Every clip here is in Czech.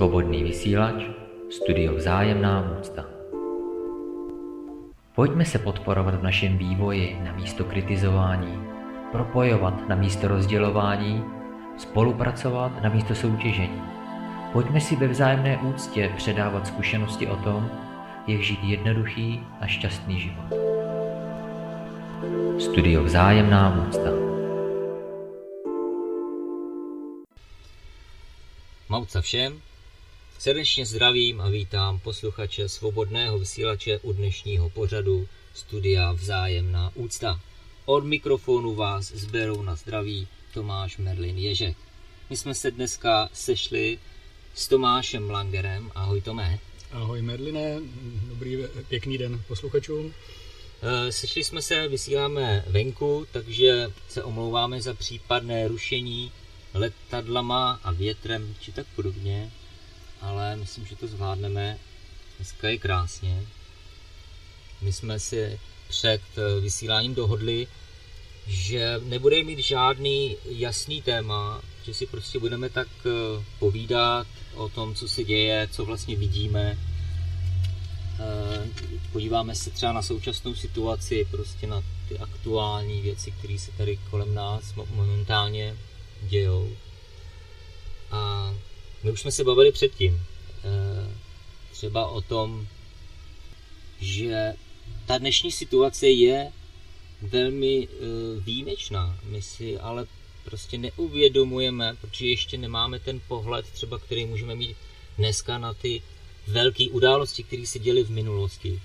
Svobodný vysílač, studio Vzájemná úcta. Pojďme se podporovat v našem vývoji na místo kritizování, propojovat na místo rozdělování, spolupracovat na místo soutěžení. Pojďme si ve vzájemné úctě předávat zkušenosti o tom, jak žít jednoduchý a šťastný život. Studio Vzájemná úcta. Mauca všem, srdečně zdravím a vítám posluchače svobodného vysílače u dnešního pořadu Studia Vzájemná úcta. Od mikrofonu vás zberou na zdraví Tomáš Merlin Ježek. My jsme se dneska sešli s Tomášem Langerem. Ahoj Tomé. Ahoj Merline, dobrý pěkný den posluchačům. Eh, sešli jsme se, vysíláme venku, takže se omlouváme za případné rušení letadlama a větrem či tak podobně, ale myslím, že to zvládneme. Dneska je krásně. My jsme si před eh, vysíláním dohodli, že nebude mít žádný jasný téma, že si prostě budeme tak eh, povídat o tom, co se děje, co vlastně vidíme. Eh, podíváme se třeba na současnou situaci, prostě na ty aktuální věci, které se tady kolem nás momentálně dějou. A my už jsme se bavili předtím. Eh, třeba o tom, že ta dnešní situace je velmi výjimečná. My si ale prostě neuvědomujeme, protože ještě nemáme ten pohled třeba, který můžeme mít dneska na ty velké události, které se děly v minulosti.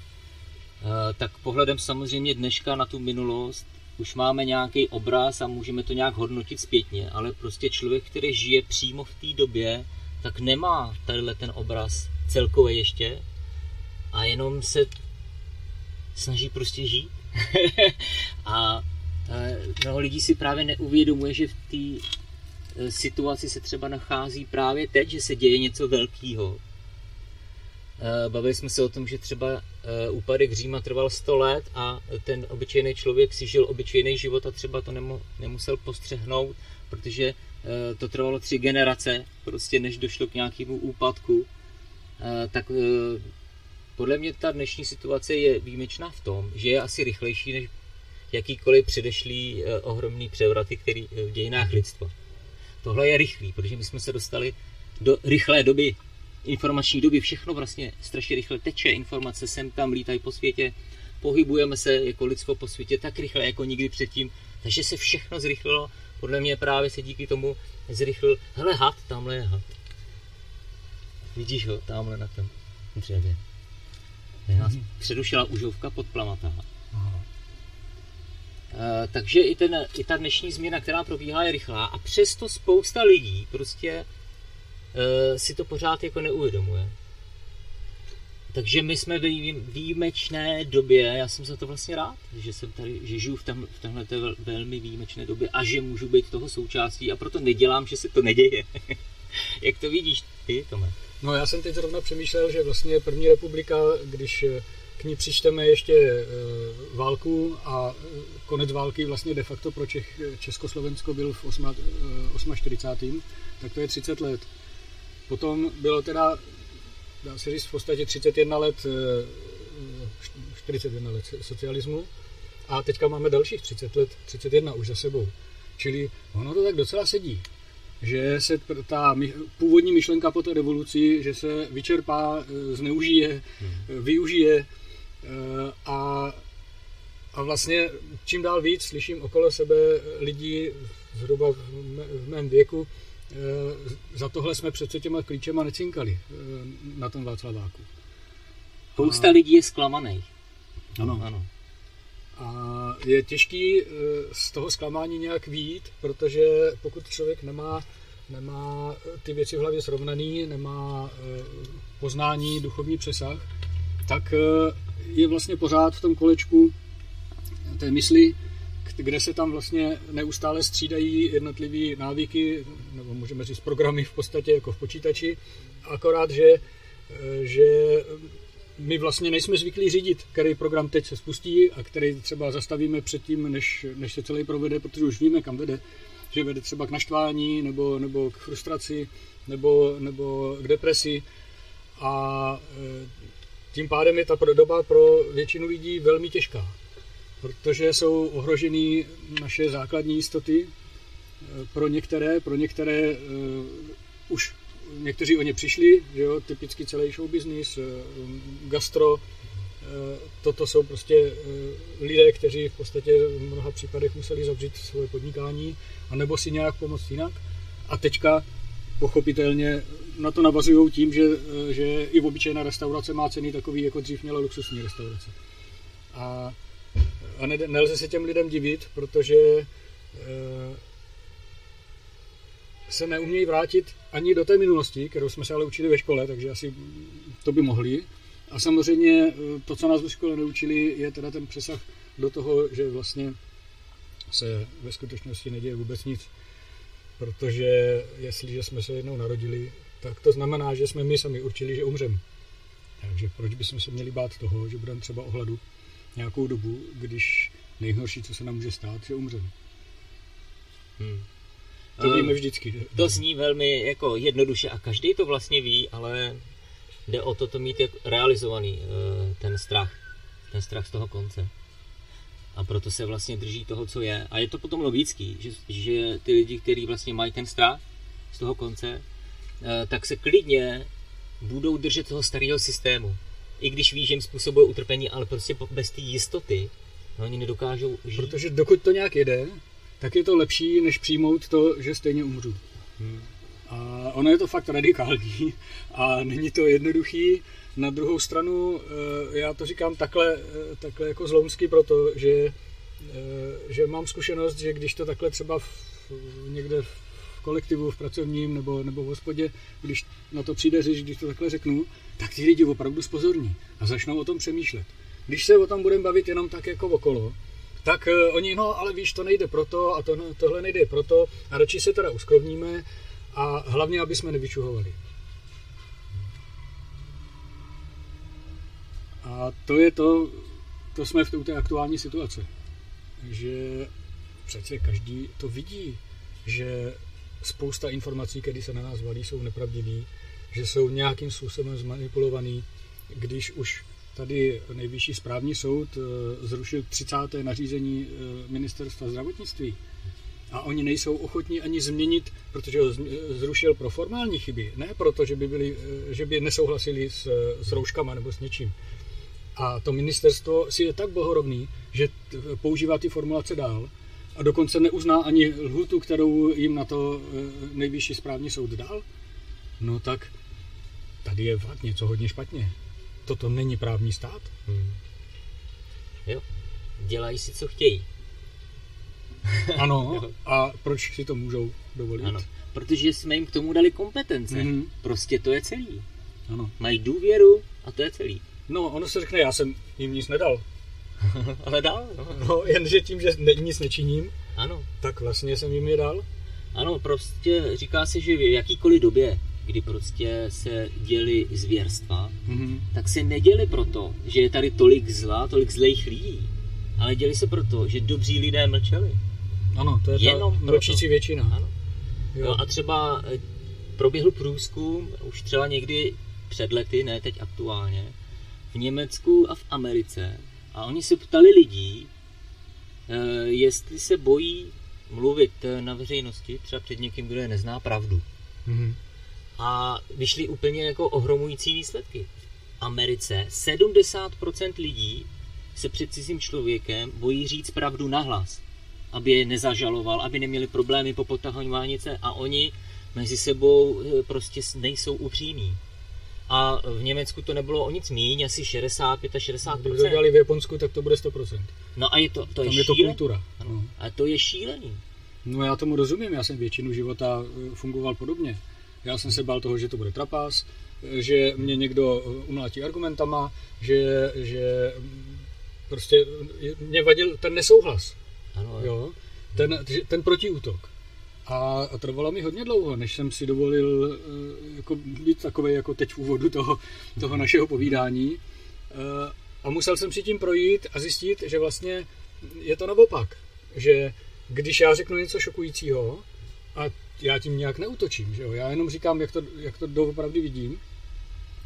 Eh, tak pohledem samozřejmě dneška na tu minulost už máme nějaký obraz a můžeme to nějak hodnotit zpětně, ale prostě člověk, který žije přímo v té době, tak nemá tadyhle ten obraz celkově ještě a jenom se snaží prostě žít. a mnoho lidí si právě neuvědomuje, že v té e, situaci se třeba nachází právě teď, že se děje něco velkého. E, bavili jsme se o tom, že třeba e, úpadek Říma trval 100 let a ten obyčejný člověk si žil obyčejný život a třeba to nemusel postřehnout, protože to trvalo tři generace, prostě než došlo k nějakému úpadku. Tak podle mě ta dnešní situace je výjimečná v tom, že je asi rychlejší než jakýkoliv předešlý eh, ohromný převraty, který eh, v dějinách lidstva. Tohle je rychlý, protože my jsme se dostali do rychlé doby, informační doby, všechno vlastně strašně rychle teče, informace sem tam lítají po světě, pohybujeme se jako lidstvo po světě tak rychle jako nikdy předtím, takže se všechno zrychlilo, podle mě právě se díky tomu zrychlil, hele had, tamhle je had. Vidíš ho, tamhle na tom dřevě. Nás mm-hmm. předušila užovka pod plamatá. Eh, takže i, ten, i ta dnešní změna, která probíhá, je rychlá a přesto spousta lidí prostě uh, si to pořád jako neuvědomuje. Takže my jsme ve výjimečné době, já jsem za to vlastně rád, že jsem tady, že žiju v, tam, v téhle velmi výjimečné době a že můžu být toho součástí a proto nedělám, že se to neděje. Jak to vidíš ty, Tome? No já jsem teď zrovna přemýšlel, že vlastně první republika, když k ní přičteme ještě e, válku a e, konec války vlastně de facto pro Čech, Československo byl v 48. E, tak to je 30 let. Potom bylo teda, dá se říct, v podstatě 31 let, 41 let socialismu a teďka máme dalších 30 let, 31 už za sebou. Čili ono to tak docela sedí že se ta původní myšlenka po té revoluci, že se vyčerpá, zneužije, hmm. využije, Eh, a, a vlastně čím dál víc slyším okolo sebe lidí zhruba v mém věku, eh, za tohle jsme přece těma klíčema necinkali eh, na tom Václaváku. Spousta a... lidí je zklamaných. Ano. ano. A je těžký z toho zklamání nějak výjít, protože pokud člověk nemá, nemá ty věci v hlavě srovnaný, nemá poznání, duchovní přesah, tak je vlastně pořád v tom kolečku té mysli, kde se tam vlastně neustále střídají jednotlivé návyky, nebo můžeme říct programy v podstatě jako v počítači, akorát, že, že my vlastně nejsme zvyklí řídit, který program teď se spustí a který třeba zastavíme předtím, než, než se celý provede, protože už víme, kam vede. že vede třeba k naštvání, nebo, nebo k frustraci, nebo, nebo k depresi. A e, tím pádem je ta doba pro většinu lidí velmi těžká, protože jsou ohroženy naše základní jistoty. E, pro některé, pro některé uh, už někteří o ně přišli, že jo, typicky celý show business, uh, gastro, toto jsou prostě lidé, kteří v podstatě v mnoha případech museli zavřít svoje podnikání, anebo si nějak pomoct jinak. A teďka pochopitelně na to navazují tím, že, že i obyčejná restaurace má ceny takový, jako dřív měla luxusní restaurace. A, a ne, nelze se těm lidem divit, protože e, se neumějí vrátit ani do té minulosti, kterou jsme se ale učili ve škole, takže asi to by mohli. A samozřejmě e, to, co nás ve škole neučili, je teda ten přesah do toho, že vlastně se ve skutečnosti neděje vůbec nic protože jestliže jsme se jednou narodili, tak to znamená, že jsme my sami určili, že umřeme. Takže proč bychom se měli bát toho, že budeme třeba ohladu nějakou dobu, když nejhorší, co se nám může stát, že umřeme. Hmm. To víme vždycky. Že? To zní velmi jako jednoduše a každý to vlastně ví, ale jde o to to mít jako realizovaný eh, ten strach, ten strach z toho konce a proto se vlastně drží toho, co je. A je to potom logický, že, že ty lidi, kteří vlastně mají ten strach z toho konce, eh, tak se klidně budou držet toho starého systému. I když ví, že jim způsobuje utrpení, ale prostě bez té jistoty no, oni nedokážou žít. Protože dokud to nějak jede, tak je to lepší, než přijmout to, že stejně umřu. Hmm. A ono je to fakt radikální a není to jednoduchý. Na druhou stranu, eh, já to říkám takhle, eh, takhle jako zloumsky, protože že, eh, že mám zkušenost, že když to takhle třeba v, někde v kolektivu, v pracovním nebo, nebo v hospodě, když na to přijde řeč, když to takhle řeknu, tak ty lidi opravdu spozorní a začnou o tom přemýšlet. Když se o tom budeme bavit jenom tak jako okolo, tak uh, oni, no ale víš, to nejde proto a to, tohle nejde proto a radši se teda uskrovníme a hlavně, aby jsme nevyčuhovali. A to je to, to jsme v té aktuální situaci. Že přece každý to vidí, že spousta informací, které se na nás valí, jsou nepravdivé, že jsou nějakým způsobem zmanipulovaný, když už tady nejvyšší správní soud eh, zrušil 30. nařízení eh, ministerstva zdravotnictví a oni nejsou ochotní ani změnit, protože ho zrušil pro formální chyby, ne proto, že by, byli, eh, že by nesouhlasili s, s rouškama nebo s něčím. A to ministerstvo si je tak bohorovný, že používá ty formulace dál a dokonce neuzná ani lhutu, kterou jim na to nejvyšší správní soud dal. No tak tady je fakt něco hodně špatně. Toto není právní stát. Hmm. Jo, dělají si, co chtějí. ano, a proč si to můžou dovolit? Ano, protože jsme jim k tomu dali kompetence. Mm-hmm. Prostě to je celý. Ano. Mají důvěru a to je celý. No, ono se řekne, já jsem jim nic nedal. Ale dal. No. no, jenže tím, že ne, nic nečiním, ano. tak vlastně jsem jim je dal. Ano, prostě říká se, že v jakýkoliv době, kdy prostě se děli zvěrstva, mm-hmm. tak se neděli proto, že je tady tolik zla, tolik zlejch lidí, ale děli se proto, že dobří lidé mlčeli. Ano, to je Jenom ta mlčící většina. Ano. Jo. No a třeba eh, proběhl průzkum už třeba někdy před lety, ne teď aktuálně, v Německu a v Americe a oni se ptali lidí, eh, jestli se bojí mluvit eh, na veřejnosti, třeba před někým, kdo je nezná pravdu. Mm-hmm. A vyšly úplně jako ohromující výsledky. V Americe 70% lidí se před cizím člověkem bojí říct pravdu nahlas, aby je nezažaloval, aby neměli problémy po potahování a oni mezi sebou eh, prostě nejsou upřímní a v Německu to nebylo o nic míň, asi 65 a 60 Kdyby to dělali v Japonsku, tak to bude 100%. No a je to, to Tam je, je to kultura. Ano. No. A to je šílený. No já tomu rozumím, já jsem většinu života eh, fungoval podobně. Já jsem se bál toho, že to bude trapas, eh, že mě někdo eh, umlátí argumentama, že, že mm, prostě mě vadil ten nesouhlas. Ano. Jo? Ten, ten protiútok. A, a trvalo mi hodně dlouho, než jsem si dovolil uh, jako být takový jako teď v úvodu toho, toho našeho povídání. A musel jsem si tím projít a zjistit, že vlastně je to naopak. Že když já řeknu něco šokujícího a já tím nějak neutočím, že jo? já jenom říkám, jak to, jak to doopravdy vidím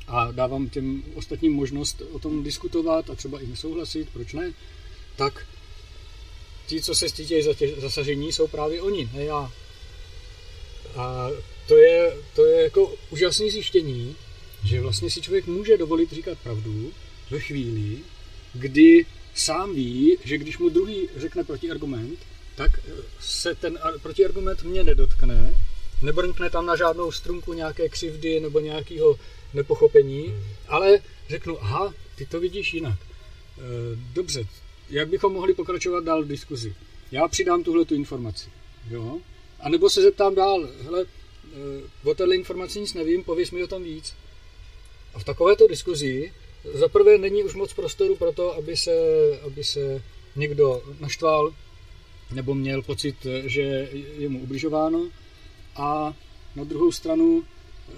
a dávám těm ostatním možnost o tom diskutovat a třeba i nesouhlasit, proč ne, tak ti, co se cítí zasažení, jsou právě oni, ne já. A to je, to je jako úžasné zjištění, že vlastně si člověk může dovolit říkat pravdu ve chvíli, kdy sám ví, že když mu druhý řekne protiargument, tak se ten protiargument mě nedotkne, nebrnkne tam na žádnou strunku nějaké křivdy nebo nějakého nepochopení, hmm. ale řeknu, aha, ty to vidíš jinak. E, dobře, jak bychom mohli pokračovat dál v diskuzi? Já přidám tuhle tu informaci, jo? A nebo se zeptám dál, hele, e, o téhle informaci nic nevím, pověs mi o tom víc. A v takovéto diskuzi zaprvé není už moc prostoru pro to, aby se, aby se někdo naštval nebo měl pocit, že je mu ubližováno. A na druhou stranu e,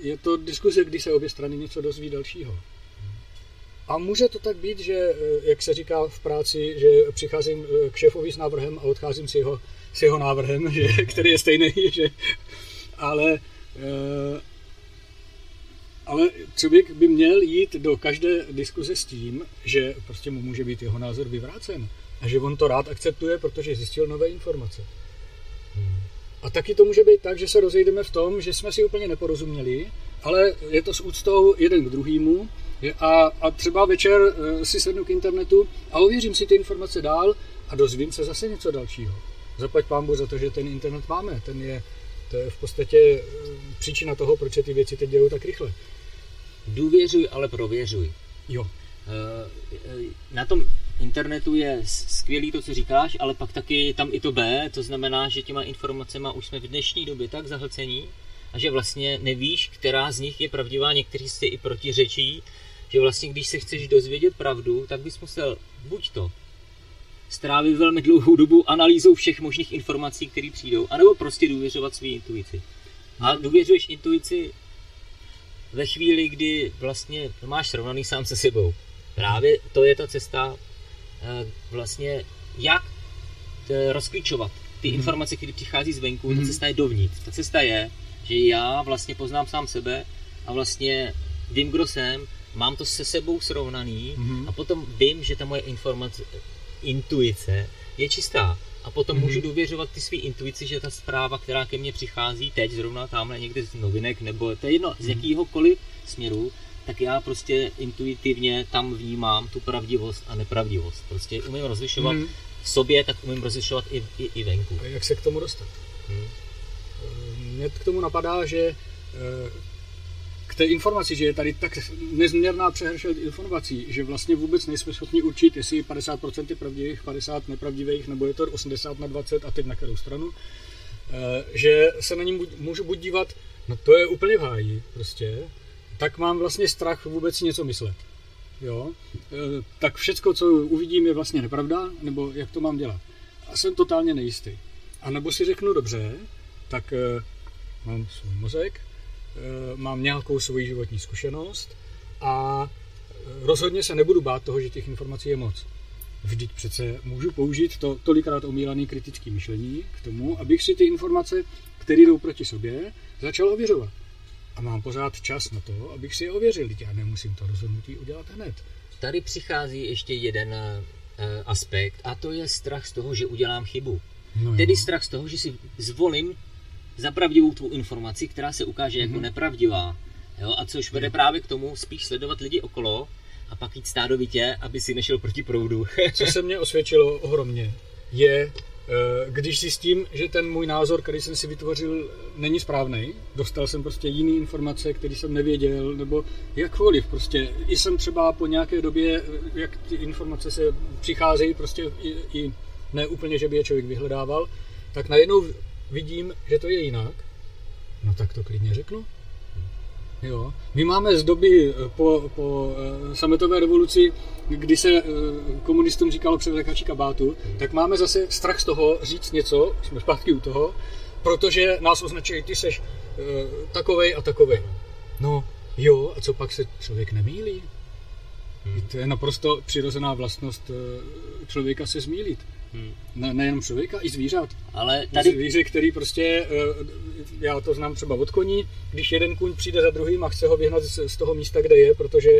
je to diskuze, kdy se obě strany něco dozví dalšího. A může to tak být, že, e, jak se říká v práci, že přicházím k šéfovi s návrhem a odcházím s jeho, s jeho návrhem, že, který je stejný, že, ale ale člověk by měl jít do každé diskuze s tím, že prostě mu může být jeho názor vyvrácen a že on to rád akceptuje, protože zjistil nové informace. A taky to může být tak, že se rozejdeme v tom, že jsme si úplně neporozuměli, ale je to s úctou jeden k druhému a, a třeba večer eh, si sednu k internetu a ověřím si ty informace dál a dozvím se zase něco dalšího. Zaplať pámbu za to, že ten internet máme. Ten je, to je v podstatě eh, příčina toho, proč se ty věci teď dějou tak rychle. Důvěřuj, ale prověřuj. Jo. Eh, na tom internetu je skvělý to, co říkáš, ale pak taky tam i to B, to znamená, že těma informacemi už jsme v dnešní době tak zahlcení a že vlastně nevíš, která z nich je pravdivá, někteří si i protiřečí, že vlastně když se chceš dozvědět pravdu, tak bys musel buď to strávit velmi dlouhou dobu analýzou všech možných informací, které přijdou, anebo prostě důvěřovat své intuici. A důvěřuješ intuici ve chvíli, kdy vlastně máš srovnaný sám se sebou. Právě to je ta cesta vlastně, jak eh, rozklíčovat ty mm-hmm. informace, které přichází zvenku, mm-hmm. ta cesta je dovnitř. Ta cesta je, že já vlastně poznám sám sebe a vlastně vím, kdo jsem, mám to se sebou srovnaný mm-hmm. a potom vím, že ta moje informace, intuice je čistá. A potom mm-hmm. můžu důvěřovat ty své intuici, že ta zpráva, která ke mně přichází teď, zrovna tamhle někde z novinek, nebo to je jedno, z mhm. jakýhokoliv směru, tak já prostě intuitivně tam vnímám tu pravdivost a nepravdivost. Prostě umím rozlišovat mm. v sobě, tak umím rozlišovat i, i, i venku. A jak se k tomu dostat? Hmm. Mně k tomu napadá, že eh, k té informaci, že je tady tak nezměrná přehršel informací, že vlastně vůbec nejsme schopni určit, jestli 50% je pravdivých, 50 nepravdivých, nebo je to 80 na 20 a teď na kterou stranu, eh, že se na ní můžu buď dívat, no to je úplně v háji, prostě, tak mám vlastně strach vůbec něco myslet. Jo? E, tak všecko, co uvidím, je vlastně nepravda, nebo jak to mám dělat. A jsem totálně nejistý. A nebo si řeknu dobře, tak e, mám svůj mozek, e, mám nějakou svoji životní zkušenost a rozhodně se nebudu bát toho, že těch informací je moc. Vždyť přece můžu použít to tolikrát omílané kritické myšlení k tomu, abych si ty informace, které jdou proti sobě, začal ověřovat a mám pořád čas na to, abych si je ověřil. Já nemusím to rozhodnutí udělat hned. Tady přichází ještě jeden uh, aspekt a to je strach z toho, že udělám chybu. No Tedy strach z toho, že si zvolím za pravdivou tvou informaci, která se ukáže mm-hmm. jako mhm. nepravdivá. Jo? A což vede právě k tomu spíš sledovat lidi okolo a pak jít stádovitě, aby si nešel proti proudu. Co se mně osvědčilo ohromně, je Eh, když zjistím, že ten můj názor, který jsem si vytvořil, není správný, dostal jsem prostě jiný informace, které jsem nevěděl, nebo jakkoliv, prostě i jsem třeba po nějaké době, eh, jak ty informace se přicházejí, prostě i, i ne úplně, že by je člověk vyhledával, tak najednou vidím, že to je jinak, no tak to klidně řeknu. Jo. My máme z doby eh, po, po eh, sametové revoluci, kdy se eh, komunistům říkalo převlekači kabátu, tak máme zase strach z toho říct něco, jsme zpátky u toho, protože nás označují, ty seš takovej a takovej. No jo, a co pak se člověk nemýlí? Hmm. To je naprosto přirozená vlastnost člověka se zmílit. Hmm. Ne, nejenom člověka, i zvířat. Ale tady... Zvíře, který prostě, eh, já to znám třeba od koní, když jeden kůň přijde za druhým a chce ho vyhnat z toho místa, kde je, protože,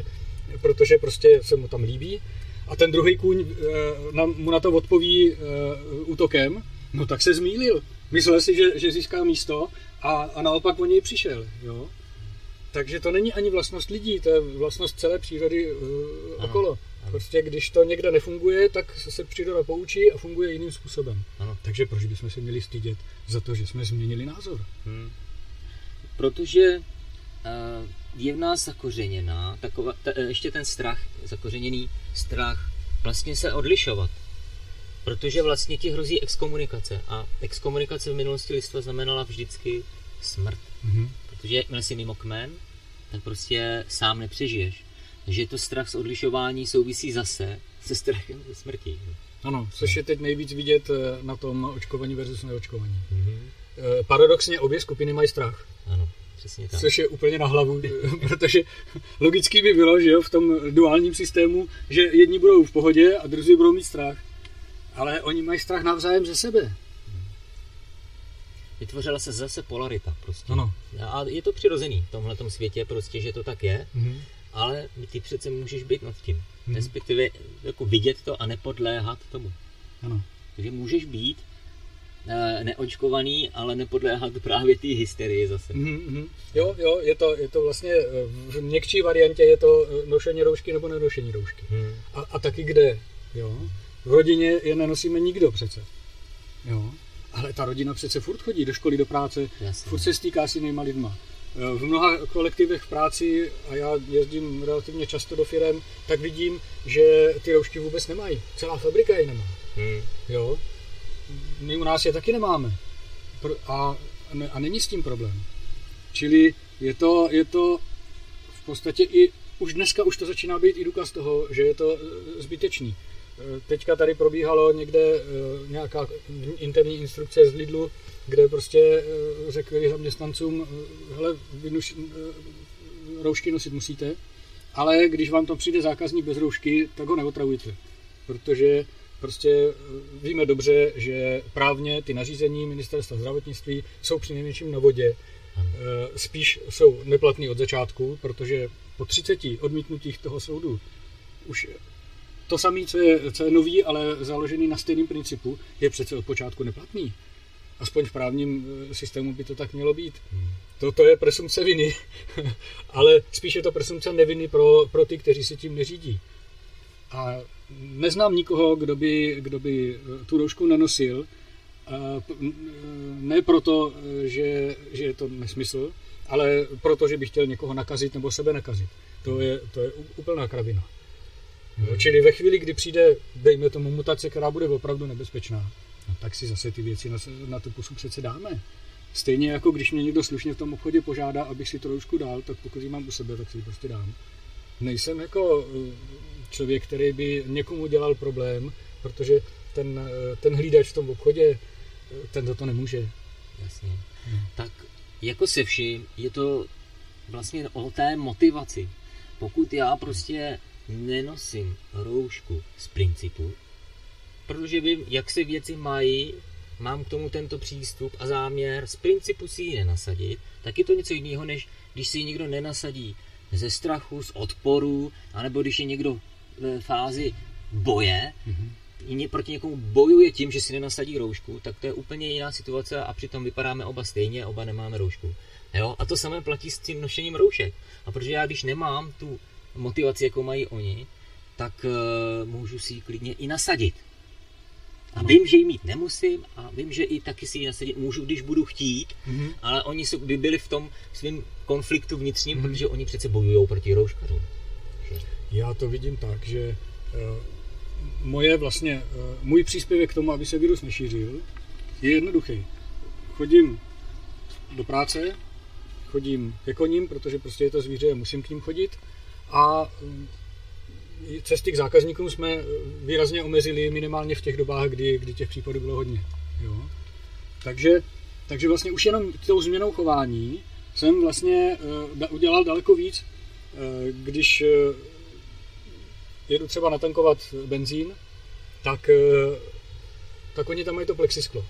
protože prostě se mu tam líbí, a ten druhý kůň eh, mu na to odpoví útokem, no tak se zmýlil. Myslel si, že, že získá místo a, a naopak o něj přišel. Jo? Takže to není ani vlastnost lidí, to je vlastnost celé přírody uh, okolo. Ano. Prostě když to někde nefunguje, tak se příroda poučí a funguje jiným způsobem. Ano. Takže proč bychom se měli stydět za to, že jsme změnili názor? Hmm. Protože uh, je v nás zakořeněná, taková, ta, eh, ještě ten strach, zakořeněný strach, vlastně se odlišovat. Protože vlastně ti hrozí exkomunikace. A exkomunikace v minulosti lidstva znamenala vždycky smrt. Mm-hmm. Protože jakmile jsi mimo kmen, tak prostě sám nepřežiješ. Takže to strach z odlišování souvisí zase se strachem ze smrti. Ano, což je teď nejvíc vidět eh, na tom očkovaní versus neočkovaní. Mm-hmm. Paradoxně obě skupiny mají strach. Ano, přesně tak. Což je úplně na hlavu, protože logický by bylo, že jo, v tom duálním systému, že jedni budou v pohodě a druzí budou mít strach. Ale oni mají strach navzájem ze sebe vytvořila se zase polarita prostě. Ano. A je to přirozený v tomhle světě prostě, že to tak je, mm-hmm. ale ty přece můžeš být nad tím. Mm-hmm. Respektive jako vidět to a nepodléhat tomu. Ano. Takže můžeš být neočkovaný, ale nepodléhat právě té hysterii zase. Mm-hmm. Jo, jo, je to, je to vlastně eh, v měkčí variantě je to eh, nošení roušky nebo nenošení roušky. Mm. A, a taky kde, jo. V rodině je nenosíme nikdo přece. Jo. Ale ta rodina přece furt chodí do školy, do práce, Jasně. furt se stýká s jinýma lidma. V mnoha kolektivech v práci, a já jezdím relativně často do firem, tak vidím, že ty roušky vůbec nemají. Celá fabrika je nemá. Hmm. Jo? My u nás je taky nemáme. A, a není s tím problém. Čili je to, je to v podstatě i už dneska už to začíná být i důkaz toho, že je to e, zbytečný. Teďka tady probíhalo někde eh, nějaká interní instrukce z Lidlu, kde prostě řekli zaměstnancům, hele, vynuš, roušky nosit musíte, ale když vám to přijde zákazník bez roušky, tak ho neotravujte, protože prostě víme dobře, že právně ty nařízení ministerstva zdravotnictví jsou při nejmenším na vodě, spíš jsou neplatný od začátku, protože po 30 odmítnutích toho soudu už to samé, co je, co je nový, ale založený na stejném principu, je přece od počátku neplatný. Aspoň v právním eh, systému by to tak mělo být. Hmm. To, to je presumce viny, ale spíš je to presumce neviny pro, pro ty, kteří se tím neřídí. A neznám nikoho, kdo by, kdo by eh, tu roušku nenosil, ne proto, eh, že, že je to nesmysl, ale proto, že by chtěl někoho nakazit nebo sebe nakazit. To je, to je úplná kravina. Jo, čili ve chvíli, kdy přijde, dejme tomu, mutace, která bude opravdu nebezpečná, no, tak si zase ty věci na, na tu pusu přece dáme. Stejně jako když mě někdo slušně v tom obchodě požádá, abych si trošku dal, tak pokud ji mám u sebe, tak si ji prostě dám. Nejsem jako eh, člověk, který by někomu dělal problém, protože ten, eh, ten hlídač v tom obchodě, eh, ten to, to nemůže. Jasně. Hmm. Tak jako se vším, je to vlastně o té motivaci. Pokud já prostě nenosím roušku z principu, protože vím, jak se věci mají, mám k tomu tento přístup a záměr z principu si ji nenasadit, tak je to něco jiného, než když si ji někdo nenasadí ze strachu, z odporu, anebo když je někdo fázi boje, mm-hmm. proti někomu bojuje tím, že si nenasadí roušku, tak to je úplně jiná situace a přitom vypadáme oba stejně, oba nemáme roušku. Jo? A to samé platí s tím nošením roušek. A protože já když nemám tu motivaci, jakou mají oni, tak uh, můžu si ji klidně i nasadit. A ano. vím, že ji mít nemusím a vím, že i taky si ji nasadit můžu, když budu chtít, mm-hmm. ale oni jsou, by byli v tom svém konfliktu vnitřním, mm-hmm. protože oni přece bojují proti rouškařům. Já to vidím tak, že uh, moje vlastně, uh, můj příspěvek k tomu, aby se virus nešířil, je jednoduchý. Chodím do práce, chodím ke koním, protože prostě je to zvíře musím k ním chodit a mm, cesty k zákazníkům jsme výrazně omezili minimálně v těch dobách, kdy, kdy těch případů bylo hodně. Jo? Takže, takže vlastně už jenom tou změnou chování jsem vlastně udělal daleko víc, když jedu třeba natankovat benzín, tak uh, tak oni tam mají to plexisklo.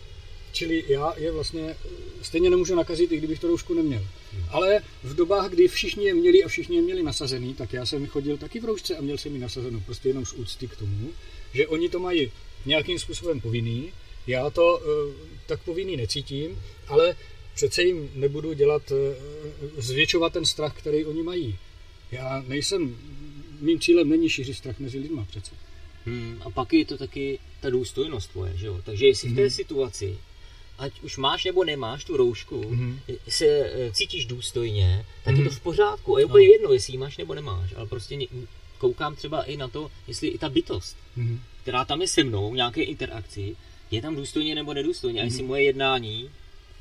Čili já je vlastně stejně nemůžu nakazit, i kdybych to roušku neměl. Ale v dobách, kdy všichni je měli a všichni je měli nasazený, tak já jsem chodil taky v roušce a měl jsem ji nasazenou, prostě jenom z úcty k tomu, že oni to mají nějakým způsobem povinný, já to uh, tak povinný necítím, ale přece jim nebudu dělat, uh, zvětšovat ten strach, který oni mají. Já nejsem, mým cílem není šířit strach mezi lidmi přece. Hmm, a pak je to taky ta důstojnost tvoje, že jo? Takže jestli v té hmm. situaci, ať už máš nebo nemáš tu roušku, hmm. se eh, cítíš důstojně, tak hmm. je to v pořádku. A je úplně no. jedno, jestli ji máš nebo nemáš, ale prostě koukám třeba i na to, jestli i ta bytost, hmm. která tam je se mnou, v nějaké interakci, je tam důstojně nebo nedůstojně. A jestli hmm. moje jednání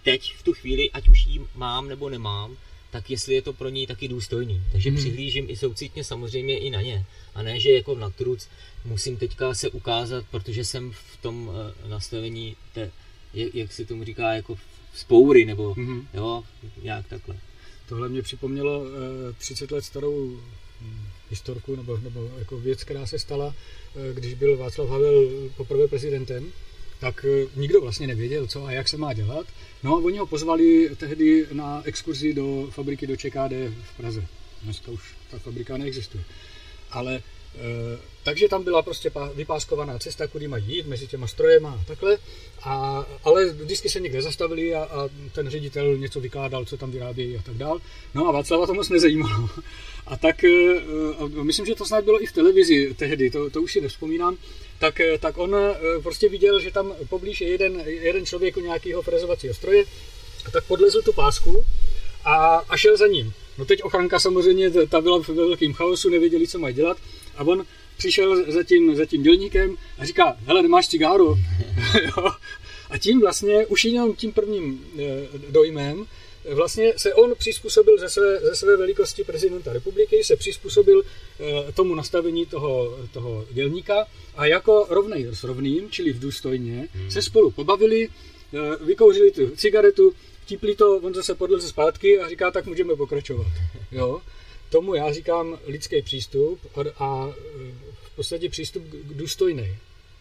teď v tu chvíli, ať už ji mám nebo nemám, tak jestli je to pro ní taky důstojný. Takže hmm. přihlížím i soucitně samozřejmě i na ně. A ne, že jako na truc musím teďka se ukázat, protože jsem v tom uh, nastavení, té, jak, jak se tomu říká, jako spoury, nebo hmm. jo, nějak takhle. Tohle mě připomnělo uh, eh, 30 let starou hm, historku, nebo, nebo jako věc, která se stala, uh, když byl Václav Havel poprvé prezidentem tak eh, nikdo vlastně nevěděl, co a jak se má dělat. No a oni ho pozvali tehdy na exkurzi do fabriky do ČKD v Praze. Dneska už ta fabrika neexistuje. Ale e, takže tam byla prostě vypáskovaná cesta, kudy mají jít mezi těma strojema a takhle. A, ale vždycky se někde zastavili a, a ten ředitel něco vykládal, co tam vyrábějí a tak dál. No a Václava to moc nezajímalo. A tak, e, myslím, že to snad bylo i v televizi tehdy, to, to už si nevzpomínám, tak, eh, tak on eh, prostě viděl, že tam poblíž je jeden, jeden člověk u nějakého frezovacího stroje, tak podlezl tu pásku a, a šel za ním. No teď ochranka samozřejmě, ta byla ve velkém chaosu, nevěděli, co mají dělat a on přišel za tím, za tím dělníkem a říká, hele, nemáš cigáru? a tím vlastně, už jenom tím prvním eh, dojmem, vlastně se on přizpůsobil ze své, ze své velikosti prezidenta republiky, se přizpůsobil eh, tomu nastavení toho, toho dělníka a jako rovnej s rovným, čili v důstojně, hmm. se spolu pobavili, eh, vykouřili tu cigaretu, vtipli to, on zase podleze zpátky a říká, tak můžeme pokračovat. Jo? Tomu já říkám lidský přístup a, a eh, v podstatě přístup k důstojný.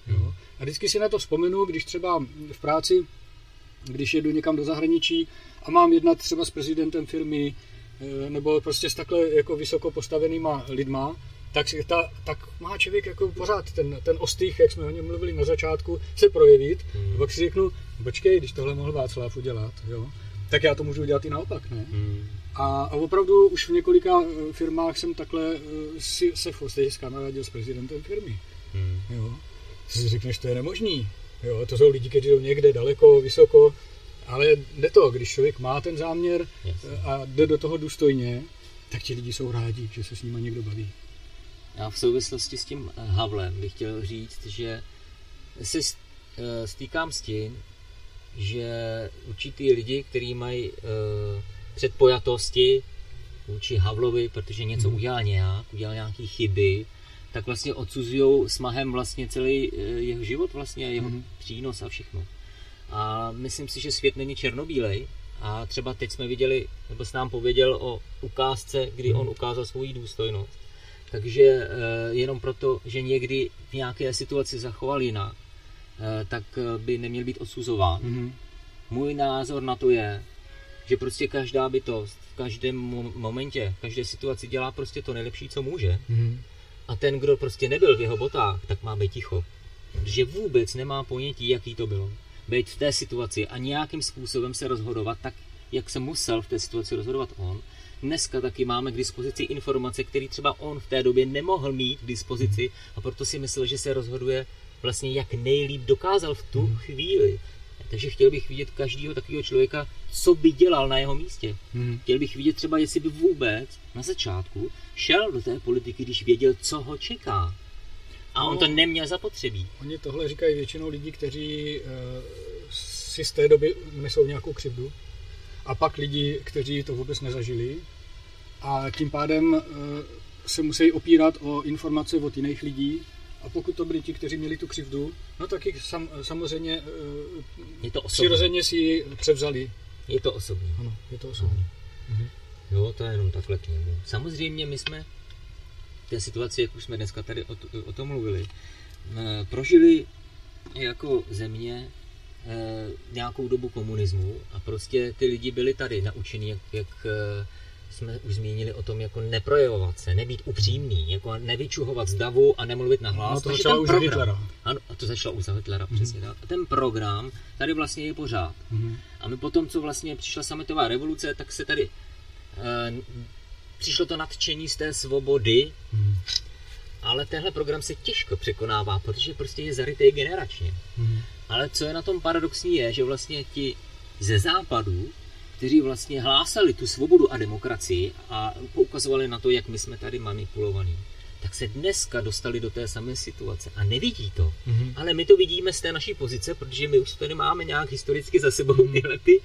Jo? A vždycky si na to vzpomenu, když třeba v práci, když jedu někam do zahraničí a mám jednat třeba s prezidentem firmy eh, nebo prostě s takhle jako vysoko postavenýma lidma, tak, ta, tak má člověk jako pořád ten, ten ostých, jak jsme o něm mluvili na začátku, se projevit. Hmm. A pak si řeknu, počkej, když tohle mohl Václav udělat, jo, tak já to můžu udělat i naopak, ne? Hmm. A, a opravdu už v několika eh, firmách jsem takhle eh, si, se v podstatě skamarádil s prezidentem firmy. Hmm. Jo. Si řekneš, to je nemožný. Jo, to jsou lidi, kteří jsou někde daleko, vysoko, ale jde to, když člověk má ten záměr yes. a jde do toho důstojně, tak ti lidi jsou rádi, že se s nimi někdo baví. Já v souvislosti s tím Havlem bych chtěl říct, že se eh, stýkám s tím, že určitý lidi, kteří mají předpojatosti vůči Havlovi, protože něco hmm. udělal nějak, udělal nějaké chyby, tak vlastně odsuzují smahem vlastně celý uh, jeho život, vlastně jeho hmm. přínos a všechno. A myslím si, že svět není černobílej. A třeba teď jsme viděli, nebo s nám pověděl o ukázce, kdy on ukázal svoji důstojnost. Takže eh, jenom proto, že někdy v nějaké situaci zachoval jinak, eh, tak eh, by neměl být odsuzován. Mm-hmm. Můj názor na to je, že prostě každá bytost v každém momentě, v každé situaci dělá prostě to nejlepší, co může. Mm-hmm. A ten, kdo prostě nebyl v jeho botách, tak má být ticho. Protože vůbec nemá ponětí, jaký to bylo být v té situaci a nějakým způsobem se rozhodovat tak, jak se musel v té situaci rozhodovat on. Dneska taky máme k dispozici informace, které třeba on v té době nemohl mít k dispozici a proto si myslel, že se rozhoduje vlastně jak nejlíp dokázal v tu chvíli. Takže chtěl bych vidět každého takového člověka, co by dělal na jeho místě. Hmm. Chtěl bych vidět třeba, jestli by vůbec na začátku šel do té politiky, když věděl, co ho čeká. A on no, to neměl zapotřebí. Oni tohle říkají většinou lidi, kteří uh, si z té doby nesou nějakou křivdu. A pak lidi, kteří to vůbec nezažili. A tím pádem uh, se musí opírat o informace od jiných lidí. A pokud to byli ti, kteří měli tu křivdu, no tak jich sam, samozřejmě uh, je to přirozeně si ji převzali. Je to osobní. Ano, je to osobní. Mhm. Jo, to je jenom takhle k němu. Samozřejmě my jsme té situaci, jak už jsme dneska tady o, o tom mluvili, eh, prožili jako země eh, nějakou dobu komunismu a prostě ty lidi byli tady naučení, jak, jak eh, jsme už zmínili o tom, jako neprojevovat se, nebýt upřímný, jako nevyčuhovat z davu a nemluvit na hlas. No, to začalo už program- Hitlera. Ano, a to začalo už za Hitlera, mm-hmm. přesně tak. A ten program tady vlastně je pořád. Mhm. A my potom, co vlastně přišla sametová revoluce, tak se tady e, přišlo to nadšení z té svobody, Mhm. ale tenhle program se těžko překonává, protože prostě je zarytý generačně. Mhm. Ale co je na tom paradoxní je, že vlastně ti ze západu, kteří vlastně hlásali tu svobodu a demokracii a poukazovali na to, jak my jsme tady manipulovaní, tak se dneska dostali do té samé situace a nevidí to. Mhm. Ale my to vidíme z té naší pozice, protože my už tady máme nějak historicky za sebou tyhle, ty,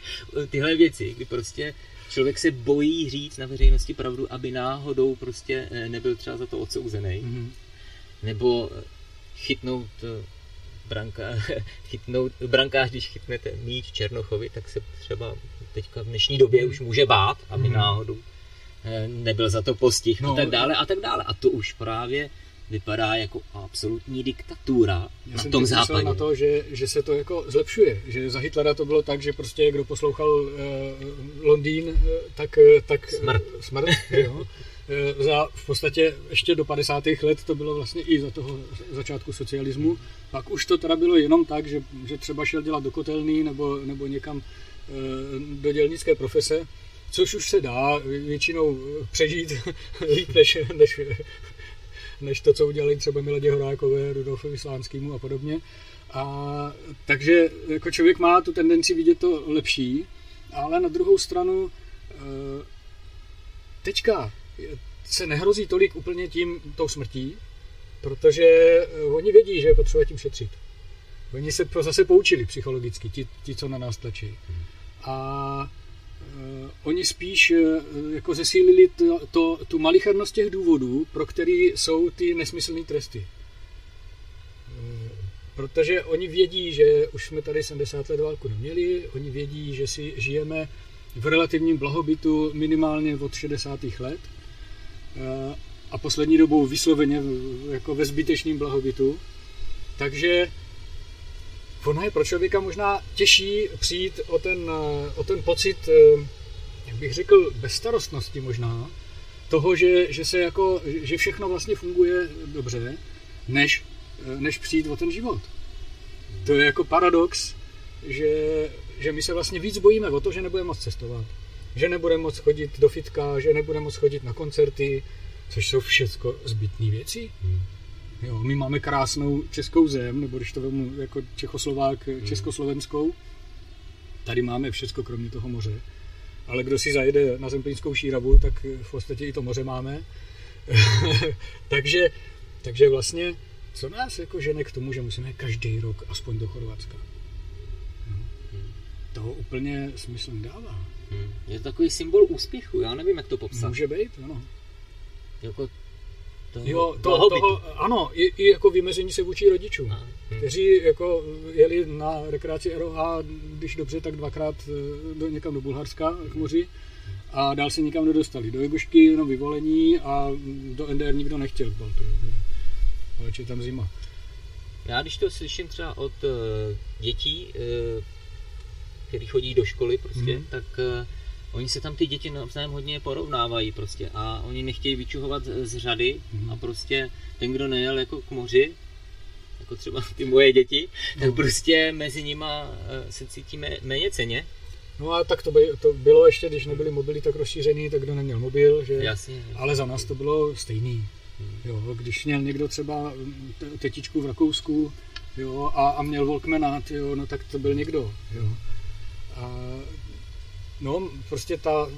tyhle věci, kdy prostě člověk se bojí říct na veřejnosti pravdu, aby náhodou prostě eh, nebyl třeba za to odsouzený Mhm. nebo chytnout eh, branka, chytnout, brankář, když chytnete míč Černochovi, tak se třeba teďka v dnešní době už může bát, aby Mhm. náhodou eh, nebyl za to postih No, a tak dále a tak dále. A to už právě vypadá jako absolutní diktatura Já na jsem tom západě. na to, že, že se to jako zlepšuje, že za Hitlera to bylo tak, že prostě kdo poslouchal uh, Londýn, uh, tak, uh, tak Smrt. Uh, smrt jo? Uh, za v podstatě ještě do 50. let to bylo vlastně i za toho začátku socialismu. Pak už to teda bylo jenom tak, že, že třeba šel dělat do kotelný nebo, nebo někam do dělnické profese, což už se dá většinou přežít líp než, než, než to, co udělali třeba Miladě Horákové, Rudolfovi Slánskýmu a podobně. A takže jako člověk má tu tendenci vidět to lepší, ale na druhou stranu eh, teďka se nehrozí tolik úplně tím tou smrtí, protože eh, oni vědí, že je potřeba tím šetřit. Oni se zase poučili psychologicky, ti, ti co na nás tlačí. A uh, oni spíš uh, jako zesílili to, to, tu malichernost těch důvodů, pro který jsou ty nesmyslné tresty. Uh, protože oni vědí, že už jsme tady 70 let válku neměli, oni vědí, že si žijeme v relativním blahobytu minimálně od 60. let a poslední dobou vysloveně jako ve zbytečném blahobytu. Takže ono je pro člověka možná těžší přijít o ten, eh, o ten pocit, eh, jak bych řekl, bezstarostnosti možná, toho, že, že se jako, že všechno vlastně funguje dobře, než, eh, než přijít o ten život. To je jako paradox, že, že my se vlastně víc bojíme o to, že nebudeme moc cestovat, že nebudeme moc chodit do fitka, že nebudeme moc chodit na koncerty, což jsou všechno zbytné věci. Jo, my máme krásnou českou zem, nebo když to vemu jako Čechoslovák, československou, tady máme všechno kromě toho moře. Ale kdo si zajede na Zemplínskou šíravu, tak v podstatě i to moře máme. takže, takže vlastně, co nás jako žene k tomu, že musíme každý rok aspoň do Chorvatska? No. To úplně smysl nedává. Hmm. Je to takový symbol úspěchu, já nevím, jak to popsat. Může být, ano. Jako toho Jo, to, blahobytu. toho, ano, i, i jako vymezení se vůči rodičům. A, hm. kteří jako jeli na rekreaci ROH, když dobře, tak dvakrát eh, do, někam do Bulharska k moři a dál se nikam nedostali. Do Jegošky jenom vyvolení a do NDR nikdo nechtěl k Baltu. Ale je tam zima. Já když to slyším třeba od uh, dětí, uh, který chodí do školy prostě, Mhm. tak oni se tam ty děti navzájem hodně porovnávají prostě a oni nechtějí vyčuhovat z řady Mhm. a prostě ten, kdo nejel jako k moři, jako třeba ty moje děti, tak No. prostě mezi nima uh, se cítíme méně ceně. No a tak to, by, to bylo ještě, když nebyly mobily tak rozšířený, tak kdo neměl mobil, že? Jasně. Ale za nás to bylo stejný. Jo, když měl někdo třeba te- tetičku v Rakousku jo, a, a měl Walkmana, jo, no tak to byl někdo. Jo. A, no, prostě ta,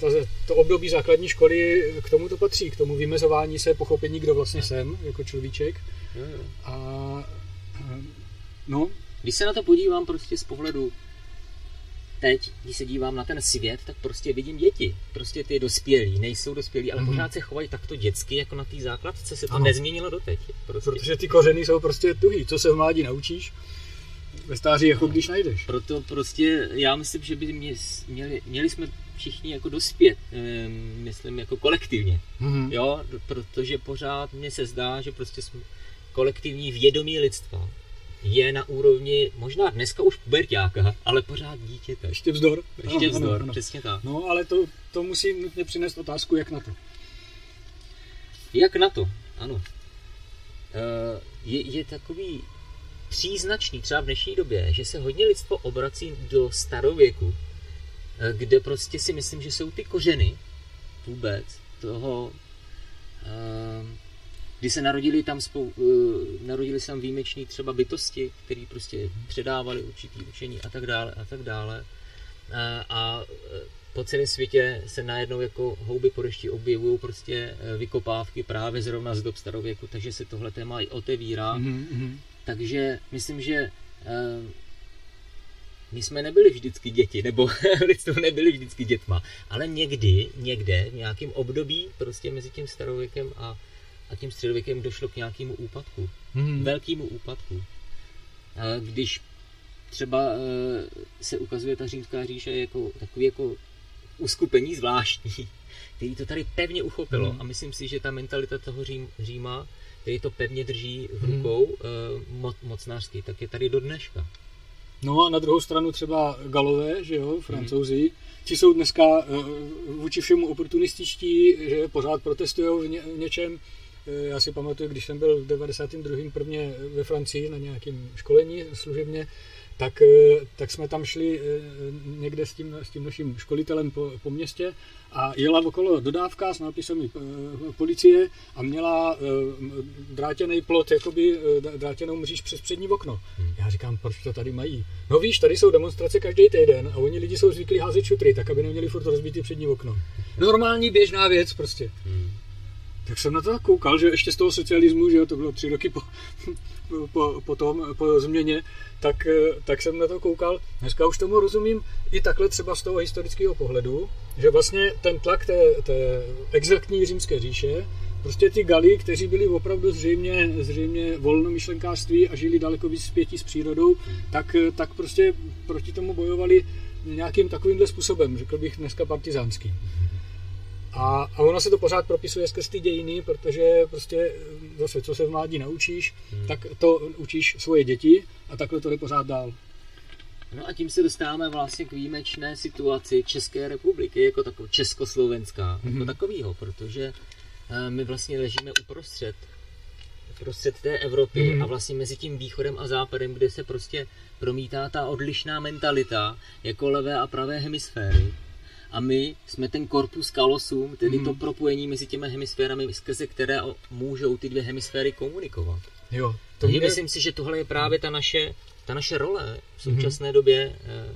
ta, to období základní školy k tomu to patří, k tomu vymezování se, pochopení, kdo vlastně jsem, jako človíček. Jo, jo. A, no, Když se na to podívám prostě z pohledu teď, když se dívám na ten svět, tak prostě vidím děti. Prostě ty dospělí, nejsou dospělí, ale Mhm. pořád se chovají takto dětsky, jako na té základce se to Ano. nezměnilo doteď. Prostě. protože ty kořeny jsou prostě tuhý. Co se v mládí naučíš, ve stáří jako když najdeš. Proto prostě já myslím, že by mě, měli, měli jsme všichni jako dospět, myslím jako kolektivně, Mhm. jo, protože pořád mně se zdá, že prostě jsme kolektivní vědomí lidstva je na úrovni možná dneska už puberťáka, ale pořád dítěte. Ještě vzdor. Ještě ano, vzdor, ano, ano. přesně tak. No, ale to, to musí nutně přinést otázku, jak na to. Jak na to, ano. Eh, je, je takový příznačný třeba v dnešní době, že se hodně lidstvo obrací do starověku, eh, kde prostě si myslím, že jsou ty kořeny vůbec toho, eh, kdy se narodili tam, spou, narodili se tam výjimeční třeba bytosti, které prostě předávali určitý učení a tak dále a tak dále. A, a po celém světě se najednou jako houby po dešti objevují prostě eh, vykopávky právě zrovna z dob starověku, takže se tohle téma i otevírá. Mm-hmm. Takže myslím, že uh, my jsme nebyli vždycky děti, nebo lidstvo nebyli vždycky dětma, ale někdy, někde, v nějakém období prostě mezi tím starověkem a, a tím středověkem došlo k nějakému úpadku. Mm-hmm. Velkému úpadku. Když třeba se ukazuje ta římská říše jako takový jako uskupení zvláštní, který to tady pevně uchopilo. Hmm. A myslím si, že ta mentalita toho Řím, Říma, který to pevně drží v hmm. rukou hmm. mo, mocnářský, tak je tady do dneška. No a na druhou stranu třeba Galové, že jo, francouzi, hmm. ti jsou dneska uh, vůči všemu oportunističtí, že pořád protestují v, ně, v něčem. Eh, já si pamatuju, když jsem byl v 92. prvně ve Francii na nějakém školení služebně, tak, eh, tak jsme tam šli eh, někde s tím, s tím naším školitelem po, po městě a jela okolo dodávka s nápisem eh, policie a měla drátěný plot, jakoby drátěnou mříž přes přední okno. Hmm. Já říkám, proč to tady mají? No víš, tady jsou demonstrace každý týden a oni lidi jsou zvyklí házet šutry, tak aby neměli furt rozbitý přední okno. Normální běžná věc prostě. Hmm. Tak jsem na to koukal, že ještě z toho socialismu, že to bylo tři roky po, po, po, tom, po změně, tak, eh, tak jsem na to koukal. Dneska už tomu rozumím i takhle třeba z toho historického pohledu, že vlastně ten tlak té, té exaktní římské říše, prostě ty Gali, kteří byli opravdu zřejmě, zřejmě volnomyšlenkářství a žili daleko víc zpětí s přírodou, tak, eh, tak prostě proti tomu bojovali nějakým takovýmhle způsobem, řekl bych dneska partizánský. A, a ono se to pořád propisuje skrz ty dějiny, protože prostě zase, co se v mládí naučíš, hmm. tak to učíš svoje děti a takhle to jde pořád dál. No a tím se dostáváme vlastně k výjimečné situaci České republiky, jako takovou československá, mm-hmm. jako takovýho, protože uh, my vlastně ležíme uprostřed uprostřed té Evropy mm-hmm. a vlastně mezi tím východem a západem, kde se prostě promítá ta odlišná mentalita jako levé a pravé hemisféry a my jsme ten korpus kalosum, tedy mm. to propojení mezi těmi hemisférami, skrze které můžou ty dvě hemisféry komunikovat. Jo, to Takže mě... myslím si, že tohle je právě ta naše, ta naše role v současné mm. době eh,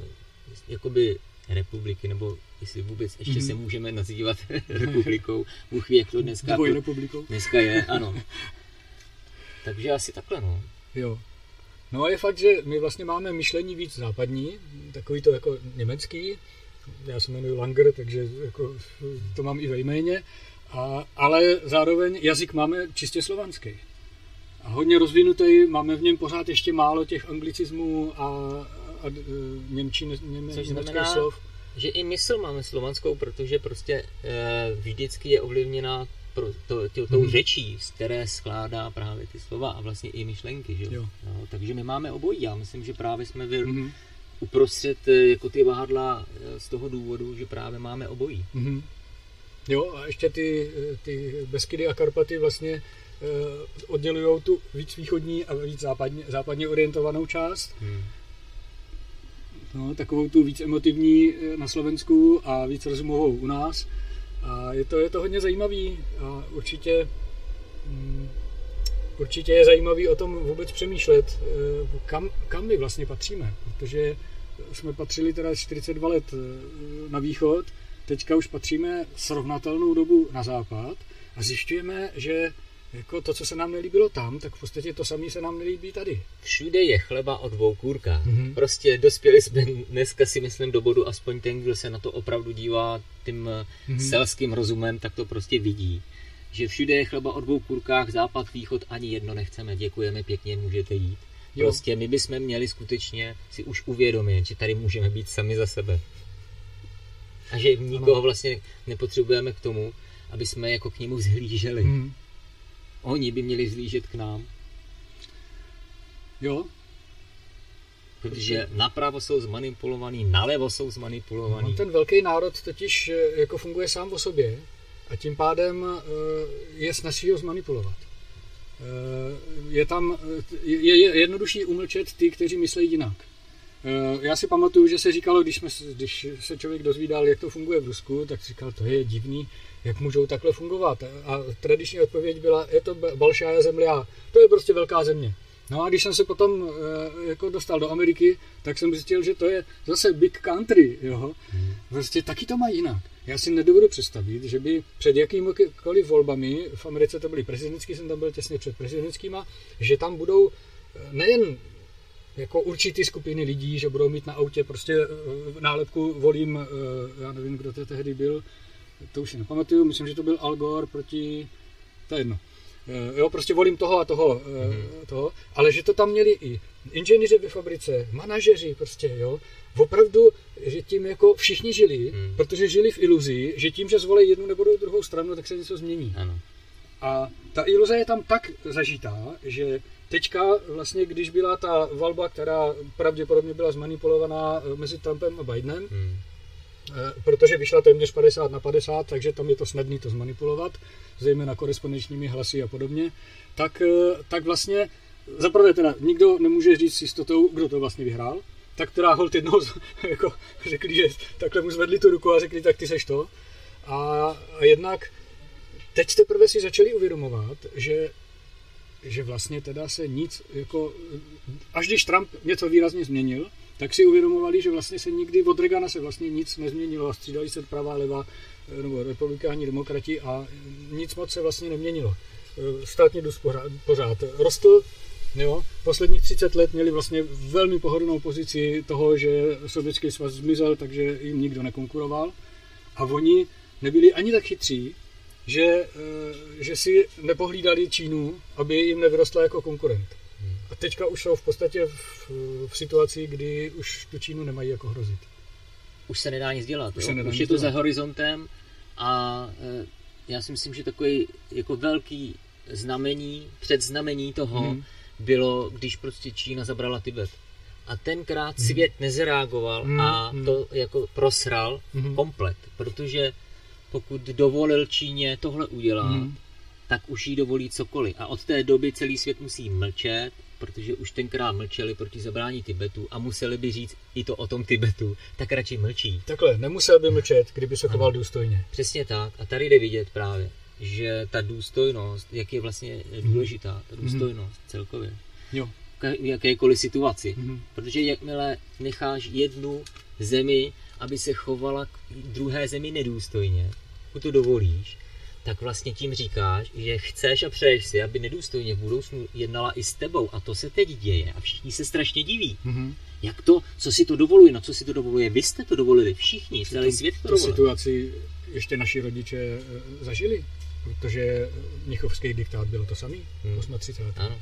jakoby republiky, nebo jestli vůbec ještě mm. se můžeme nazývat republikou. Bůh ví, jak to dneska, to, dneska je, ano. Takže asi takhle, no. Jo. No a je fakt, že my vlastně máme myšlení víc západní, takový to jako německý, já se jmenuji Langer, takže jako to mám i ve jméně, a, ale zároveň jazyk máme čistě slovanský. A hodně rozvinutý, máme v něm pořád ještě málo těch anglicismů a, a, a němčin, něme, Což znamená, slov. že i mysl máme slovanskou, protože prostě e, vždycky je ovlivněna pro to, to, tou hmm. řečí, z které skládá právě ty slova a vlastně i myšlenky. Že? Jo. No, takže my máme obojí. Já myslím, že právě jsme vy, hmm uprostřed eh, jako ty vahadla eh, z toho důvodu, že právě máme obojí. Mm-hmm. Jo, a ještě ty, eh, ty Beskydy a Karpaty vlastně oddělují tu víc východní a víc západně, západně orientovanou část. Hmm. No, takovou tu víc emotivní na Slovensku a víc rozumovou u nás. A je to, je to hodně zajímavý a určitě mm, určitě je zajímavý o tom vůbec přemýšlet, kam, kam my vlastně patříme, protože jsme patřili teda 42 let eh, na východ, teďka už patříme srovnatelnou dobu na západ a zjišťujeme, že jako to, co se nám nelíbilo tam, tak v podstatě to samé se nám nelíbí tady. Všude je chleba o dvou kůrkách. Mm-hmm. Prostě dospěli jsme dneska si myslím do bodu, aspoň ten, kdo se na to opravdu dívá tím mm-hmm. selským rozumem, tak to prostě vidí. Že všude je chleba o dvou kůrkách, západ, východ, ani jedno nechceme, děkujeme pěkně, můžete jít. Jo. Prostě my bychom měli skutečně si už uvědomit, že tady můžeme být sami za sebe. A že nikoho ano. vlastně nepotřebujeme k tomu, aby jsme jako k němu vzhlíželi. Hmm. Oni by měli vzlížet k nám. Jo, Protože napravo jsou zmanipulovaný, nalevo jsou zmanipulovaný. On ten velký národ totiž eh, jako funguje sám o sobě a tím pádem eh, je snaží ho zmanipulovat. Eh, Je tam, je, je jednodušší umlčet ty, kteří myslí jinak. Eh, Já si pamatuju, že se říkalo, když, jsme, když se člověk dozvídal, jak to funguje v Rusku, tak říkal, to je divný, jak můžou takhle fungovat. A tradiční odpověď byla, je to ba- balšája zemля, to je prostě velká země. No a když jsem se potom eh, jako dostal do Ameriky, tak jsem zjistil, že to je zase big country, jo. Prostě taky to mají jinak. Já si nedovedu představit, že by před jakýmikoliv volbami, v Americe to byly prezidentský, jsem tam byl těsně před prezidentskýma, že tam budou eh, nejen jako určitý skupiny lidí, že budou mít na autě prostě eh, nálepku volím, já nevím, kdo to tehdy byl, to už si nepamatuju, myslím, že to byl Al Gore proti, to je jedno. Eh, Jo, prostě volím toho a toho, mm-hmm. toho, ale že to tam měli i inženýři ve fabrice, manažeři prostě, jo. Opravdu, že tím jako všichni žili, Hmm. protože žili v iluzi, že tím, že zvolí jednu nebo druhou stranu, tak se něco změní. Ano. A ta iluze je tam tak zažitá, že teďka vlastně, když byla ta valba, která pravděpodobně byla zmanipulovaná eh, mezi Trumpem a Bidenem, Hmm. Eh, protože vyšla téměř 50 na 50, takže tam je to snadné to zmanipulovat, zejména korespondenčními hlasy a podobně, tak, eh, tak vlastně zaprvé teda nikdo nemůže říct s jistotou, kdo to vlastně vyhrál, tak teda hold jednou jako řekli, že takhle mu zvedli tu ruku a řekli, tak ty seš to. A, a jednak teď teprve si začali uvědomovat, že že vlastně teda se nic, jako, až když Trump něco výrazně změnil, tak si uvědomovali, že vlastně se nikdy od Reagana se vlastně nic nezměnilo a střídali se pravá, leva, eh, nebo republikáni, demokrati a nic moc se vlastně neměnilo. Eh, Státní dluh pořád, pořád rostl, jo, posledních 30 let měli vlastně velmi pohodlnou pozici toho, že sovětský svaz zmizel, takže jim nikdo nekonkuroval a oni nebyli ani tak chytří, že, eh, že si nepohlídali Čínu, aby jim nevyrostla jako konkurent. Teďka už jsou v podstatě v, v situaci, kdy už tu Čínu nemají jako hrozit. Už se nedá nic dělat. Už jo? nedá už nic je to za dělat. horizontem a e, já si myslím, že takový jako velký znamení, předznamení toho Mhm. bylo, když prostě Čína zabrala Tibet. A tenkrát svět nezareagoval Mhm. a Mhm. to jako prosral Mhm. komplet, protože pokud dovolil Číně tohle udělat, Mhm. tak už jí dovolí cokoliv. A od té doby celý svět musí mlčet, protože už tenkrát mlčeli proti zabrání Tibetu a museli by říct i to o tom Tibetu, tak radši mlčí. Takhle, nemusel by mlčet, kdyby se choval důstojně. Přesně tak. A tady jde vidět právě, že ta důstojnost, jak je vlastně důležitá, ta důstojnost celkově, Jo. v jakékoliv situaci. Mhm. Protože jakmile necháš jednu zemi, aby se chovala k druhé zemi nedůstojně, pokud to dovolíš, tak vlastně tím říkáš, že chceš a přeješ si, aby nedůstojně v budoucnu jednala i s tebou. A to se teď děje a všichni se strašně diví. Mhm. Jak to, co si to dovoluje, na co si to dovoluje? Vy jste to dovolili, všichni, celý Přitom svět to dovolil. situaci ještě naši rodiče eh, zažili, protože Mnichovský diktát bylo to samý, Hmm. 38. Ano.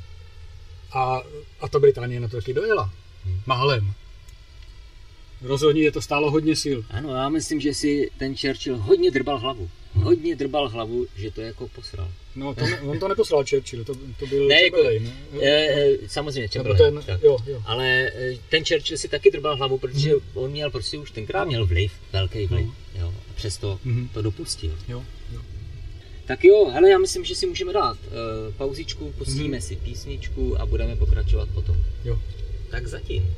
A, a ta Británie na to taky dojela. Hmm. Málem. Rozhodně je to stálo hodně sil. Ano, já myslím, že si ten Churchill hodně drbal hlavu. Hodně drbal hlavu, že to jako posral. No, to ne, on to neposlal Churchill, to, to byl Ne, jako- Chamberlain. E, samozřejmě, Chamberlain, ten, tak. jo, jo. Ale e, ten Churchill si taky drbal hlavu, protože on měl prostě už tenkrát měl vliv, velký vliv. Jo, a přesto Mhm. to dopustil. jo, jo. Tak jo, hele, já myslím, že si můžeme dát e, pauzičku, pustíme Mhm. si písničku a budeme pokračovat potom. jo. Tak zatím.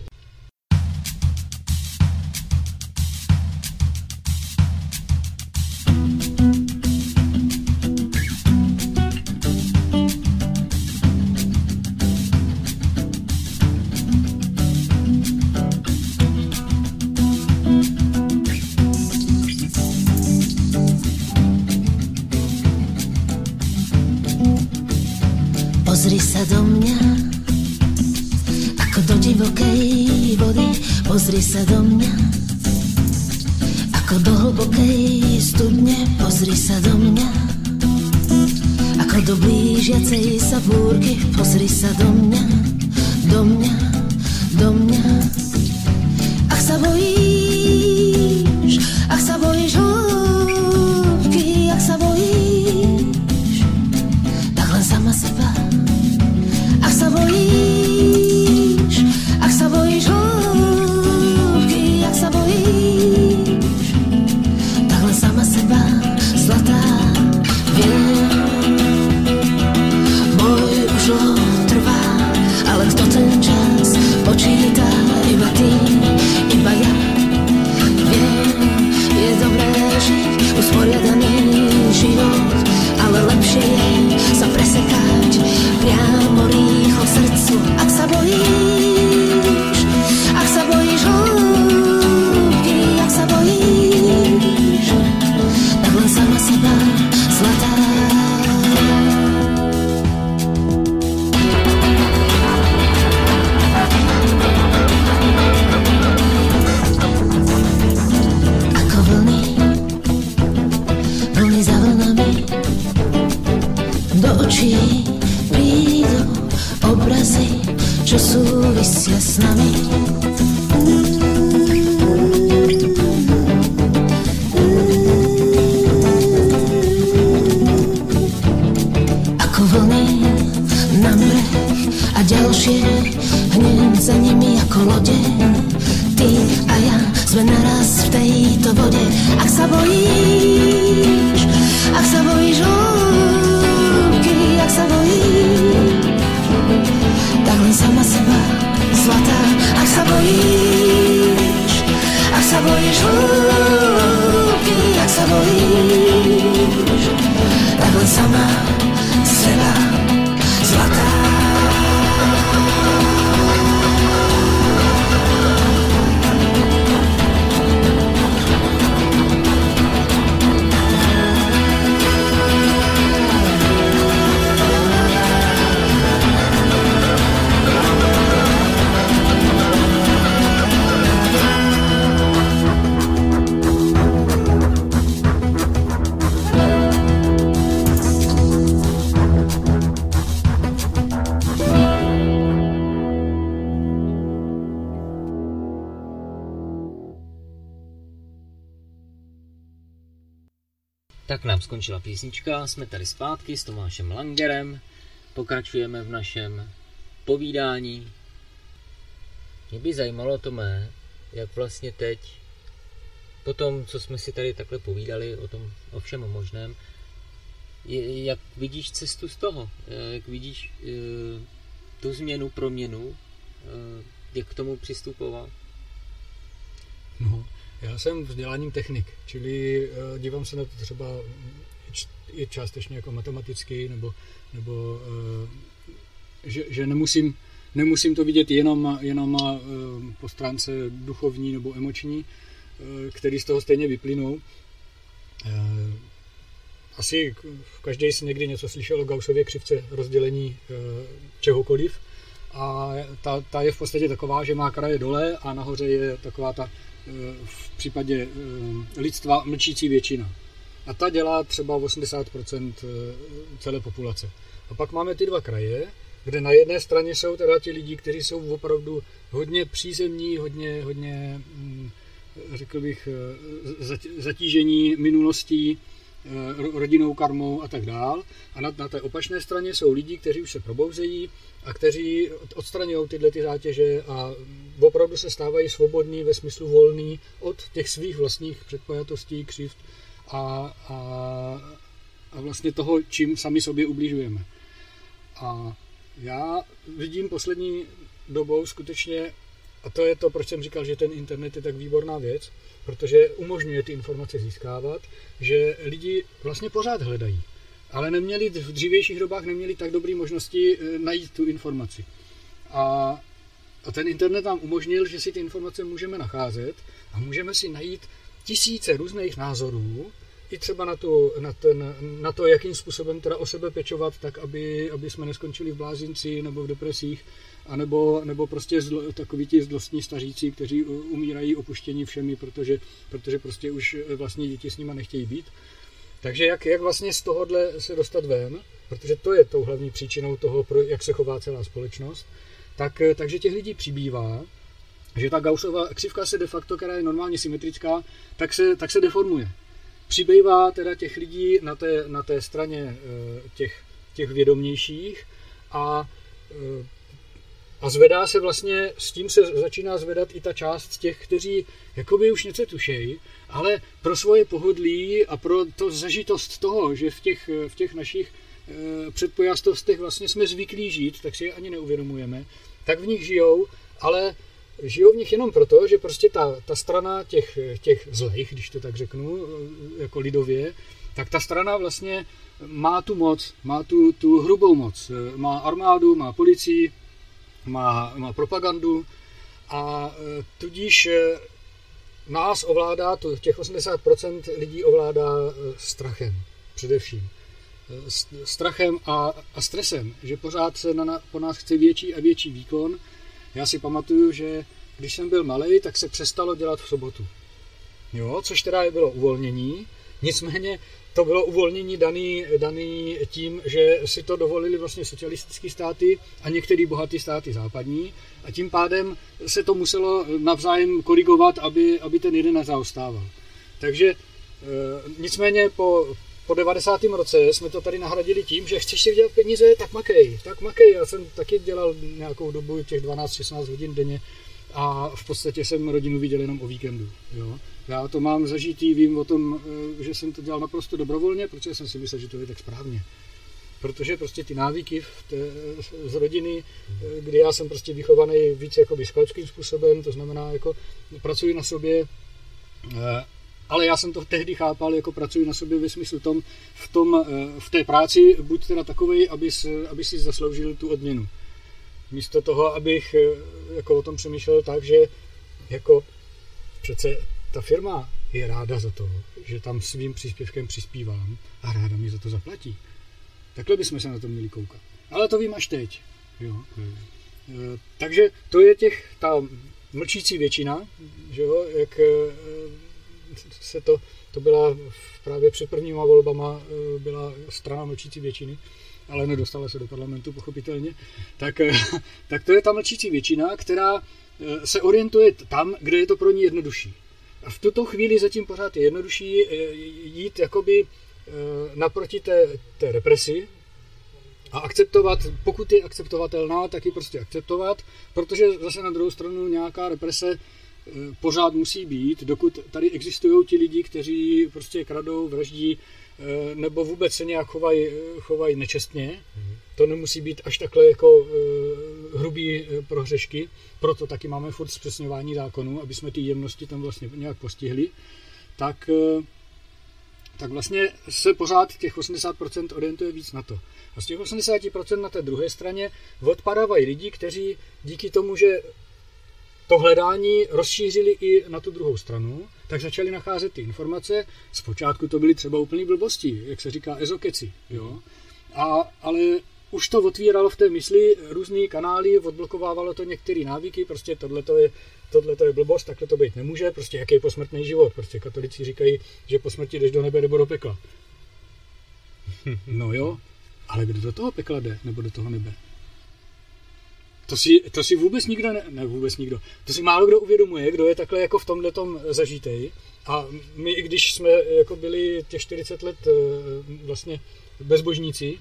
Ako lode. Ty a ja sme naraz v tejto vode. Ak sa bojíš, ak sa bojíš hĺbky, ak sa bojíš, tak len sama seba, zlatá. Ak sa bojíš, ak sa bojíš hĺbky, ak sa bojíš, tak len sama seba, skončila písnička, jsme tady zpátky s Tomášem Langerem, pokračujeme v našem povídání. Mě by zajímalo, Tomé, jak vlastně teď, po tom, co jsme si tady takhle povídali o tom, o všem možném, jak vidíš cestu z toho, jak vidíš e, tu změnu, proměnu, e, jak k tomu přistupovat? No, já jsem vzděláním technik, čili dívám se na to třeba i částečně jako matematicky, nebo, nebo uh, že, že nemusím, nemusím to vidět jenom, jenom uh, po stránce duchovní nebo emoční, uh, který z toho stejně vyplynou. Asi každý si někdy něco slyšel o Gaussově křivce rozdělení čehokoliv. A ta, ta je v podstatě taková, že má kraje dole a nahoře je taková ta v případě eh, lidstva mlčící většina. A ta dělá třeba 80% eh, celé populace. A pak máme ty dva kraje, kde na jedné straně jsou teda ti lidi, kteří jsou opravdu hodně přízemní, hodně, hodně hm, řekl bych, eh, zatížení minulostí, rodinou karmou a tak dál. A na, na té opačné straně jsou lidi, kteří už se probouzejí a kteří odstraňují tyhle ty zátěže a opravdu se stávají svobodní ve smyslu volný od těch svých vlastních předpojatostí, křivt a, a, a vlastně toho, čím sami sobě ubližujeme. A já vidím poslední dobou skutečně, a to je to, proč jsem říkal, že ten internet je tak výborná věc, protože umožňuje ty informace získávat, že lidi vlastně pořád hledají ale neměli v dřívějších dobách neměli tak dobré možnosti eh, najít tu informaci. A, a ten internet nám umožnil, že si ty informace můžeme nacházet a můžeme si najít tisíce různých názorů, i třeba na, tu, na, ten, na to, jakým způsobem teda o sebe pečovat, tak aby, aby jsme neskončili v blázinci nebo v depresích, anebo, nebo prostě zlo, takoví ti zlostní stařící, kteří umírají opuštění všemi, protože, protože prostě už vlastně děti s nima nechtějí být. Takže jak, jak vlastně z tohohle se dostat ven, protože to je tou hlavní příčinou toho, jak se chová celá společnost, tak, takže těch lidí přibývá, že ta Gaussova křivka se de facto, která je normálně symetrická, tak se, tak se deformuje. Přibývá teda těch lidí na té, na té straně eh, těch, těch vědomějších a eh, a zvedá se vlastně, s tím se začíná zvedat i ta část těch, kteří jakoby už něco tušejí, ale pro svoje pohodlí a pro to zažitost toho, že v těch, v těch našich e, předpojastostech vlastně jsme zvyklí žít, tak si je ani neuvědomujeme, tak v nich žijou, ale žijou v nich jenom proto, že prostě ta, ta strana těch, těch zlejch, když to tak řeknu, eh, jako lidově, tak ta strana vlastně má tu moc, má tu, tu hrubou moc. Eh, má armádu, má policii, má, má propagandu a e, tudíž nás ovládá, těch 80% lidí ovládá strachem především. Strachem a, a stresem, že pořád se na, po nás chce větší a větší výkon. Já si pamatuju, že když jsem byl malý, tak se přestalo dělat v sobotu. Jo, což teda bylo uvolnění, nicméně to bylo uvolnění daný, daný tím, že si to dovolili vlastně socialistické státy a některé bohaté státy západní a tím pádem se to muselo navzájem korigovat, aby, aby ten jeden nezaostával. Takže e, nicméně po, po 90. roce jsme to tady nahradili tím, že chceš si vydělat peníze, tak makej, tak makej. Já jsem taky dělal nějakou dobu těch 12-16 hodin denně a v podstatě jsem rodinu viděl jenom o víkendu. Jo. Já to mám zažitý, vím o tom, eh, že jsem to dělal naprosto dobrovolně, protože jsem si myslel, že to je tak správně. Protože prostě ty návyky v té, z rodiny, eh, kdy já jsem prostě vychovaný víc jakoby skautským způsobem, to znamená jako pracuji na sobě, eh, ale já jsem to tehdy chápal, jako pracuji na sobě ve smyslu tom, v, tom, v té práci buď teda takový, aby, aby si zasloužil tu odměnu. Místo toho, abych jako o tom přemýšlel tak, že jako přece ta firma je ráda za to, že tam svým příspěvkem přispívám a ráda mi za to zaplatí. Takhle bychom se na to měli koukat. Ale to vím až teď. Jo. Hmm. E, takže to je těch, ta mlčící většina, že jo, jak se to, to byla právě před prvníma volbama e, byla strana mlčící většiny, ale nedostala se do parlamentu, pochopitelně, tak, tak to je ta mlčící většina, která se orientuje tam, kde je to pro ní jednodušší. A v tuto chvíli zatím pořád je jednodušší eh, jít jakoby eh, naproti té, té represi a akceptovat, pokud je akceptovatelná, tak ji prostě akceptovat, protože zase na druhou stranu nějaká represe eh, pořád musí být, dokud tady existují ti lidi, kteří prostě kradou, vraždí, nebo vůbec se nějak chovají, chovají nečestně. Mm-hmm. To nemusí být až takhle jako hrubý prohřešky, proto taky máme furt zpřesňování zákonů, aby jsme ty jemnosti tam vlastně nějak postihli, tak, eh, tak vlastně se pořád těch 80% orientuje víc na to. A z těch 80% na té druhé straně odpadávají lidi, kteří díky tomu, že to hledání rozšířili i na tu druhou stranu, tak začali nacházet ty informace. Zpočátku to byly třeba úplný blbosti, jak se říká ezokeci. Jo? A, ale už to otvíralo v té mysli různé kanály, odblokovávalo to některé návyky, prostě tohle je, tohle je blbost, takhle to být nemůže, prostě jaký je posmrtný život. Prostě katolici říkají, že po smrti jdeš do nebe nebo do pekla. No jo, ale kdo do toho pekla jde, nebo do toho nebe? To si, to si vůbec nikdo, ne, ne vůbec nikdo, to si málo kdo uvědomuje, kdo je takhle jako v tomhle tom zažitej. A my, i když jsme jako byli těch 40 let eh, vlastně bezbožníci,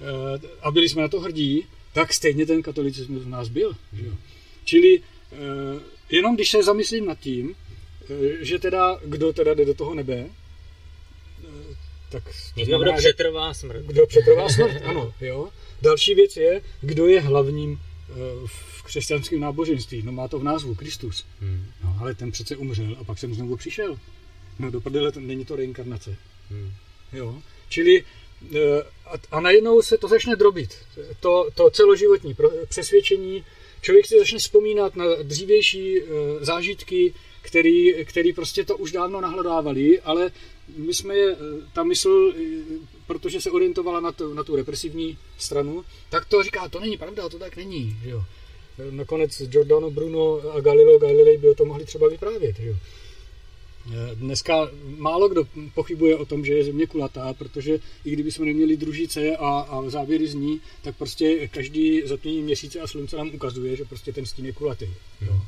Eh, a byli jsme na to hrdí, tak stejně ten katolicismus v nás byl. Že jo? Čili eh, jenom když se zamyslím nad tím, eh, že teda, kdo teda jde do toho nebe, tak... Někdo, kdo přetrvá smrt. Kdo přetrvá smrt, ano. Jo? Další věc je, kdo je hlavním v křesťanském náboženství. No má to v názvu Kristus. Hmm. No, ale ten přece umřel a pak jsem znovu přišel. No do prdele, není to reinkarnace. Hmm. Jo? Čili Eh, a, a najednou se to začne drobit. To, to celoživotní přesvědčení, člověk si začne vzpomínat na dřívější eh, zážitky, který, který prostě to už dávno nahledávali, ale my jsme je, eh, ta mysl, protože se orientovala na, to, na tu represivní stranu, tak to říká, to není pravda, to tak není. Že jo. Nakonec Giordano Bruno a Galileo Galilei by o tom mohli třeba vyprávět. Že jo. Dneska málo kdo pochybuje o tom, že je země kulatá, protože i kdyby jsme neměli družice a, a závěry z ní, tak prostě každý zatmění měsíce a slunce nám ukazuje, že prostě ten stín je kulatý. Jo.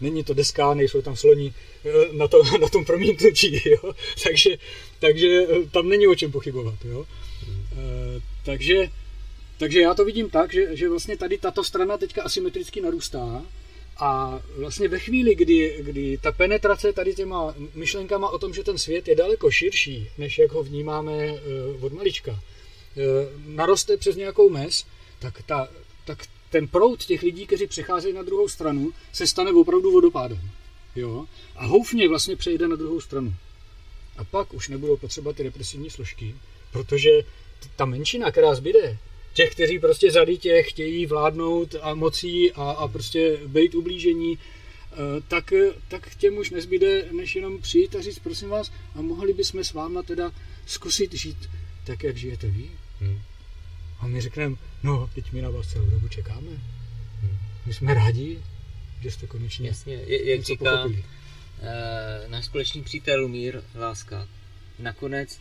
Není to deska, nejsou tam sloní eh, na, to, na tom promítnutí, jo. Takže, takže eh, tam není o čem pochybovat. Jo. E, takže, takže já to vidím tak, že, že vlastně tady tato strana teďka asymetricky narůstá, a vlastně ve chvíli, kdy, kdy ta penetrace tady těma myšlenkama o tom, že ten svět je daleko širší, než jak ho vnímáme od malička, naroste přes nějakou mez, tak, ta, tak ten proud těch lidí, kteří přecházejí na druhou stranu, se stane opravdu vodopádem. Jo? A houfně vlastně přejde na druhou stranu. A pak už nebudou potřeba ty represivní složky, protože ta menšina, která zbyde, těch, kteří prostě zaditě chtějí vládnout a mocí a, a prostě být ublížení, eh, tak, tak těm už nezbyde, než jenom přijít a říct, prosím vás, a mohli bychom s váma teda zkusit žít tak, jak žijete vy? Hmm. A my řekneme, no, teď my na vás celou dobu čekáme. My jsme rádi, že jste konečně Jasně, jak říká uh, náš společný přítel Mír Láska, nakonec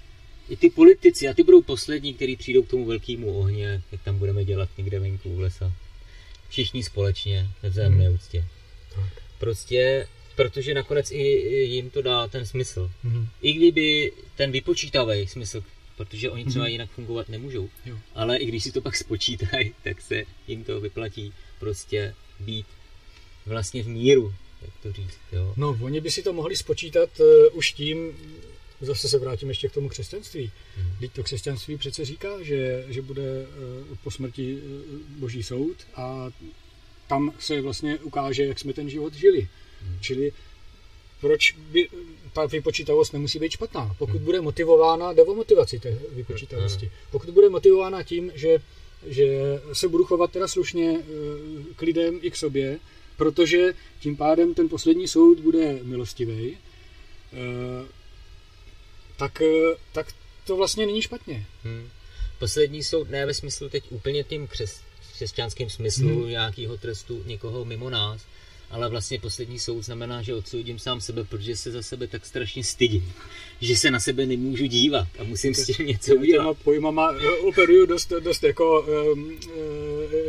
i ty politici, a ty budou poslední, kteří přijdou k tomu velkému ohně, jak tam budeme dělat někde venku v lesa. Všichni společně, ve vzájemné hmm. úctě. Tak. Prostě, protože nakonec i jim to dá ten smysl. Hmm. I kdyby ten vypočítavý smysl, protože oni třeba hmm. jinak fungovat nemůžou, jo. ale i když si to pak spočítají, tak se jim to vyplatí prostě být vlastně v míru, jak to říct. Jo. No, oni by si to mohli spočítat uh, už tím, zase se vrátím ještě k tomu křesťanství. Hmm. Teď to křesťanství přece říká, že, že bude uh, po smrti uh, boží soud a tam se vlastně ukáže, jak jsme ten život žili. Hmm. Čili proč by ta vypočítavost nemusí být špatná? Pokud hmm. bude motivována, jde o motivaci té vypočítavosti. Hmm. Pokud bude motivována tím, že, že se budu chovat teda slušně k lidem i k sobě, protože tím pádem ten poslední soud bude milostivý, eh, tak, eh, tak to vlastně není špatně. Hmm. Poslední soud ne ve smyslu teď úplně tím křes, křesťanským smyslu hmm. nějakého trestu někoho mimo nás, ale vlastně poslední soud znamená, že odsoudím sám sebe, protože se za sebe tak strašně stydím, že se na sebe nemůžu dívat a musím s tím něco udělat. Těma pojmama eh, operuju dost, dost jako,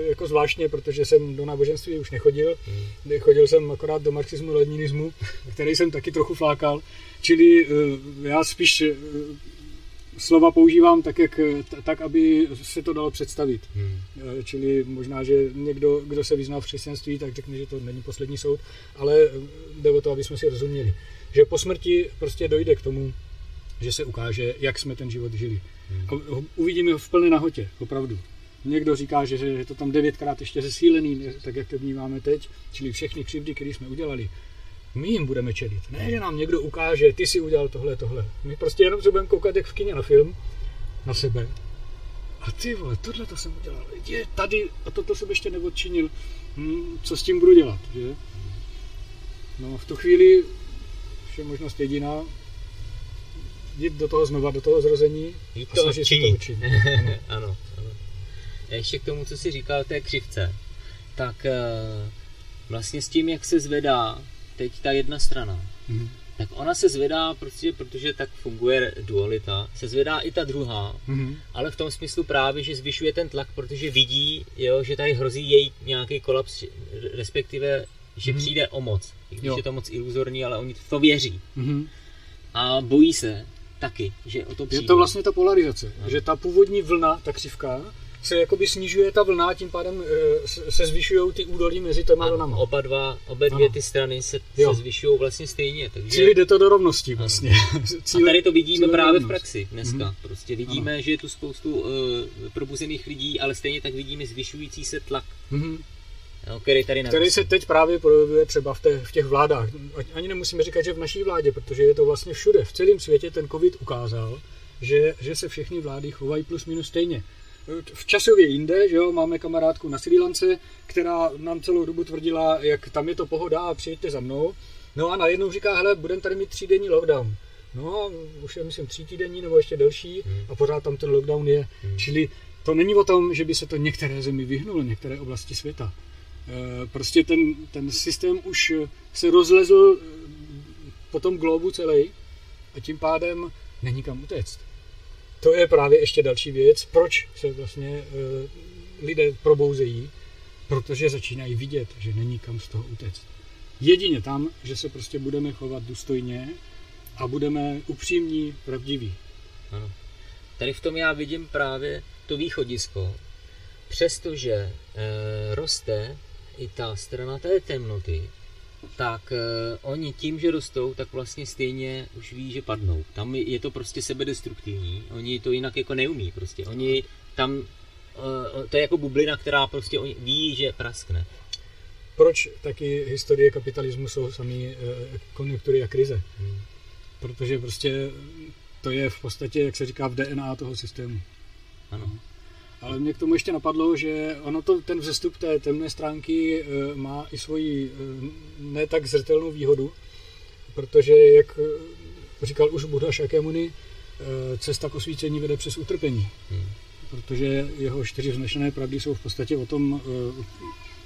jako zvláštně, protože jsem do náboženství už nechodil. Hmm. Chodil jsem akorát do marxismu, leninismu, který jsem taky trochu flákal. Čili eh, já spíš eh, slova používám tak, jak, tak, aby se to dalo představit. Hmm. Eh, čili možná, že někdo, kdo se vyzná v křesťanství, tak řekne, že to není poslední soud, ale jde o to, aby jsme si rozuměli. Že po smrti prostě dojde k tomu, že se ukáže, jak jsme ten život žili. Hmm. uvidíme ho v plné nahotě, opravdu. Někdo říká, že je to tam devětkrát ještě zesílený, tak jak to vnímáme teď, čili všechny křivdy, které jsme udělali, my jim budeme čelit. Ne, že nám někdo ukáže, ty si udělal tohle, tohle. My prostě jenom se budeme koukat jak v kině na film, na sebe. A ty vole, tohle to jsem udělal. Je tady, a toto jsem ještě neodčinil. Hm, co s tím budu dělat, že? No v tu chvíli je možnost jediná, jít do toho znova, do toho zrození jít to a snažit to učinit. ano, ano. A ještě k tomu, co jsi říkal té křivce, tak eh, vlastně s tím, jak se zvedá teď ta jedna strana, mm-hmm. tak ona se zvedá, prostě, protože tak funguje dualita, se zvedá i ta druhá, mm-hmm. ale v tom smyslu právě, že zvyšuje ten tlak, protože vidí, jo, že tady hrozí její nějaký kolaps, respektive, že mm-hmm. přijde o moc. I když jo. je to moc iluzorní, ale oni to věří. Mm-hmm. A bojí se taky, že o to přijde. Je to vlastně ta polarizace, no. že ta původní vlna, ta křivka, se jakoby snižuje ta vlna, tím pádem e, se zvyšují ty údolí mezi těma vlnama. Oba dva, obě dvě ty strany se, se zvyšují vlastně stejně. Takže... Čili jde to do rovnosti vlastně. Cíle, a tady to vidíme právě rovnost. v praxi dneska. Mm-hmm. Prostě vidíme, ano. že je tu spoustu uh, probuzených lidí, ale stejně tak vidíme zvyšující se tlak. Mm-hmm. No, který, tady který se teď právě projevuje třeba v, té, v těch vládách. Ani nemusíme říkat, že v naší vládě, protože je to vlastně všude. V celém světě ten covid ukázal, že, že se všechny vlády chovají plus minus stejně v časově jinde, že jo, máme kamarádku na Sri Lance, která nám celou dobu tvrdila, jak tam je to pohoda a přijďte za mnou. No a najednou říká, hele, budeme tady mít třídenní lockdown. No, už je, myslím, tří týdenní nebo ještě delší hmm. a pořád tam ten lockdown je. Hmm. Čili to není o tom, že by se to některé zemi vyhnulo, některé oblasti světa. E, prostě ten, ten systém už se rozlezl po tom globu celý a tím pádem není kam utéct to je právě ještě další věc, proč se vlastně uh, lidé probouzejí, protože začínají vidět, že není kam z toho utéct. Jedině tam, že se prostě budeme chovat důstojně a budeme upřímní, pravdiví. Ano. Tady v tom já vidím právě to východisko. Přestože e, roste i ta strana té temnoty, tak uh, oni tím, že rostou, tak vlastně stejně už ví, že padnou. Tam je to prostě sebedestruktivní. Oni to jinak jako neumí prostě. Oni tam, uh, to je jako bublina, která prostě oni ví, že praskne. Proč taky historie kapitalismu jsou samý uh, konjunktury a krize? Hmm. Protože prostě to je v podstatě, jak se říká, v DNA toho systému. Ano. Ale mě k tomu ještě napadlo, že ono to, ten vzestup té temné stránky e, má i svoji e, ne tak zřetelnou výhodu, protože, jak e, říkal už Buddha Shakyamuni, cesta k osvícení vede přes utrpení. Hmm. Protože jeho čtyři vznešené pravdy jsou v podstatě o tom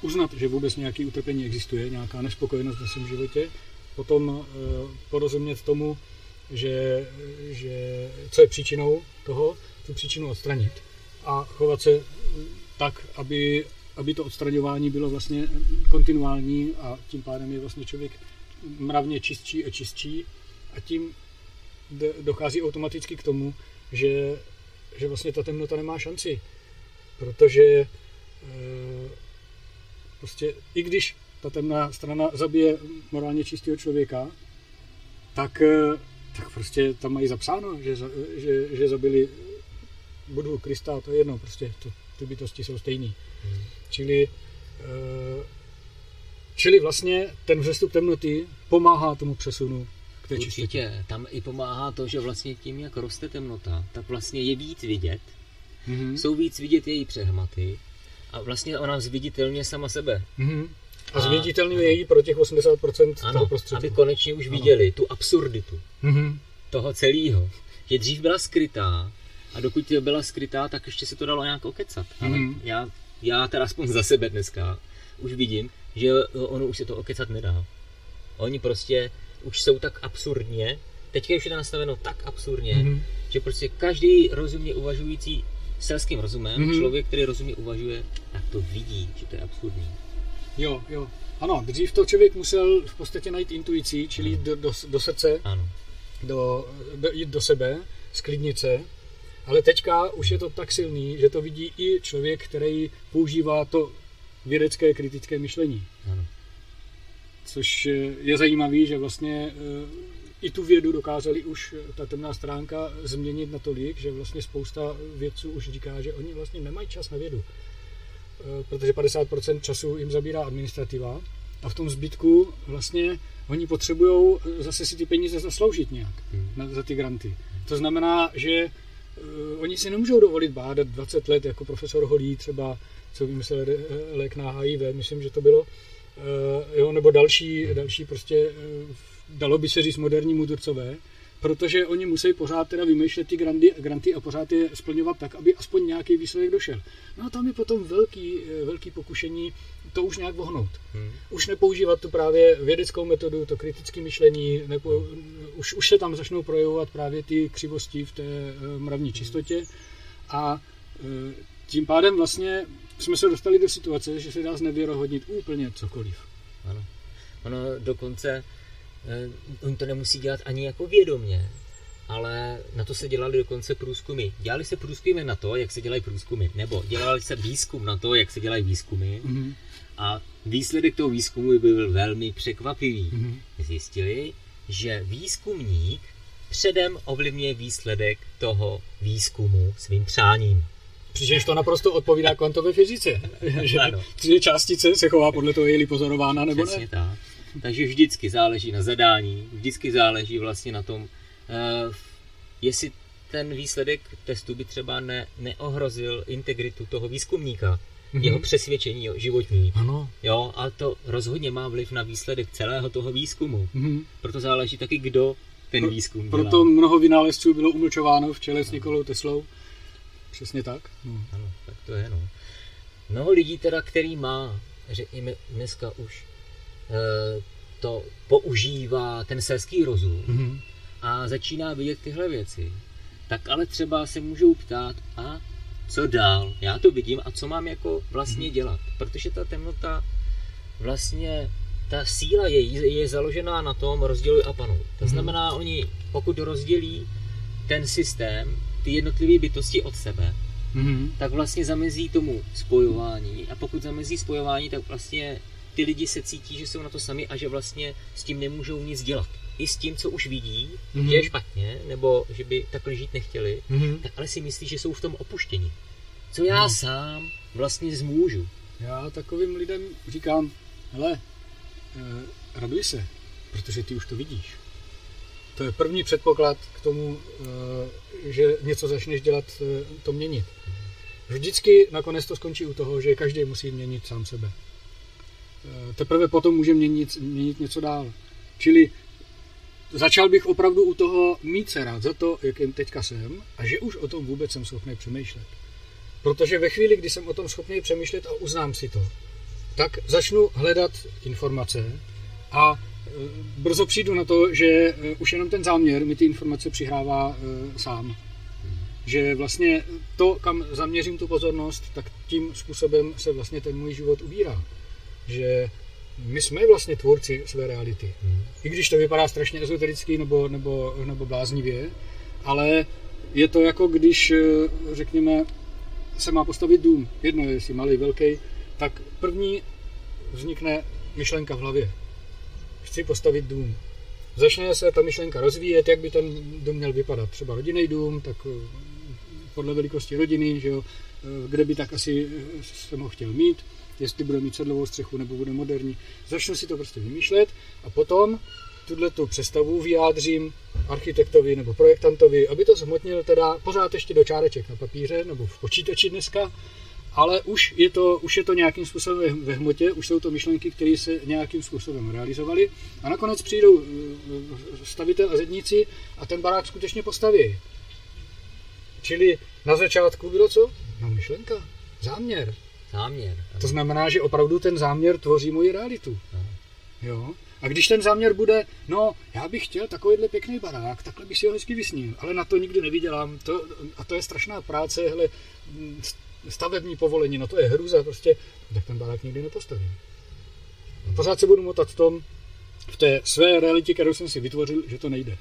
uznat, že vůbec nějaký utrpení existuje, nějaká nespokojenost ve svém životě, potom porozumět tomu, že, že co je příčinou toho, tu příčinu odstranit a chovat se tak, aby, aby to odstraňování bylo vlastně kontinuální a tím pádem je vlastně člověk mravně čistší a čistší. A tím dochází automaticky k tomu, že, že vlastně ta temnota nemá šanci, protože e, prostě i když ta temná strana zabije morálně čistého člověka, tak, eh, tak prostě tam mají zapsáno, že, že, že zabili Budhu, Krista, to je jedno, prostě to, ty bytosti jsou stejný. Čili, eh, čili vlastně ten vzestup temnoty pomáhá tomu přesunu k té čistotě. Určitě, tam i pomáhá to, že vlastně tím, jak roste temnota, tak vlastně je víc vidět, Mhm. jsou víc vidět její přehmaty a vlastně ona zviditelně sama sebe. Mhm. A A- zviditelňuje ji pro těch 80% toho Ano, prostředí. aby konečně už viděli tu absurditu Mhm. toho celého. Že dřív byla skrytá a dokud byla skrytá, tak ještě se to dalo nějak okecat. Ale Mhm. já, já teda aspoň za sebe dneska už vidím, že ono už se to okecat nedá. Oni prostě už jsou tak absurdně, teďka už je to nastaveno tak absurdně, Mhm. že prostě každý rozumně uvažující selským rozumem, Mhm. člověk, který rozumně uvažuje, tak to vidí, že to je absurdní. Jo, jo. Ano, dřív to člověk musel v podstatě najít intuicí, čili jít do, do, do srdce, Ano. do, do, jít do sebe, sklidnit se. Ale teďka už je to tak silný, že to vidí i člověk, který používá to vědecké kritické myšlení. Ano. Což eh, je zajímavé, že vlastně eh, i tu vědu dokázali už eh, ta temná stránka změnit natolik, že vlastně spousta vědců už říká, že oni vlastně nemají čas na vědu. Protože 50% času jim zabírá administrativa a v tom zbytku vlastně oni potřebují zase si ty peníze zasloužit nějak Hmm. na, za ty granty. To znamená, že oni si nemůžou dovolit bádat 20 let jako profesor Holý třeba, co vymyslel eh, lék na HIV, myslím, že to bylo, uh, jo, nebo další, další prostě, dalo by se říct moderní mudrcové, protože oni musí pořád teda vymýšlet ty grandy, granty a pořád je splňovat tak, aby aspoň nějaký výsledek došel. No a tam je potom velký, eh, velký pokušení to už nějak vohnout. Hmm. Už nepoužívat tu právě vědeckou metodu, to kritické myšlení, nebo už, už se tam začnou projevovat právě ty křivosti v té eh, mravní čistotě a eh, tím pádem vlastně jsme se dostali do situace, že se dá znevěrohodnit úplně cokoliv. Ano. Ono dokonce, eh, oni to nemusí dělat ani jako vědomě, ale na to se dělali dokonce průzkumy. Dělali se průzkumy na to, jak se dělají průzkumy, nebo dělali se výzkum na to, jak se dělají výzkumy Mhm. A výsledek toho výzkumu byl velmi překvapivý. Mhm. Zjistili, že výzkumník předem ovlivňuje výsledek toho výzkumu svým přáním. Přičemž to naprosto odpovídá kvantové fyzice, že že částice se chová podle toho, je-li pozorována nebo Přesně ne. tak. Takže vždycky záleží na zadání, vždycky záleží vlastně na tom, uh, jestli ten výsledek testu by třeba ne, neohrozil integritu toho výzkumníka, Mhm. jeho přesvědčení životní. Ano. Jo, a to rozhodně má vliv na výsledek celého toho výzkumu. Mhm. Proto záleží taky, kdo ten Pro- výzkum dělá. Proto mnoho vynálezců bylo umlčováno v čele s Nikolou Teslou. Přesně tak. No. Ano, tak to je, no. Mnoho lidí teda, který má, řekněme, dneska už eh, to používá ten selský rozum Mhm. a začíná vidět tyhle věci, tak ale třeba se můžou ptát, a co dál? Já to vidím a co mám jako vlastně dělat? Protože ta temnota vlastně ta síla je, je založená na tom rozděluj a panuj. To znamená, oni pokud rozdělí ten systém, ty jednotlivé bytosti od sebe, Mhm. tak vlastně zamezí tomu spojování a pokud zamezí spojování, tak vlastně ty lidi se cítí, že jsou na to sami a že vlastně s tím nemůžou nic dělat. I s tím, co už vidí, Mhm. že je špatně, nebo že by takhle žít nechtěli, Mhm. tak ale si myslí, že jsou v tom opuštění. Co já sám vlastně zmůžu. Já takovým lidem říkám, hele, eh, raduj se, protože ty už to vidíš. To je první předpoklad k tomu, eh, že něco začneš dělat, eh, to měnit. Vždycky nakonec to skončí u toho, že každý musí měnit sám sebe. Eh, Teprve potom může měnit, měnit něco dál. Čili začal bych opravdu u toho mít se rád za to, jakým teďka jsem a že už o tom vůbec jsem schopný přemýšlet. Protože ve chvíli, kdy jsem o tom schopný přemýšlet a uznám si to, tak začnu hledat informace a e, brzo přijdu na to, že e, už jenom ten záměr mi ty informace přihrává e, sám. Že vlastně to, kam zaměřím tu pozornost, tak tím způsobem se vlastně ten můj život ubírá. Že my jsme vlastně tvůrci své reality. I když to vypadá strašně ezotericky nebo, nebo, nebo bláznivě, ale je to jako když, e, řekněme, se má postavit dům. Jedno je, jestli malý, velký, tak první vznikne myšlenka v hlavě. Chci postavit dům. Začne se ta myšlenka rozvíjet, jak by ten dům měl vypadat. Třeba rodinný dům, tak eh, podle velikosti rodiny, že jo, eh, kde by tak asi se mohl chtěl mít, jestli bude mít sedlovou střechu nebo bude moderní. Začnu si to prostě vymýšlet a potom tuhle tu představu vyjádřím architektovi nebo projektantovi, aby to zhmotnil teda pořád ještě do čáreček na papíře nebo v počítači dneska, ale už je to, už je to nějakým způsobem ve hmotě, už jsou to myšlenky, které se nějakým způsobem realizovaly a nakonec přijdou eh, stavitel a zedníci a ten barák skutečně postaví. Čili na začátku bylo co? No myšlenka, záměr. Záměr. To znamená, že opravdu ten záměr tvoří moji realitu. Jo? A když ten záměr bude, no, já bych chtěl takovýhle pěkný barák, takhle bych si ho hezky vysnil, ale na to nikdy nevydělám. To, a to je strašná práce, hele, stavební povolení, no to je hruza, prostě, tak ten barák nikdy nepostavím. Pořád se budu motat v tom, v té své realitě, kterou jsem si vytvořil, že to nejde.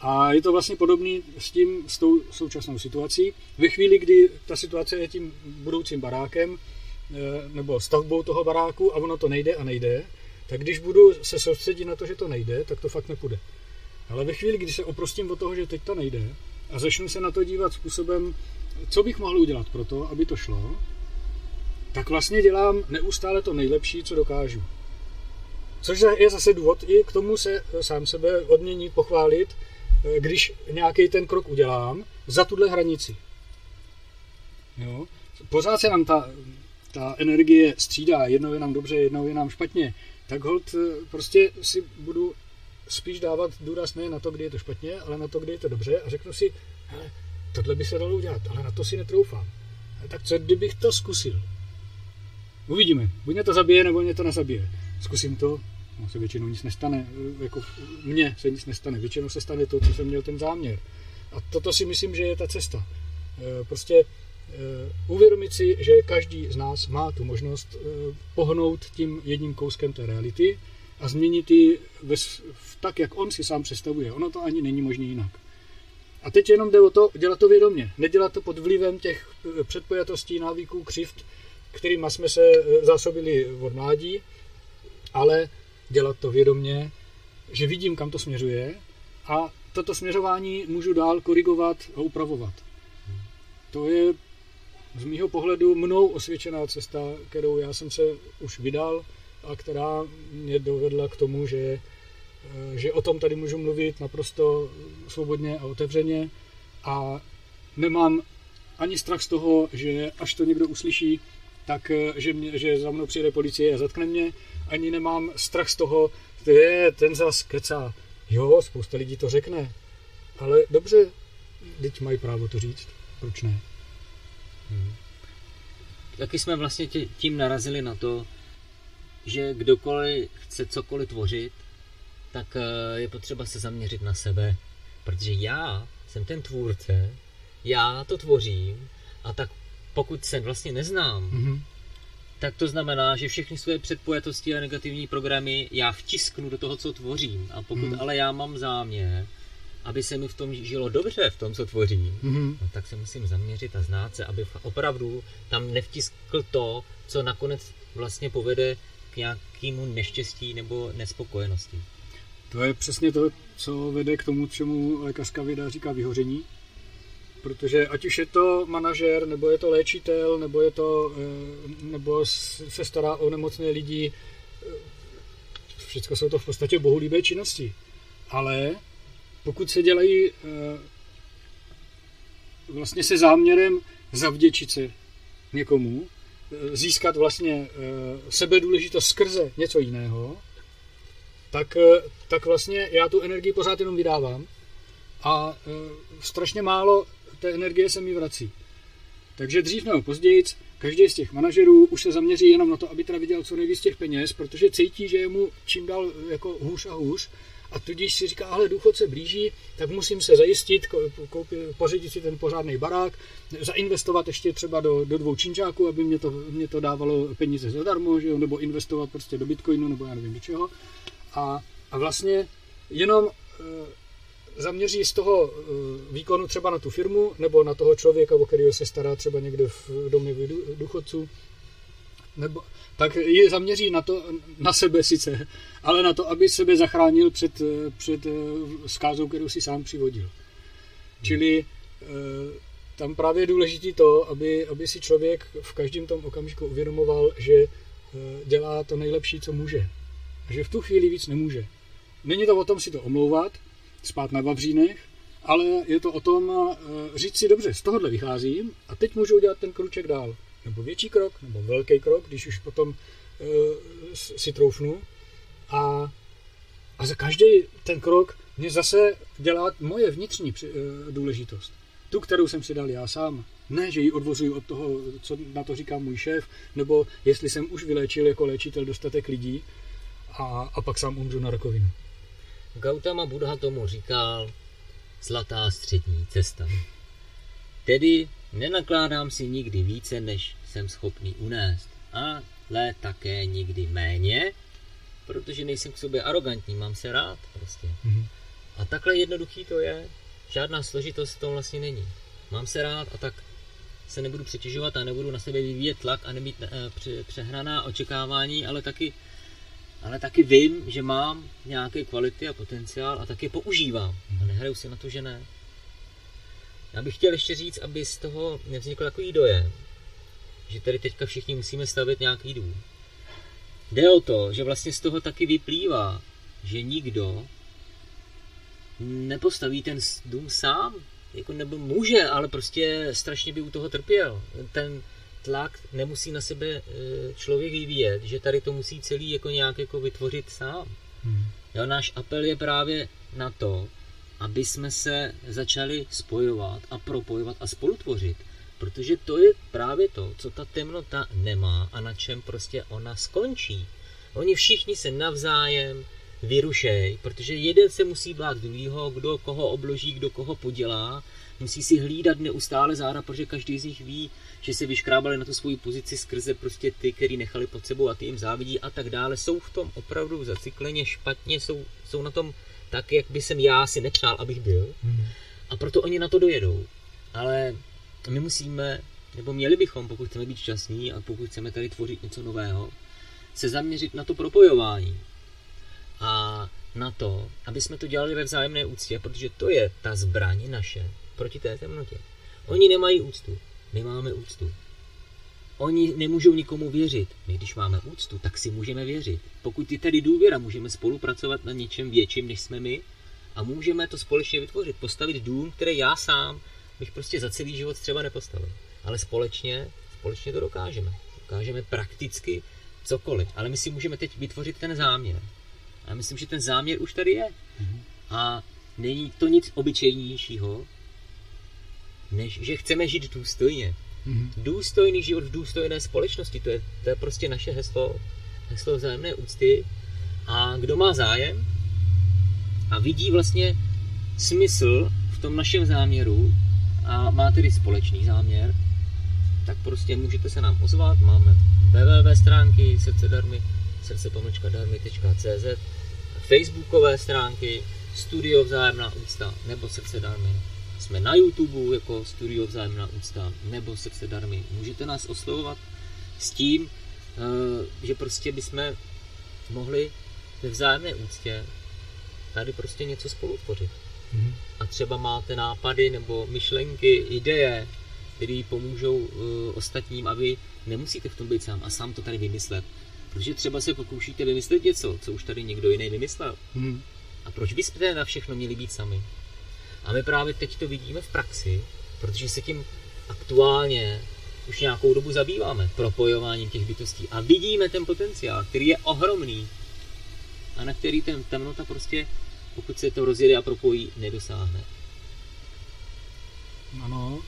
A je to vlastně podobný s tím, s tou současnou situací. Ve chvíli, kdy ta situace je tím budoucím barákem, eh, nebo stavbou toho baráku a ono to nejde a nejde, tak když budu se soustředit na to, že to nejde, tak to fakt nepůjde. Ale ve chvíli, kdy se oprostím od toho, že teď to nejde a začnu se na to dívat způsobem, co bych mohl udělat pro to, aby to šlo, tak vlastně dělám neustále to nejlepší, co dokážu. Což je zase důvod i k tomu se sám sebe odměnit, pochválit, když nějaký ten krok udělám za tuhle hranici. Jo? Pořád se nám ta, ta energie střídá, jednou je nám dobře, jednou je nám špatně, tak hold prostě si budu spíš dávat důraz ne na to, kdy je to špatně, ale na to, kdy je to dobře a řeknu si, hele, tohle by se dalo udělat, ale na to si netroufám. Tak co kdybych to zkusil? Uvidíme. Buď mě to zabije, nebo mě to nezabije. Zkusím to, no se většinou nic nestane. Jako mně se nic nestane. Většinou se stane to, co jsem měl ten záměr. A toto si myslím, že je ta cesta. E, prostě e, uvědomit si, že každý z nás má tu možnost pohnout tím jedním kouskem té reality a změnit ji tak, jak on si sám představuje. Ono to ani není možné jinak. A teď jenom jde o to, dělat to vědomě. Nedělat to pod vlivem těch eh, předpojatostí, návyků, křivt, kterými jsme se eh, zásobili od mládí, ale dělat to vědomě, že vidím, kam to směřuje a toto směřování můžu dál korigovat a upravovat. To je z mýho pohledu mnou osvědčená cesta, kterou já jsem se už vydal a která mě dovedla k tomu, že že o tom tady můžu mluvit naprosto svobodně a otevřeně a nemám ani strach z toho, že až to někdo uslyší, tak že, mě, že za mnou přijde policie a zatkne mě, ani nemám strach z toho, je, ten zas kecá. Jo, spousta lidí to řekne, ale dobře, teď mají právo to říct, proč ne? Hmm. Taky jsme vlastně tím narazili na to, že kdokoliv chce cokoliv tvořit, tak eh, je potřeba se zaměřit na sebe, protože já jsem ten tvůrce, já to tvořím a tak pokud se vlastně neznám, mm-hmm. Tak to znamená, že všechny své předpojatosti a negativní programy já vtisknu do toho, co tvořím. A pokud mm. ale já mám záměr, aby se mi v tom žilo dobře, v tom, co tvořím, mm-hmm. no, tak se musím zaměřit a znát se, aby opravdu tam nevtiskl to, co nakonec vlastně povede k nějakému neštěstí nebo nespokojenosti. To je přesně to, co vede k tomu, čemu lékařská věda říká vyhoření. Protože ať už je to manažer, nebo je to léčitel, nebo, je to, eh, nebo se stará o nemocné lidi, eh, všechno jsou to v podstatě bohulíbé činnosti. Ale pokud se dělají eh, vlastně se záměrem zavděčit se někomu, získat vlastně sebedůležitost skrze něco jiného, tak, tak vlastně já tu energii pořád jenom vydávám a strašně málo té energie se mi vrací. Takže dřív nebo později každý z těch manažerů už se zaměří jenom na to, aby teda viděl co nejvíc těch peněz, protože cítí, že je mu čím dál jako hůř a hůř a tudíž si říká, ale důchod se blíží, tak musím se zajistit, koupit, pořídit si ten pořádný barák, zainvestovat ještě třeba do, do dvou činčáků, aby mě to, mě to dávalo peníze zadarmo, že jo? nebo investovat prostě do bitcoinu, nebo já nevím do čeho a, a vlastně jenom e, zaměří z toho e, výkonu třeba na tu firmu nebo na toho člověka, o kterého se stará třeba někde v domě důchodců, nebo, tak je zaměří na to, na sebe sice, ale na to, aby sebe zachránil před, před eh, zkázou, kterou si sám přivodil. Čili eh, tam právě je důležité to, aby, aby si člověk v každém tom okamžiku uvědomoval, že eh, dělá to nejlepší, co může. A že v tu chvíli víc nemůže. Není to o tom si to omlouvat, spát na vavřínech, ale je to o tom říct si, dobře, z tohohle vycházím a teď můžu udělat ten kruček dál nebo větší krok, nebo velký krok, když už potom uh, si troufnu. A, a za každý ten krok mě zase dělá moje vnitřní uh, důležitost. Tu, kterou jsem si dal já sám. Ne, že ji odvozuju od toho, co na to říká můj šéf, nebo jestli jsem už vyléčil jako léčitel dostatek lidí a, a pak sám umřu na rakovinu. Gautama Buddha tomu říkal zlatá střední cesta. Tedy Nenakládám si nikdy více, než jsem schopný unést, ale také nikdy méně, protože nejsem k sobě arrogantní, mám se rád prostě. Mm-hmm. A takhle jednoduchý to je, žádná složitost v tom vlastně není. Mám se rád a tak se nebudu přetěžovat a nebudu na sebe vyvíjet tlak a nemít e, přehraná očekávání, ale taky, ale taky vím, že mám nějaké kvality a potenciál a tak je používám. A nehraju si na to, že ne. Já bych chtěl ještě říct, aby z toho nevznikl takový dojem, že tady teďka všichni musíme stavit nějaký dům. Jde o to, že vlastně z toho taky vyplývá, že nikdo nepostaví ten dům sám, jako nebo může, ale prostě strašně by u toho trpěl. Ten tlak nemusí na sebe e, člověk vyvíjet, že tady to musí celý jako nějak jako vytvořit sám. Hmm. Jo, náš apel je právě na to, aby jsme se začali spojovat a propojovat a spolutvořit. Protože to je právě to, co ta temnota nemá a na čem prostě ona skončí. Oni všichni se navzájem vyrušej, protože jeden se musí bát druhýho, kdo koho obloží, kdo koho podělá, musí si hlídat neustále záda, protože každý z nich ví, že se vyškrábali na tu svoji pozici skrze prostě ty, který nechali pod sebou a ty jim závidí a tak dále. Jsou v tom opravdu zacikleně špatně, jsou, jsou na tom tak, jak by jsem já si nepřál, abych byl. Hmm. A proto oni na to dojedou. Ale my musíme, nebo měli bychom, pokud chceme být šťastní a pokud chceme tady tvořit něco nového, se zaměřit na to propojování. A na to, aby jsme to dělali ve vzájemné úctě, protože to je ta zbraň naše proti té temnotě. Oni nemají úctu, my máme úctu. Oni nemůžou nikomu věřit. My, když máme úctu, tak si můžeme věřit. Pokud je tady důvěra, můžeme spolupracovat na něčem větším, než jsme my a můžeme to společně vytvořit. Postavit dům, který já sám bych prostě za celý život třeba nepostavil. Ale společně, společně to dokážeme. Dokážeme prakticky cokoliv. Ale my si můžeme teď vytvořit ten záměr. A myslím, že ten záměr už tady je. Mhm. A není to nic obyčejnějšího, než že chceme žít důstojně. Mm-hmm. Důstojný život v důstojné společnosti, to je, to je prostě naše heslo, heslo vzájemné úcty. A kdo má zájem a vidí vlastně smysl v tom našem záměru a má tedy společný záměr, tak prostě můžete se nám ozvat, máme www stránky srdcedarmy, srdce-darmy.cz, facebookové stránky, studio vzájemná úcta nebo srdce darmy jsme na YouTube jako Studio Vzájemná úcta nebo Srdce darmy. Můžete nás oslovovat s tím, eh, že prostě bychom mohli ve vzájemné úctě tady prostě něco spolu tvořit. Mm-hmm. A třeba máte nápady nebo myšlenky, ideje, které pomůžou uh, ostatním a vy nemusíte v tom být sám a sám to tady vymyslet. Protože třeba se pokoušíte vymyslet něco, co už tady někdo jiný vymyslel. Mm. A proč byste na všechno měli být sami? A my právě teď to vidíme v praxi, protože se tím aktuálně už nějakou dobu zabýváme, propojováním těch bytostí. A vidíme ten potenciál, který je ohromný a na který ten temnota prostě, pokud se to rozjede a propojí, nedosáhne. Ano,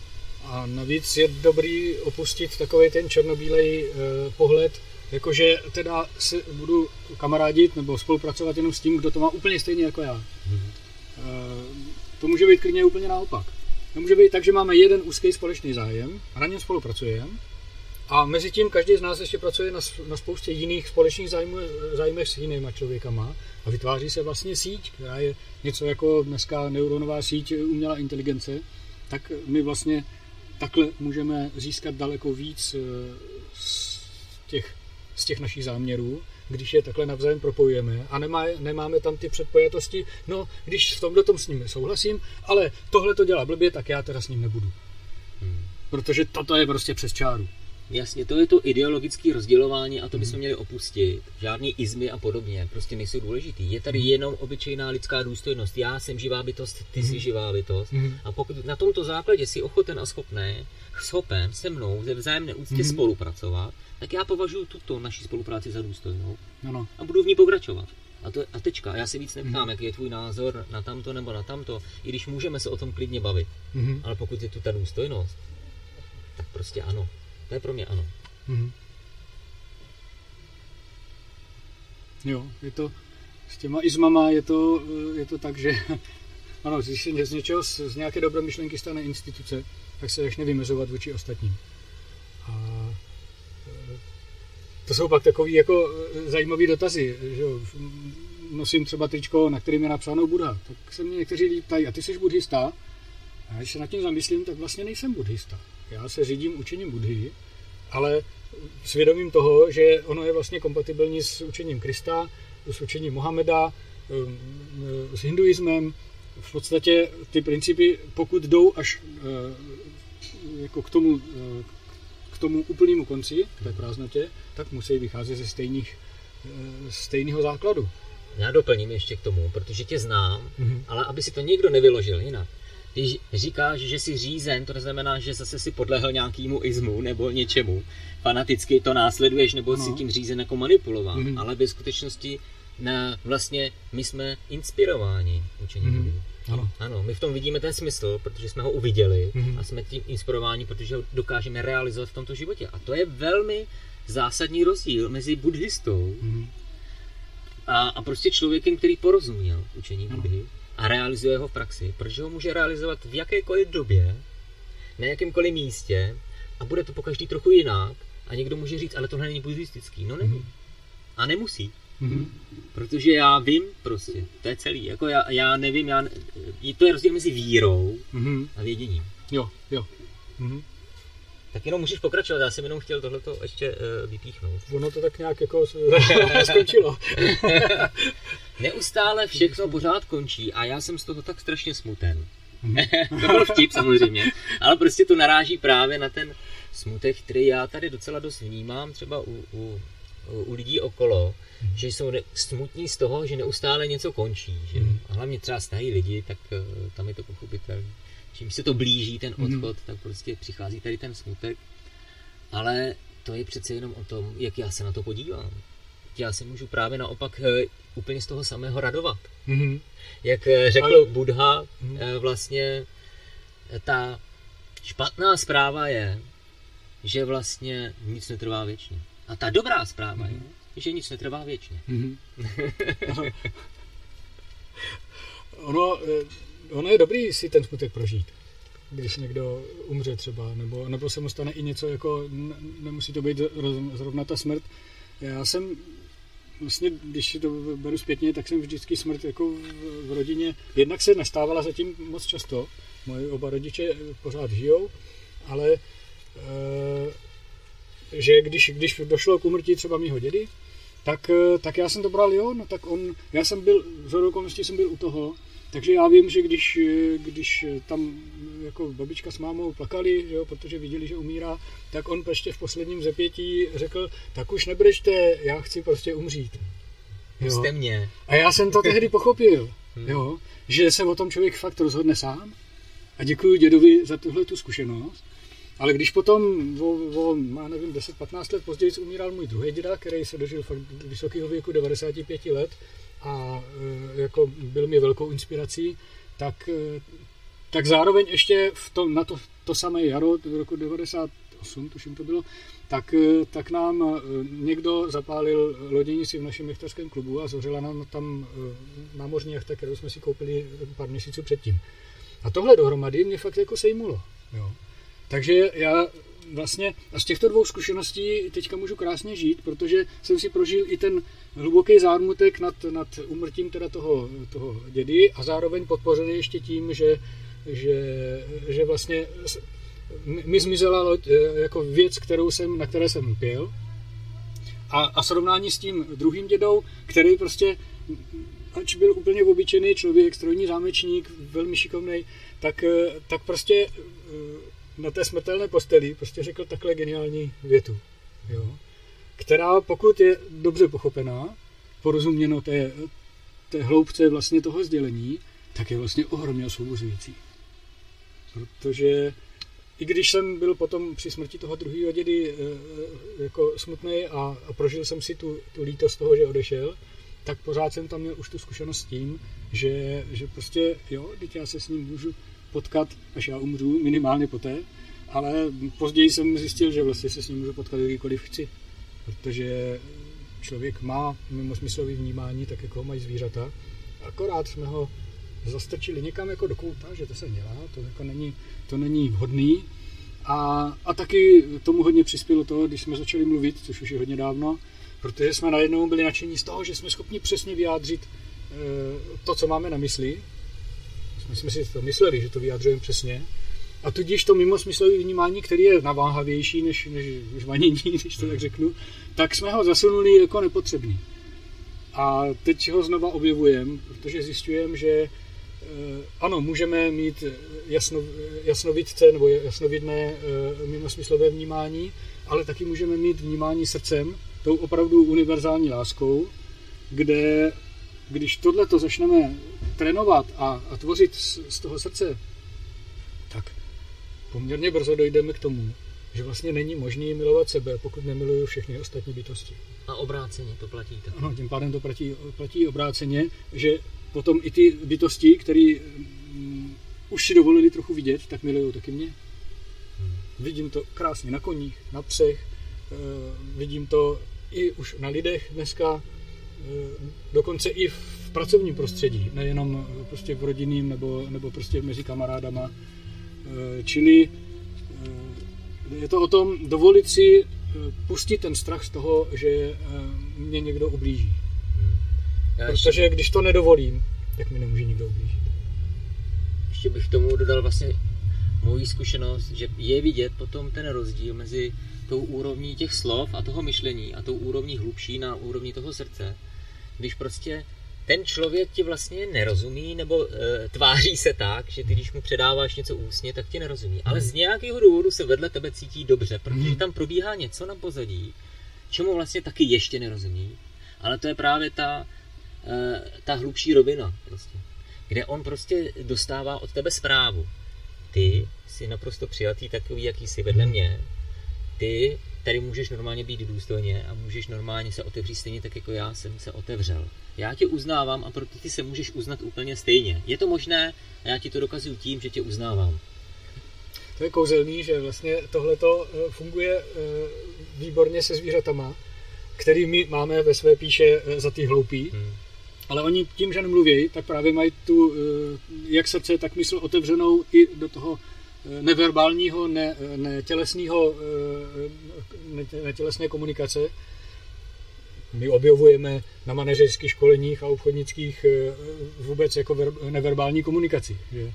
a navíc je dobrý opustit takový ten černobílej e, pohled, jakože teda se budu kamarádit nebo spolupracovat jenom s tím, kdo to má úplně stejně jako já. Mm-hmm. E, to může být klidně úplně naopak. To může být tak, že máme jeden úzký společný zájem a na něm spolupracujeme. A mezi tím každý z nás ještě pracuje na, na spoustě jiných společných zájmů, zájmech s jinýma člověkama a vytváří se vlastně síť, která je něco jako dneska neuronová síť umělá inteligence, tak my vlastně takhle můžeme získat daleko víc eh, z těch z těch našich záměrů, když je takhle navzájem propojujeme a nemá, nemáme tam ty předpojatosti, no, když v tomhle tom s ním souhlasím, ale tohle to dělá blbě, tak já teda s ním nebudu. Hmm. Protože toto je prostě přes čáru. Jasně, to je to ideologické rozdělování a to bychom měli opustit. Žádný izmy a podobně, prostě nejsou důležitý. Je tady mhm. jenom obyčejná lidská důstojnost. Já jsem živá bytost, ty jsi mhm. živá bytost. Mhm. A pokud na tomto základě si ochoten a schopný, schopen se mnou ze vzájemné úctě spolupracovat, tak já považuji tuto naši spolupráci za důstojnou ano. a budu v ní pokračovat. A, to, a tečka. Já se víc neptám, mm. jaký je tvůj názor na tamto nebo na tamto, i když můžeme se o tom klidně bavit. Mm. Ale pokud je tu ta důstojnost, tak prostě ano. To je pro mě ano. Mm-hmm. Jo, je to s těma izmama je to, je to tak, že ano, když se z něčeho, z nějaké dobré myšlenky stane instituce, tak se začne vymezovat vůči ostatním. A e, to jsou pak takový jako e, zajímavý dotazy, že nosím třeba tričko, na kterým je napsáno Buddha, tak se mě někteří lidi ptají, a ty jsi buddhista? A když se nad tím zamyslím, tak vlastně nejsem buddhista. Já se řídím učením Budhy, ale svědomím toho, že ono je vlastně kompatibilní s učením Krista, s učením Mohameda, um, s hinduismem. V podstatě ty principy, pokud jdou až uh, jako k tomu, uh, k tomu úplnému konci, k té prázdnotě, tak musí vycházet ze stejných, uh, stejného základu. Já doplním ještě k tomu, protože tě znám, mm-hmm. ale aby si to někdo nevyložil jinak když říkáš, že jsi řízen, to neznamená, že zase si podlehl nějakému izmu nebo něčemu. Fanaticky to následuješ nebo no. si tím řízen jako manipulován. Mm-hmm. Ale ve skutečnosti na, vlastně my jsme inspirováni učením mm-hmm. Ano. ano, my v tom vidíme ten smysl, protože jsme ho uviděli mm-hmm. a jsme tím inspirováni, protože ho dokážeme realizovat v tomto životě. A to je velmi zásadní rozdíl mezi buddhistou mm-hmm. a, a prostě člověkem, který porozuměl učení Budhy a realizuje ho v praxi, protože ho může realizovat v jakékoliv době, na jakémkoliv místě a bude to po každý trochu jinak a někdo může říct, ale tohle není buddhistický. No není. Mm-hmm. A nemusí. Mm-hmm. Protože já vím prostě, to je celý. Jako já, já nevím, já, to je rozdíl mezi vírou mm-hmm. a věděním. Jo, jo. Mm-hmm. Tak jenom můžeš pokračovat, já jsem jenom chtěl tohleto ještě uh, vypíchnout. Ono to tak nějak jako skončilo. Neustále všechno pořád končí a já jsem z toho tak strašně smuten. Mhm. to byl vtip samozřejmě, ale prostě to naráží právě na ten smutek, který já tady docela dost vnímám třeba u, u, u lidí okolo, mm. že jsou smutní z toho, že neustále něco končí. Že? Mm. A hlavně třeba stají lidi, tak uh, tam je to pochopitelné čím se to blíží, ten mhm. odchod, tak prostě přichází tady ten smutek. Ale to je přece jenom o tom, jak já se na to podívám. Já se můžu právě naopak eh, úplně z toho samého radovat. Mm-hmm. Jak eh, řekl Ale... Buddha, mm-hmm. vlastně ta špatná zpráva je, že vlastně nic netrvá věčně. A ta dobrá zpráva mm-hmm. je, že nic netrvá věčně. Mm-hmm. ono, ono je dobrý si ten smutek prožít, když někdo umře třeba, nebo, nebo se mu stane i něco jako, nemusí to být zrovna ta smrt. Já jsem vlastně, když to beru zpětně, tak jsem vždycky smrt jako v, v rodině, jednak se nestávala zatím moc často, moje oba rodiče pořád žijou, ale e, že když, když došlo k umrtí třeba mýho dědy, tak, eh, tak já jsem to bral, jo, no tak on, já jsem byl, z okolností jsem byl u toho, takže já vím, že když, když tam jako babička s mámou plakali, jo, protože viděli, že umírá, tak on prostě v posledním zepětí řekl, tak už nebrežte, já chci prostě umřít. Jo. mě. A já jsem to tehdy pochopil, hmm. jo, že se o tom člověk fakt rozhodne sám. A děkuji dědovi za tuhle tu zkušenost. Ale když potom, o, o, má nevím, 10-15 let později umíral můj druhý děda, který se dožil fakt vysokého věku 95 let, a e, jako byl mi velkou inspirací, tak, e, tak zároveň ještě v tom, na to, to samé jaro roku 98, tuším to bylo, tak, e, tak nám někdo zapálil loděnici v našem jachtařském klubu a zořela nám tam námořní jachta, kterou jsme si koupili pár měsíců předtím. A tohle dohromady mě fakt jako sejmulo. Jo. Takže já vlastně a z těchto dvou zkušeností teďka můžu krásně žít, protože jsem si prožil i ten hluboký zármutek nad, nad umrtím teda toho, toho dědy a zároveň podpořený ještě tím, že, že, že vlastně mi zmizela loď, e, jako věc, kterou jsem, na které jsem pěl A, a srovnání s tím druhým dědou, který prostě, ač byl úplně obyčejný člověk, strojní zámečník, velmi šikovný, tak, eh, tak prostě eh, na té smrtelné posteli prostě řekl takhle geniální větu. Jo? Která, pokud je dobře pochopená, porozuměno té, té hloubce vlastně toho sdělení, tak je vlastně ohromně osvobozující. Protože i když jsem byl potom při smrti toho druhého dědy eh, jako smutný a, a prožil jsem si tu, tu lítost toho, že odešel, tak pořád jsem tam měl už tu zkušenost s tím, že, že prostě, jo, teď já se s ním můžu potkat, až já umřu, minimálně poté, ale později jsem zjistil, že vlastně se s ním můžu potkat kdykoliv chci, protože člověk má mimo smyslový vnímání, tak jako ho mají zvířata, akorát jsme ho zastrčili někam jako do kouta, že to se dělá, to jako není, to není vhodný. A, a taky tomu hodně přispělo to, když jsme začali mluvit, což už je hodně dávno, protože jsme najednou byli nadšení z toho, že jsme schopni přesně vyjádřit e, to, co máme na mysli. Jsme, jsme si to mysleli, že to vyjádřujeme přesně. A tudíž to mimo smyslové vnímání, který je naváhavější než, než žvanění, když to tak řeknu, tak jsme ho zasunuli jako nepotřebný. A teď ho znova objevujeme, protože zjišťujeme, že ano, můžeme mít jasno, jasnovidce nebo jasnovidné mimosmyslové vnímání, ale taky můžeme mít vnímání srdcem, tou opravdu univerzální láskou, kde když tohle to začneme trénovat a, a tvořit z, z toho srdce, tak poměrně brzo dojdeme k tomu, že vlastně není možné milovat sebe, pokud nemiluju všechny ostatní bytosti. A obráceně to platí tak. Ano, tím pádem to platí, platí obráceně, že potom i ty bytosti, které um, už si dovolili trochu vidět, tak milují taky mě. Vidím to krásně na koních, na psech, uh, vidím to i už na lidech dneska, uh, dokonce i v pracovním prostředí, nejenom prostě v rodinným nebo, nebo prostě mezi kamarádama. Čili je to o tom dovolit si pustit ten strach z toho, že mě někdo ublíží. Hmm. Protože když to nedovolím, tak mi nemůže nikdo ublížit. Ještě bych tomu dodal vlastně moji zkušenost, že je vidět potom ten rozdíl mezi tou úrovní těch slov a toho myšlení a tou úrovní hlubší na úrovni toho srdce. Když prostě ten člověk ti vlastně nerozumí, nebo e, tváří se tak, že ty, když mu předáváš něco ústně, tak ti nerozumí. Ale z nějakého důvodu se vedle tebe cítí dobře, protože tam probíhá něco na pozadí, čemu vlastně taky ještě nerozumí. Ale to je právě ta, ta hlubší rovina, prostě, kde on prostě dostává od tebe zprávu. Ty jsi naprosto přijatý takový, jaký jsi vedle mě. Ty tady můžeš normálně být důstojně a můžeš normálně se otevřít stejně tak, jako já jsem se otevřel. Já tě uznávám a proto ty se můžeš uznat úplně stejně. Je to možné a já ti to dokazuju tím, že tě uznávám. To je kouzelný, že vlastně tohle funguje eh, výborně se zvířatama, který my máme ve své píše eh, za ty hloupý, hmm. Ale oni tím, že nemluví, tak právě mají tu, eh, jak srdce, tak mysl otevřenou i do toho neverbálního, ne, netělesného, netělesné komunikace. My objevujeme na manažerských školeních a obchodnických vůbec jako neverbální komunikaci. Že?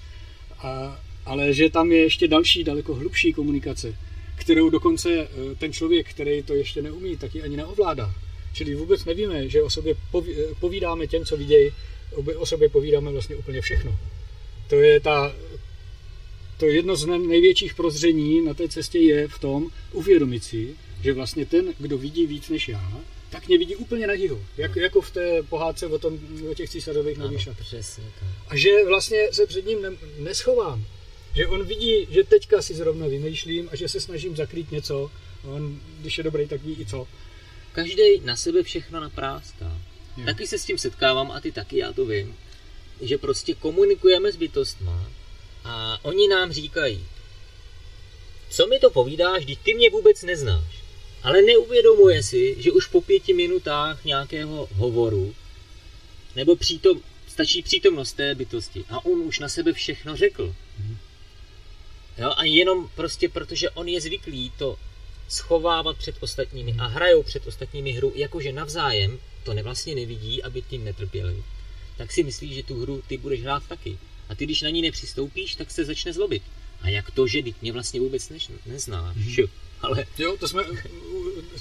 A, ale že tam je ještě další, daleko hlubší komunikace, kterou dokonce eh, ten člověk, který to ještě neumí, taky ani neovládá. Čili vůbec nevíme, že o sobě povídáme těm, co vidějí, o sobě povídáme vlastně úplně všechno. To je ta, to jedno z největších prozření na té cestě je v tom uvědomit si, že vlastně ten, kdo vidí víc než já, tak mě vidí úplně naživo. Jak, no. jako v té pohádce o, tom, o těch císařových nových šatech. A že vlastně se před ním ne, neschovám. Že on vidí, že teďka si zrovna vymýšlím a že se snažím zakrýt něco. A on, když je dobrý, tak ví i co. Každý na sebe všechno napráská. Je. Taky se s tím setkávám a ty taky, já to vím. Že prostě komunikujeme s bytostma a oni nám říkají, co mi to povídáš, když ty mě vůbec neznáš. Ale neuvědomuje si, že už po pěti minutách nějakého hovoru nebo přítom, stačí přítomnost té bytosti a on už na sebe všechno řekl. Mhm. Jo, a jenom prostě protože on je zvyklý to schovávat před ostatními a hrajou před ostatními hru, jakože navzájem to ne vlastně nevidí, aby tím netrpěli, tak si myslí, že tu hru ty budeš hrát taky. A ty, když na ní nepřistoupíš, tak se začne zlobit. A jak to, že mě vlastně vůbec než, neznáš? Mm-hmm. Ale... Jo, to jsme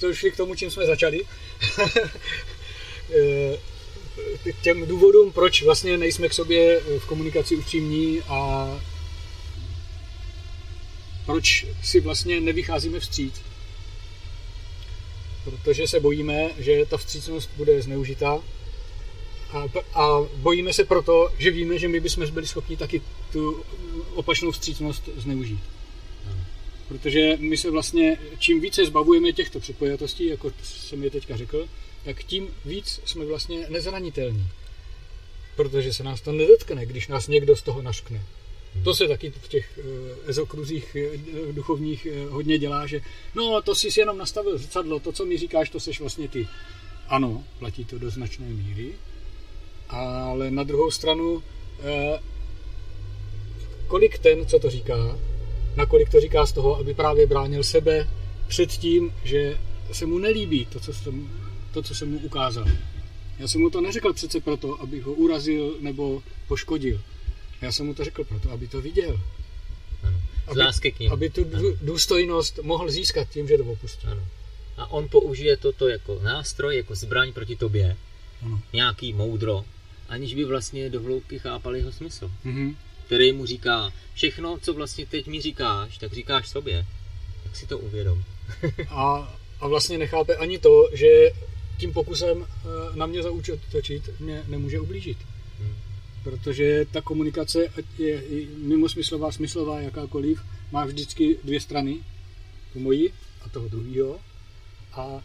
to šli k tomu, čím jsme začali. K těm důvodům, proč vlastně nejsme k sobě v komunikaci upřímní a proč si vlastně nevycházíme vstříc. Protože se bojíme, že ta vstřícnost bude zneužitá a, a bojíme se proto, že víme, že my bychom byli schopni taky tu opačnou vstřícnost zneužít. Protože my se vlastně, čím více zbavujeme těchto předpojatostí, jako jsem je teďka řekl, tak tím víc jsme vlastně nezranitelní. Protože se nás to nedotkne, když nás někdo z toho naškne. To se taky v těch eh, ezokruzích eh, duchovních eh, hodně dělá, že no, to jsi jenom nastavil zrcadlo, to, co mi říkáš, to seš vlastně ty. Ano, platí to do značné míry, ale na druhou stranu, kolik ten, co to říká, nakolik to říká z toho, aby právě bránil sebe před tím, že se mu nelíbí to, co jsem, to, co jsem mu ukázal. Já jsem mu to neřekl přece proto, abych ho urazil nebo poškodil. Já jsem mu to řekl proto, aby to viděl. Ano. Z aby, lásky k němu. Aby tu ano. důstojnost mohl získat tím, že to opustí. Ano. A on použije toto jako nástroj, jako zbraň proti tobě. Ano. Nějaký moudro, aniž by vlastně do hloubky chápal jeho smysl. Mm-hmm. Který mu říká, všechno, co vlastně teď mi říkáš, tak říkáš sobě. Tak si to uvědom. a, a vlastně nechápe ani to, že tím pokusem eh, na mě točit mě nemůže ublížit protože ta komunikace, ať je mimosmyslová, smyslová, jakákoliv, má vždycky dvě strany, tu moji a toho druhého. A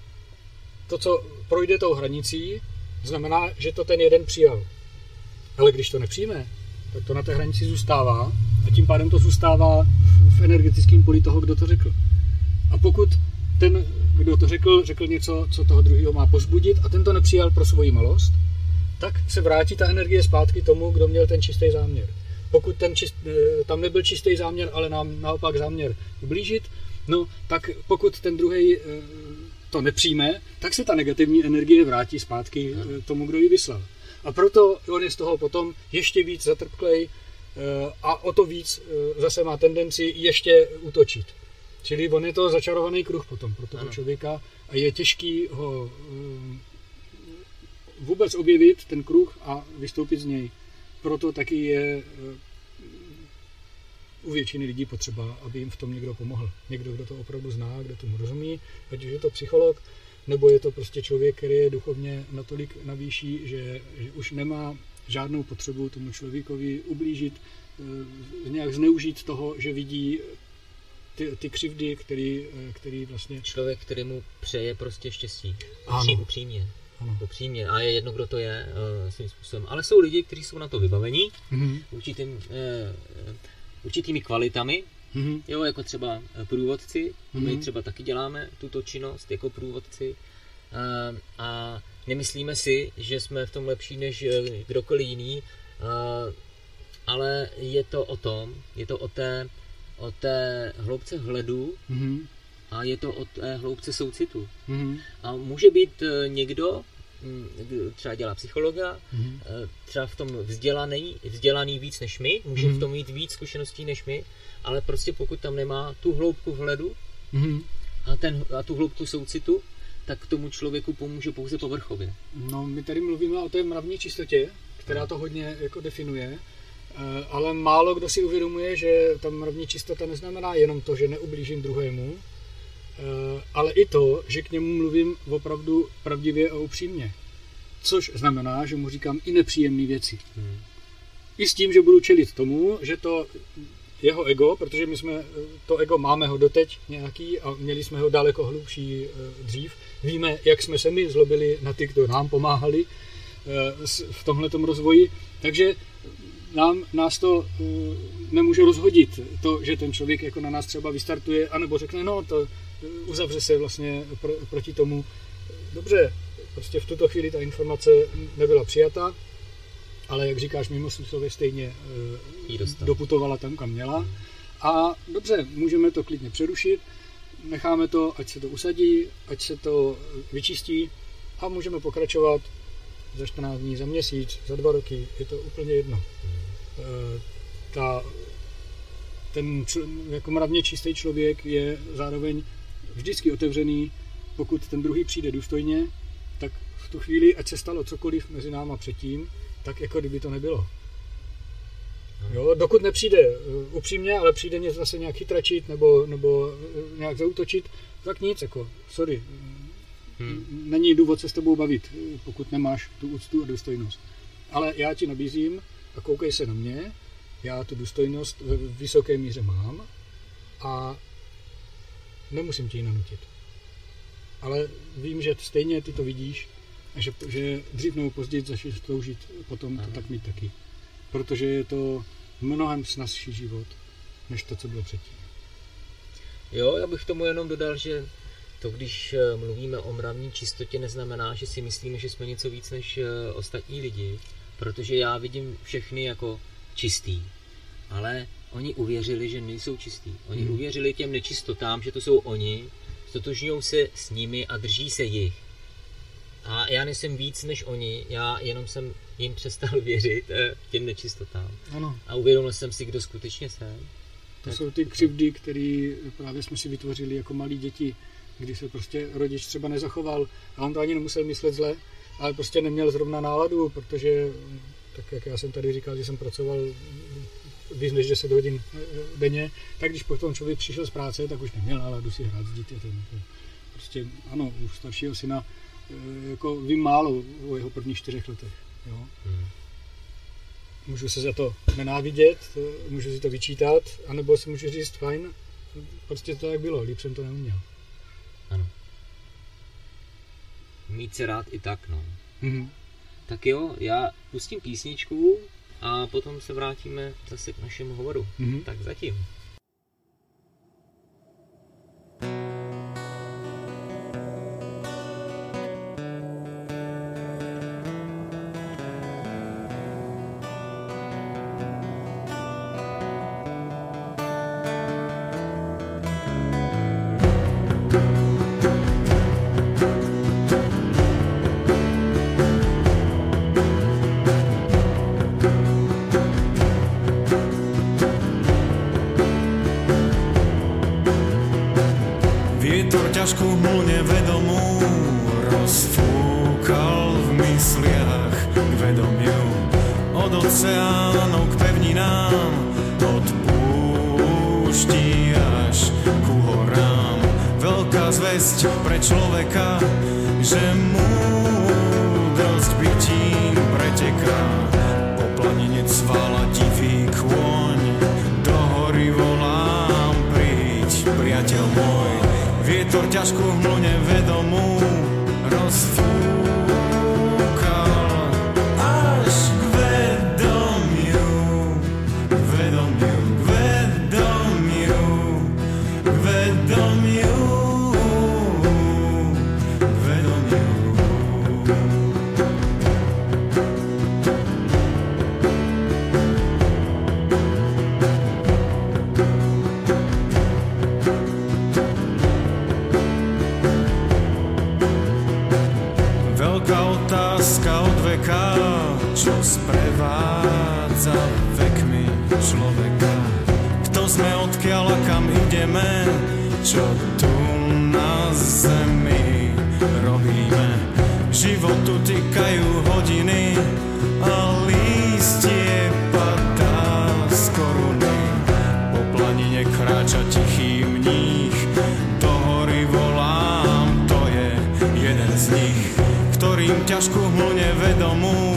to, co projde tou hranicí, znamená, že to ten jeden přijal. Ale když to nepřijme, tak to na té hranici zůstává a tím pádem to zůstává v energetickém poli toho, kdo to řekl. A pokud ten, kdo to řekl, řekl něco, co toho druhého má pozbudit a ten to nepřijal pro svoji malost, tak se vrátí ta energie zpátky tomu, kdo měl ten čistý záměr. Pokud ten čist, eh, tam nebyl čistý záměr, ale nám naopak záměr ublížit, no tak pokud ten druhý eh, to nepřijme, tak se ta negativní energie vrátí zpátky eh, tomu, kdo ji vyslal. A proto on je z toho potom ještě víc zatrpklej a o to víc zase má tendenci ještě útočit. Čili on je to začarovaný kruh potom pro toho člověka a je těžký ho vůbec objevit ten kruh a vystoupit z něj. Proto taky je eh, u většiny lidí potřeba, aby jim v tom někdo pomohl. Někdo, kdo to opravdu zná, kdo tomu rozumí, ať už je to psycholog, nebo je to prostě člověk, který je duchovně natolik navýší, že, že už nemá žádnou potřebu tomu člověkovi ublížit, eh, nějak zneužít toho, že vidí ty, ty křivdy, který, eh, který vlastně... Člověk, který mu přeje prostě štěstí. Ano. Upřímně. Ano. Upřímně. A je jedno, kdo to je uh, svým způsobem. Ale jsou lidi, kteří jsou na to vybavení mm-hmm. určitým, uh, určitými kvalitami. Mm-hmm. Jo, jako třeba průvodci. Mm-hmm. My třeba taky děláme tuto činnost jako průvodci. Uh, a nemyslíme si, že jsme v tom lepší než kdokoliv jiný, uh, ale je to o tom, je to o té, o té hloubce hledu, mm-hmm a je to o té hloubce soucitu. Mm-hmm. A může být někdo, třeba dělá psychologa, mm-hmm. třeba v tom vzdělaný, vzdělaný víc než my, může mm-hmm. v tom mít víc zkušeností než my, ale prostě pokud tam nemá tu hloubku vhledu mm-hmm. a, ten, a tu hloubku soucitu, tak tomu člověku pomůže pouze povrchově. No, my tady mluvíme o té mravní čistotě, která to hodně jako definuje, eh, ale málo kdo si uvědomuje, že ta mravní čistota neznamená jenom to, že neublížím druhému, ale i to, že k němu mluvím opravdu pravdivě a upřímně. Což znamená, že mu říkám i nepříjemné věci. Hmm. I s tím, že budu čelit tomu, že to jeho ego, protože my jsme to ego máme ho doteď nějaký a měli jsme ho daleko hlubší eh, dřív. Víme, jak jsme se my zlobili na ty, kdo nám pomáhali eh, v tomhle rozvoji. Takže nám, nás to nemůže rozhodit, to, že ten člověk jako na nás třeba vystartuje, anebo řekne, no to uzavře se vlastně pro, proti tomu. Dobře, prostě v tuto chvíli ta informace nebyla přijata, ale jak říkáš, mimo smyslově stejně e, doputovala tam, kam měla. A dobře, můžeme to klidně přerušit, necháme to, ať se to usadí, ať se to vyčistí a můžeme pokračovat za 14 dní, za měsíc, za dva roky, je to úplně jedno. E, ta, ten jako mravně čistý člověk je zároveň vždycky otevřený pokud ten druhý přijde důstojně, tak v tu chvíli, ať se stalo cokoliv mezi náma předtím, tak jako kdyby to nebylo. Jo, dokud nepřijde uh, upřímně, ale přijde něco zase nějak chytračit nebo, nebo uh, nějak zautočit, tak nic, jako, sorry. Hmm. Není důvod se s tebou bavit, uh, pokud nemáš tu úctu a důstojnost. Ale já ti nabízím a koukej se na mě, já tu důstojnost ve vysoké míře mám a nemusím ti ji nanutit. Ale vím, že stejně ty to vidíš a že, že dřív nebo později začneš toužit potom to tak mít taky. Protože je to mnohem snazší život, než to, co bylo předtím. Jo, já bych tomu jenom dodal, že to, když eh, mluvíme o mravní čistotě, neznamená, že si myslíme, že jsme něco víc než eh, ostatní lidi, protože já vidím všechny jako čistý. Ale oni uvěřili, že nejsou čistý. Oni hmm. uvěřili těm nečistotám, že to jsou oni, stotožňují se s nimi a drží se jich. A já nejsem víc než oni, já jenom jsem jim přestal věřit eh, těm nečistotám. Ano. A uvědomil jsem si, kdo skutečně jsem. To tak, jsou ty křivdy, které právě jsme si vytvořili jako malí děti, kdy se prostě rodič třeba nezachoval a on to ani nemusel myslet zle, ale prostě neměl zrovna náladu, protože tak jak já jsem tady říkal, že jsem pracoval víc než 10 hodin denně, tak když potom člověk přišel z práce, tak už neměl náladu si hrát s dítětem. Prostě ano, u staršího syna eh, jako vím málo o jeho prvních čtyřech letech. Jo? Hmm. Můžu se za to nenávidět, eh, můžu si to vyčítat, anebo si můžu říct, fajn, prostě to tak bylo, líp jsem to neuměl. Ano. Mít se rád i tak, no. Mm-hmm. Tak jo, já pustím písničku a potom se vrátíme zase k našemu hovoru. Mm-hmm. Tak zatím. tak, trošku bol nevedomú, rozfúkal v mysliach k vedomiu. Od oceánu k pevninám, od púšti až ku horám. Veľká zväzť pre človeka, že múdrosť bytím preteká. Po planine cvala ťažko v mlune životu tykajú hodiny a lístie padá z koruny. Po planine kráča tichý mních, do hory volám, to je jeden z nich, ktorým ťažku hmlu nevedomú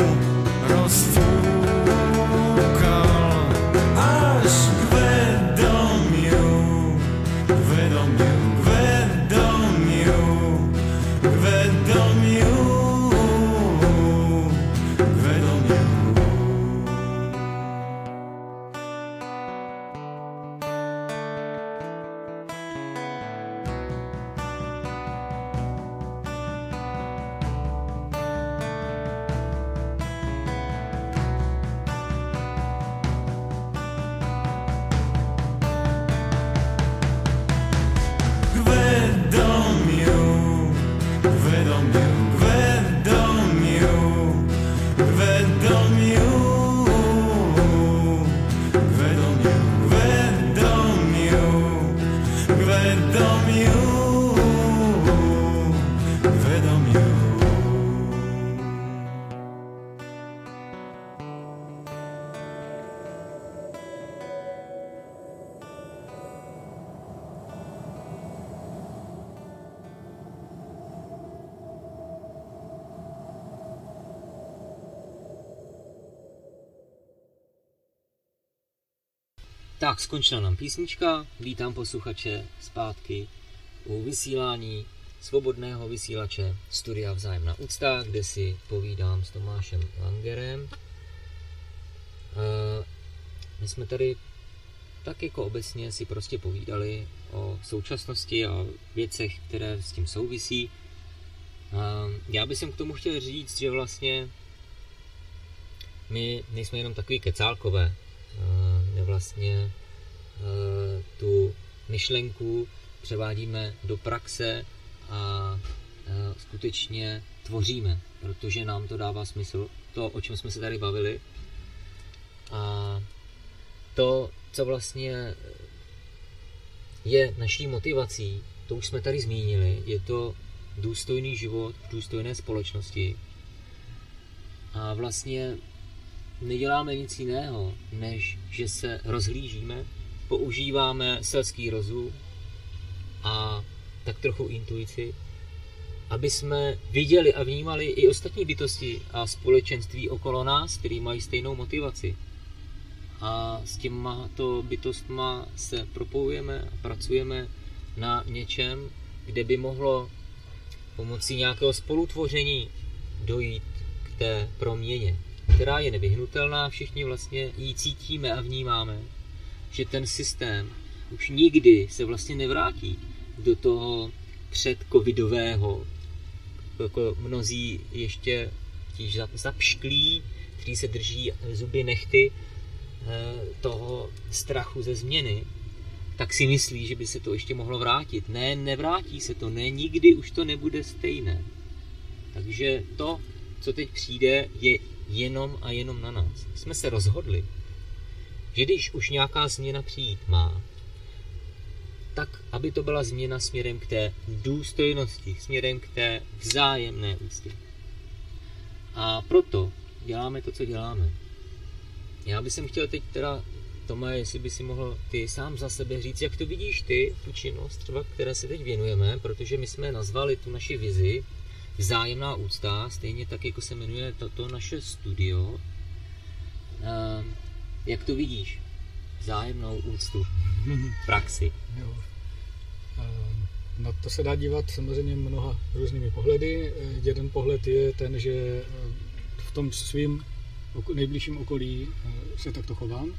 skončila nám písnička. Vítám posluchače zpátky u vysílání svobodného vysílače Studia Vzájemná úcta, kde si povídám s Tomášem Langerem. My jsme tady tak jako obecně si prostě povídali o současnosti a věcech, které s tím souvisí. Já bych k tomu chtěl říct, že vlastně my nejsme jenom takový kecálkové. My vlastně tu myšlenku převádíme do praxe a skutečně tvoříme, protože nám to dává smysl, to, o čem jsme se tady bavili. A to, co vlastně je naší motivací, to už jsme tady zmínili, je to důstojný život v důstojné společnosti. A vlastně neděláme nic jiného, než že se rozhlížíme, používáme selský rozum a tak trochu intuici, aby jsme viděli a vnímali i ostatní bytosti a společenství okolo nás, který mají stejnou motivaci. A s těma to bytostma se propojujeme a pracujeme na něčem, kde by mohlo pomocí nějakého spolutvoření dojít k té proměně, která je nevyhnutelná, všichni vlastně ji cítíme a vnímáme, že ten systém už nikdy se vlastně nevrátí do toho předcovidového, jako mnozí ještě ti zapšklí, kteří se drží zuby nechty eh, toho strachu ze změny, tak si myslí, že by se to ještě mohlo vrátit. Ne, nevrátí se to, ne, nikdy už to nebude stejné. Takže to, co teď přijde, je jenom a jenom na nás. Jsme se rozhodli, že když už nějaká změna přijít má, tak, aby to byla změna směrem k té důstojnosti, směrem k té vzájemné úctě. A proto děláme to, co děláme. Já bych chtěl teď teda, Tome, jestli by si mohl ty sám za sebe říct, jak to vidíš ty, tu činnost, třeba, které se teď věnujeme, protože my jsme nazvali tu naši vizi vzájemná úcta, stejně tak, jako se jmenuje toto naše studio. Ehm, jak to vidíš? Vzájemnou úctu v praxi. Jo. Ehm, na to se dá dívat samozřejmě mnoha různými pohledy. Jeden pohled je ten, že ehm, v tom svým nejbližším okolí se takto chovám.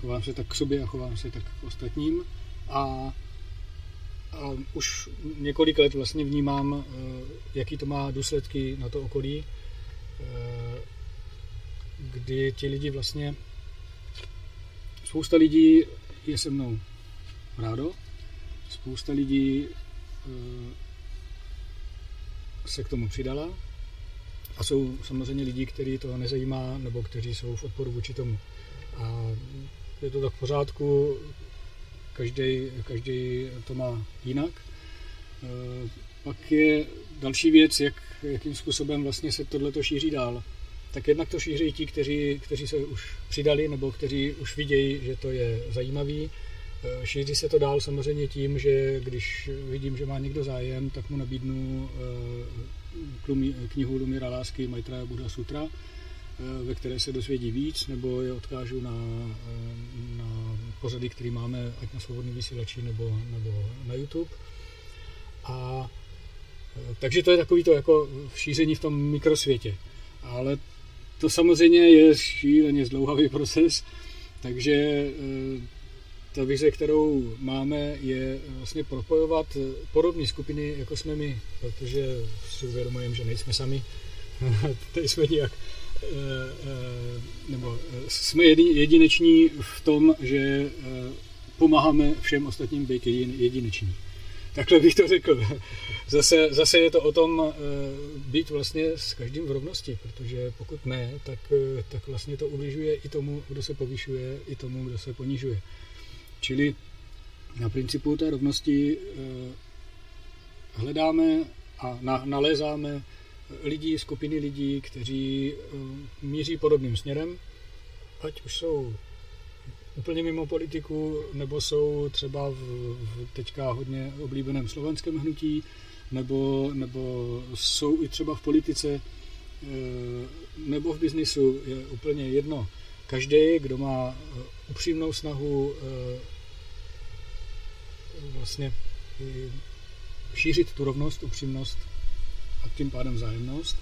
Chovám se tak k sobě a chovám se tak k ostatním. A a už několik let vlastně vnímám, eh, jaký to má důsledky na to okolí, eh, kdy ti lidi vlastně, spousta lidí je se mnou rádo, spousta lidí eh, se k tomu přidala a jsou samozřejmě lidi, kteří to nezajímá nebo kteří jsou v odporu vůči tomu. A je to tak v pořádku, každý, každý to má jinak. Eh, pak je další věc, jak, jakým způsobem vlastně se tohle šíří dál. Tak jednak to šíří ti, kteří, kteří se už přidali nebo kteří už vidějí, že to je zajímavý. Eh, šíří se to dál samozřejmě tím, že když vidím, že má někdo zájem, tak mu nabídnu eh, knihu Lumira lásky Maitreya Buddha Sutra, ve které se dozvědí víc, nebo je odkážu na, na pořady, které máme ať na svobodný vysílači nebo, nebo na YouTube. A takže to je takový to jako šíření v tom mikrosvětě. Ale to samozřejmě je šíleně zdlouhavý proces, takže e, ta vize, kterou máme, je vlastně propojovat podobné skupiny, jako jsme my, protože si uvědomujeme, že nejsme sami, tady jsme nějak Eh, eh, nebo jsme jedineční v tom, že pomáháme všem ostatním být jedineční. Takhle bych to řekl. Zase, zase je to o tom být vlastně s každým v rovnosti, protože pokud ne, tak, tak vlastně to ubližuje i tomu, kdo se povyšuje, i tomu, kdo se ponižuje. Čili na principu té rovnosti hledáme a nalézáme lidí, skupiny lidí, kteří eh, míří podobným směrem, ať už jsou úplně mimo politiku, nebo jsou třeba v, v teďka hodně oblíbeném slovenském hnutí, nebo, nebo jsou i třeba v politice, eh, nebo v biznisu, je úplně jedno. každý, kdo má eh, upřímnou snahu eh, vlastně šířit tu rovnost, upřímnost a tím pádem vzájemnost,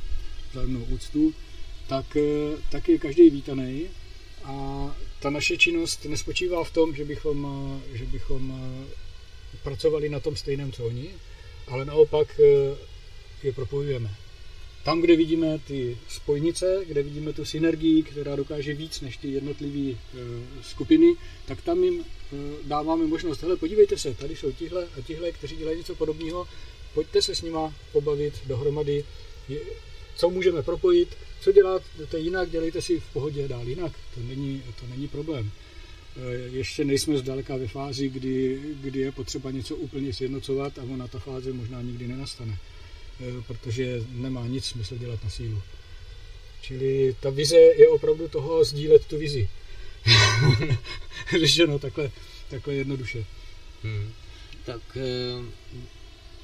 vzájemnou úctu, tak, tak je každý vítaný a ta naše činnost nespočívá v tom, že bychom, že bychom pracovali na tom stejném, co oni, ale naopak je propojujeme. Tam, kde vidíme ty spojnice, kde vidíme tu synergii, která dokáže víc než ty jednotlivé skupiny, tak tam jim dáváme možnost, hele, podívejte se, tady jsou tihle a tihle, kteří dělají něco podobného, pojďte se s nima pobavit dohromady, co můžeme propojit, co děláte jinak, dělejte si v pohodě dál jinak, to není, to není problém. E, ještě nejsme zdaleka ve fázi, kdy, kdy je potřeba něco úplně sjednocovat a ona ta fáze možná nikdy nenastane. Eh, protože nemá nic smysl dělat na sílu. Čili ta vize je opravdu toho sdílet tu vizi. Řešeno takhle, takhle jednoduše. Hmm. Tak eh,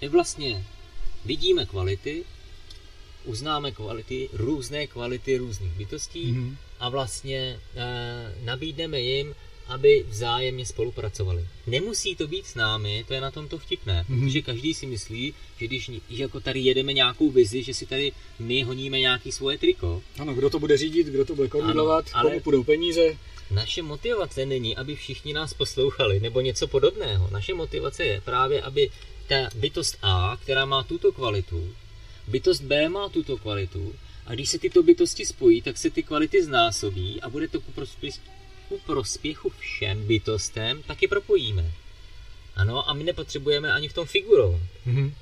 my vlastně vidíme kvality, uznáme kvality, různé kvality různých bytostí hmm. a vlastně e, nabídneme jim aby vzájemně spolupracovali. Nemusí to být s námi, to je na tom to vtipné, mm-hmm. protože každý si myslí, že když jako tady jedeme nějakou vizi, že si tady my honíme nějaký svoje triko. Ano, kdo to bude řídit, kdo to bude koordinovat, ano, komu půjdou peníze. Naše motivace není, aby všichni nás poslouchali nebo něco podobného. Naše motivace je právě, aby ta bytost A, která má tuto kvalitu, bytost B má tuto kvalitu, a když se tyto bytosti spojí, tak se ty kvality znásobí a bude to ku ku prospěchu všem bytostem, tak je propojíme. Ano, a my nepotřebujeme ani v tom figurovat. Mm-hmm.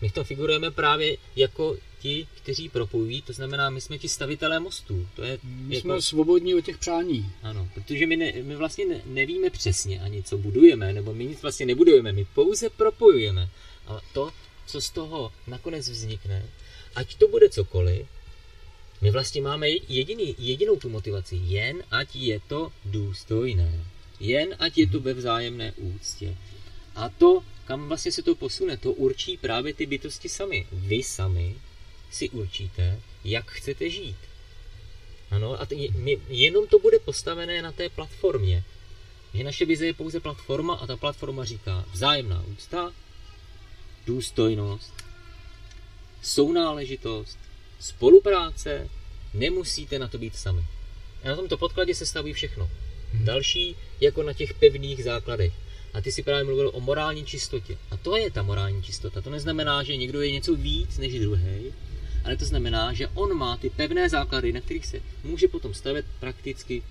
My v tom figurujeme právě jako ti, kteří propojují, to znamená, my jsme ti stavitelé mostů. To je my jako... jsme svobodní od těch přání. Ano, protože my, ne, my vlastně ne, nevíme přesně ani, co budujeme, nebo my nic vlastně nebudujeme, my pouze propojujeme. A to, co z toho nakonec vznikne, ať to bude cokoliv, my vlastně máme jediný, jedinou tu motivaci, jen ať je to důstojné. Jen ať je to ve vzájemné úctě. A to, kam vlastně se to posune, to určí právě ty bytosti sami. Vy sami si určíte, jak chcete žít. Ano, a t- my, jenom to bude postavené na té platformě. Že naše vize je pouze platforma a ta platforma říká vzájemná úcta, důstojnost, sounáležitost, spolupráce, nemusíte na to být sami. A na tomto podkladě se staví všechno. Hmm. Další jako na těch pevných základech. A ty si právě mluvil o morální čistotě. A to je ta morální čistota. To neznamená, že někdo je něco víc než druhý, ale to znamená, že on má ty pevné základy, na kterých se může potom stavět prakticky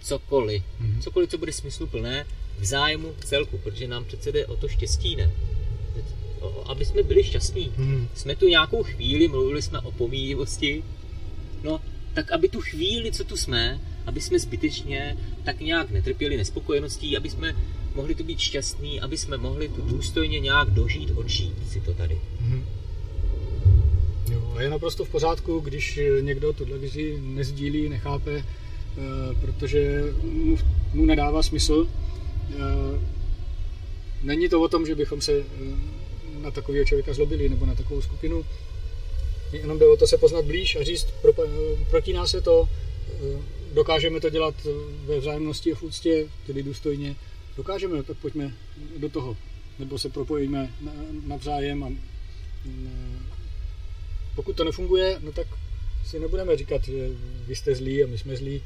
cokoliv. Hmm. Cokoliv, co bude smysluplné v zájmu celku, protože nám přece jde o to štěstí, ne? Aby jsme byli šťastní. Hmm. Jsme tu nějakou chvíli, mluvili jsme o pomíjivosti, no tak aby tu chvíli, co tu jsme, aby jsme zbytečně tak nějak netrpěli nespokojeností, aby jsme mohli tu být šťastní, aby jsme mohli tu důstojně nějak dožít, odžít si to tady. Hmm. Jo, a je naprosto v pořádku, když někdo tuhle vizi nezdílí, nechápe, eh, protože mu, mu nedává smysl. Eh, není to o tom, že bychom se eh, na takového člověka zlobili nebo na takovou skupinu. Jenom jde o to se poznat blíž a říct, pro, proti nás je to, eh, dokážeme to dělat ve vzájemnosti a v úctě, tedy důstojně. Dokážeme, tak pojďme do toho. Nebo se propojíme navzájem a mm, pokud to nefunguje, no tak si nebudeme říkat, že vy jste zlí a my jsme zlí.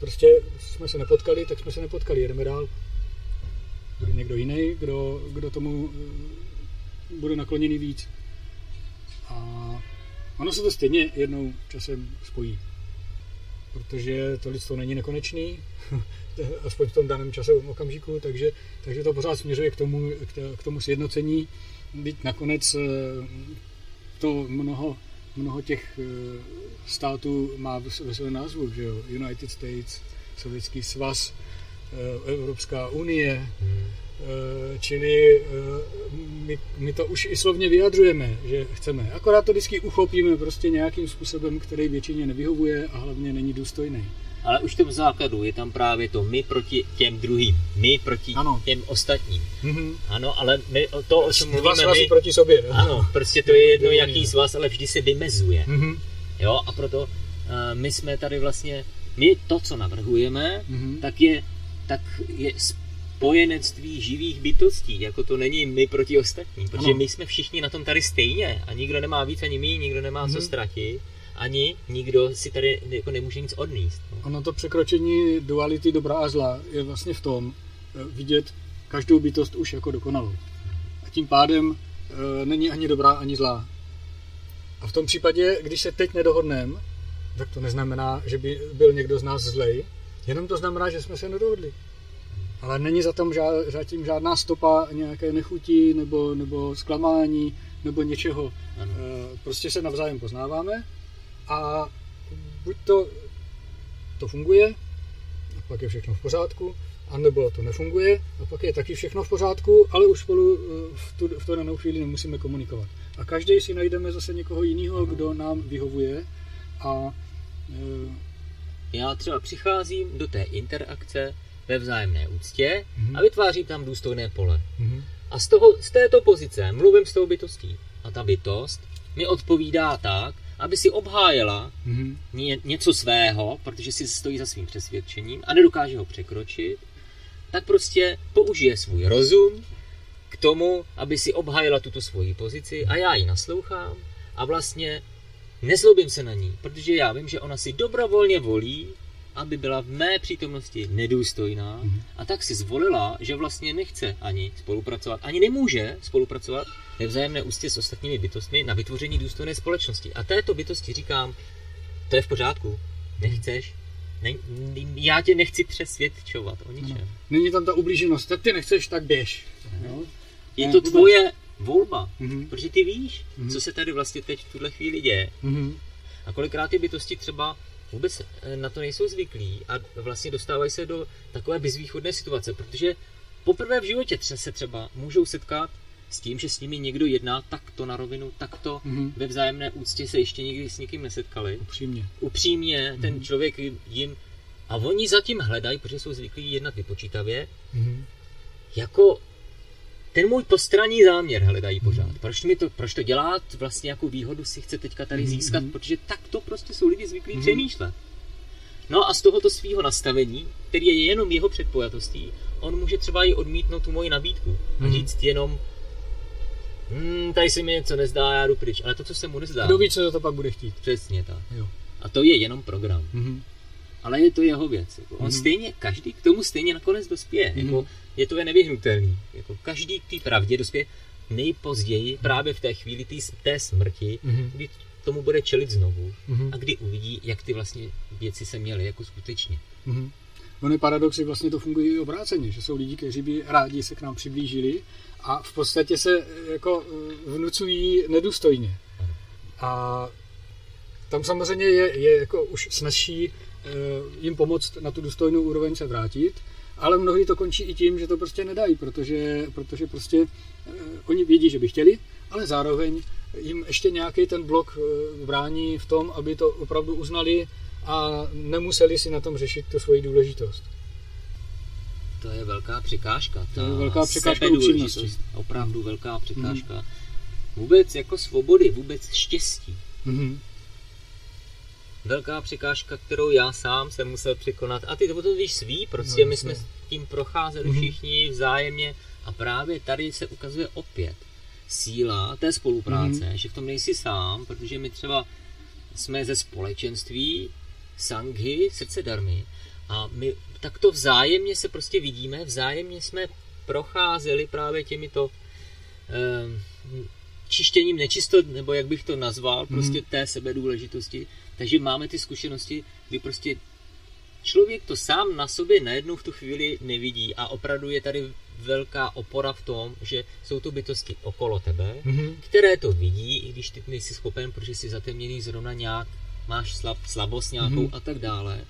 Prostě jsme se nepotkali, tak jsme se nepotkali, jedeme dál. Bude někdo jiný, kdo, kdo tomu bude nakloněný víc. A ono se to stejně jednou časem spojí. Protože to lidstvo není nekonečný, aspoň v tom daném časovém okamžiku, takže, takže to pořád směřuje k tomu, k tomu sjednocení. Byť nakonec eh, to mnoho, mnoho těch eh, států má ve svém názvu, že jo? United States, Sovětský svaz, eh, Evropská unie, hmm čili eh, my, my to už i slovně vyjadřujeme, že chceme. Akorát to vždycky uchopíme prostě nějakým způsobem, který většině nevyhovuje a hlavně není důstojný. Ale už v tom základu je tam právě to my proti těm druhým, my proti ano. těm ostatním. Mm-hmm. Ano, ale my to, o čem mluvíme my... proti sobě. Ano, prostě to je jedno, jaký z vás, ale vždy se vymezuje. Mm-hmm. Jo, a proto uh, my jsme tady vlastně My to, co navrhujeme, Mhm. tak je, tak je spojenectví živých bytostí, jako to není my proti ostatním, protože Ano. my jsme všichni na tom tady stejně a nikdo nemá víc ani my, nikdo nemá co Mhm. ztratit, ani nikdo si tady jako nemůže nic odníst. No. Ono to překročení duality dobra a zla je vlastně v tom eh, vidět každou bytost už jako dokonalou. A tím pádem e, není ani dobrá, ani zlá. A v tom případě, když se teď nedohodneme, tak to neznamená, že by byl někdo z nás zlej, jenom to znamená, že jsme se nedohodli. Ale není za, tom žád, zatím žádná stopa nějaké nechutí nebo, nebo zklamání nebo něčeho. Ano. E, prostě se navzájem poznáváme a buď to, to funguje, a pak je všechno v pořádku, anebo to nefunguje a pak je taky všechno v pořádku, ale už spolu eh, v tu, v tu danou chvíli nemusíme komunikovat. A každý si najdeme zase někoho jiného, kdo nám vyhovuje a eh, Já třeba přicházím do té interakce ve vzájemné úctě Mhm. a vytvářím tam důstojné pole. mhm, A z, toho, z této pozice mluvím s tou bytostí. A ta bytost mi odpovídá tak, aby si obhájela mhm, ně, něco svého, protože si stojí za svým přesvědčením a nedokáže ho překročit, tak prostě použije svůj rozum k tomu, aby si obhájila tuto svoji pozici a já ji naslouchám a vlastně nezlobím se na ní, protože já vím, že ona si dobrovolně volí, aby byla v mé přítomnosti nedůstojná a tak si zvolila, že vlastně nechce ani spolupracovat, ani nemůže spolupracovat ve vzájemné ústě s ostatními bytostmi na vytvoření důstojné společnosti. A této bytosti říkám, to je v pořádku, nechceš, ne, já tě nechci přesvědčovat o ničem. není tam ta ublíženost, tak ty nechceš, tak běž. Jo? Je to tvoje volba, Mhm. protože ty víš, Mhm. co se tady vlastně teď v tuhle chvíli děje. Mhm, A kolikrát ty bytosti třeba vůbec eh, na to nejsou zvyklí a vlastně dostávají se do takové bezvýchodné situace, protože poprvé v životě tře- se třeba můžou setkat s tím, že s nimi někdo jedná takto na rovinu, takto Mhm. ve vzájemné úctě se ještě nikdy s nikým nesetkali. upřímně. Upřímně ten člověk jim a oni zatím hledají, protože jsou zvyklí jednat vypočítavě, Mhm. jako ten můj postranní záměr hledají pořád. Proč, mi to, proč to dělat? Vlastně jakou výhodu si chce teďka tady Mhm, získat? mhm. Protože tak to prostě jsou lidi zvyklí Mhm. přemýšlet. No a z tohoto svého nastavení, který je jenom jeho předpojatostí, on může třeba i odmítnout tu moji nabídku a Mhm. říct jenom hmm, tady se mi něco nezdá, já jdu pryč. Ale to, co se mu nezdá, Kdo ví, co to pak bude chtít. přesně tak. Jo. A to je jenom program. Mhm. Ale je to jeho věc. Jako on Mhm. stejně, každý k tomu stejně nakonec dospěje. Mhm. Jako, je to je nevyhnutelný. Jako každý k té pravdě dospěje nejpozději právě v té chvíli tý, té smrti, Mhm. kdy tomu bude čelit znovu Mhm. a kdy uvidí, jak ty vlastně věci se měly jako skutečně. Mhm. Ony paradoxy vlastně to fungují i obráceně, že jsou lidi, kteří by rádi se k nám přiblížili a v podstatě se jako eh, vnucují nedůstojně. A tam samozřejmě je, je jako už snazší eh, jim pomoct na tu důstojnou úroveň se vrátit, ale mnohdy to končí i tím, že to prostě nedají, protože, protože prostě eh, oni vědí, že by chtěli, ale zároveň jim ještě nějaký ten blok eh, brání v tom, aby to opravdu uznali a nemuseli si na tom řešit tu svoji důležitost. To je velká překážka. To je velká překážka upřímnosti. Opravdu velká překážka. Vůbec jako svobody, vůbec štěstí. Mhm. Velká překážka, kterou já sám jsem musel překonat. A ty to to víš svý, prostě No, my jsme s tím procházeli Mhm. všichni vzájemně a právě tady se ukazuje opět síla té spolupráce, Mhm. že v tom nejsi sám, protože my třeba jsme ze společenství sanghy, srdce darmy a my takto vzájemně se prostě vidíme, vzájemně jsme procházeli právě těmito eh, čištěním nečistot, nebo jak bych to nazval, prostě té sebedůležitosti. Takže máme ty zkušenosti, kdy prostě člověk to sám na sobě najednou v tu chvíli nevidí a opravdu je tady velká opora v tom, že jsou to bytosti okolo tebe, Mhm. které to vidí, i když ty nejsi schopen, protože jsi zatemněný zrovna nějak, máš slab, slabost nějakou Mhm. a tak dále.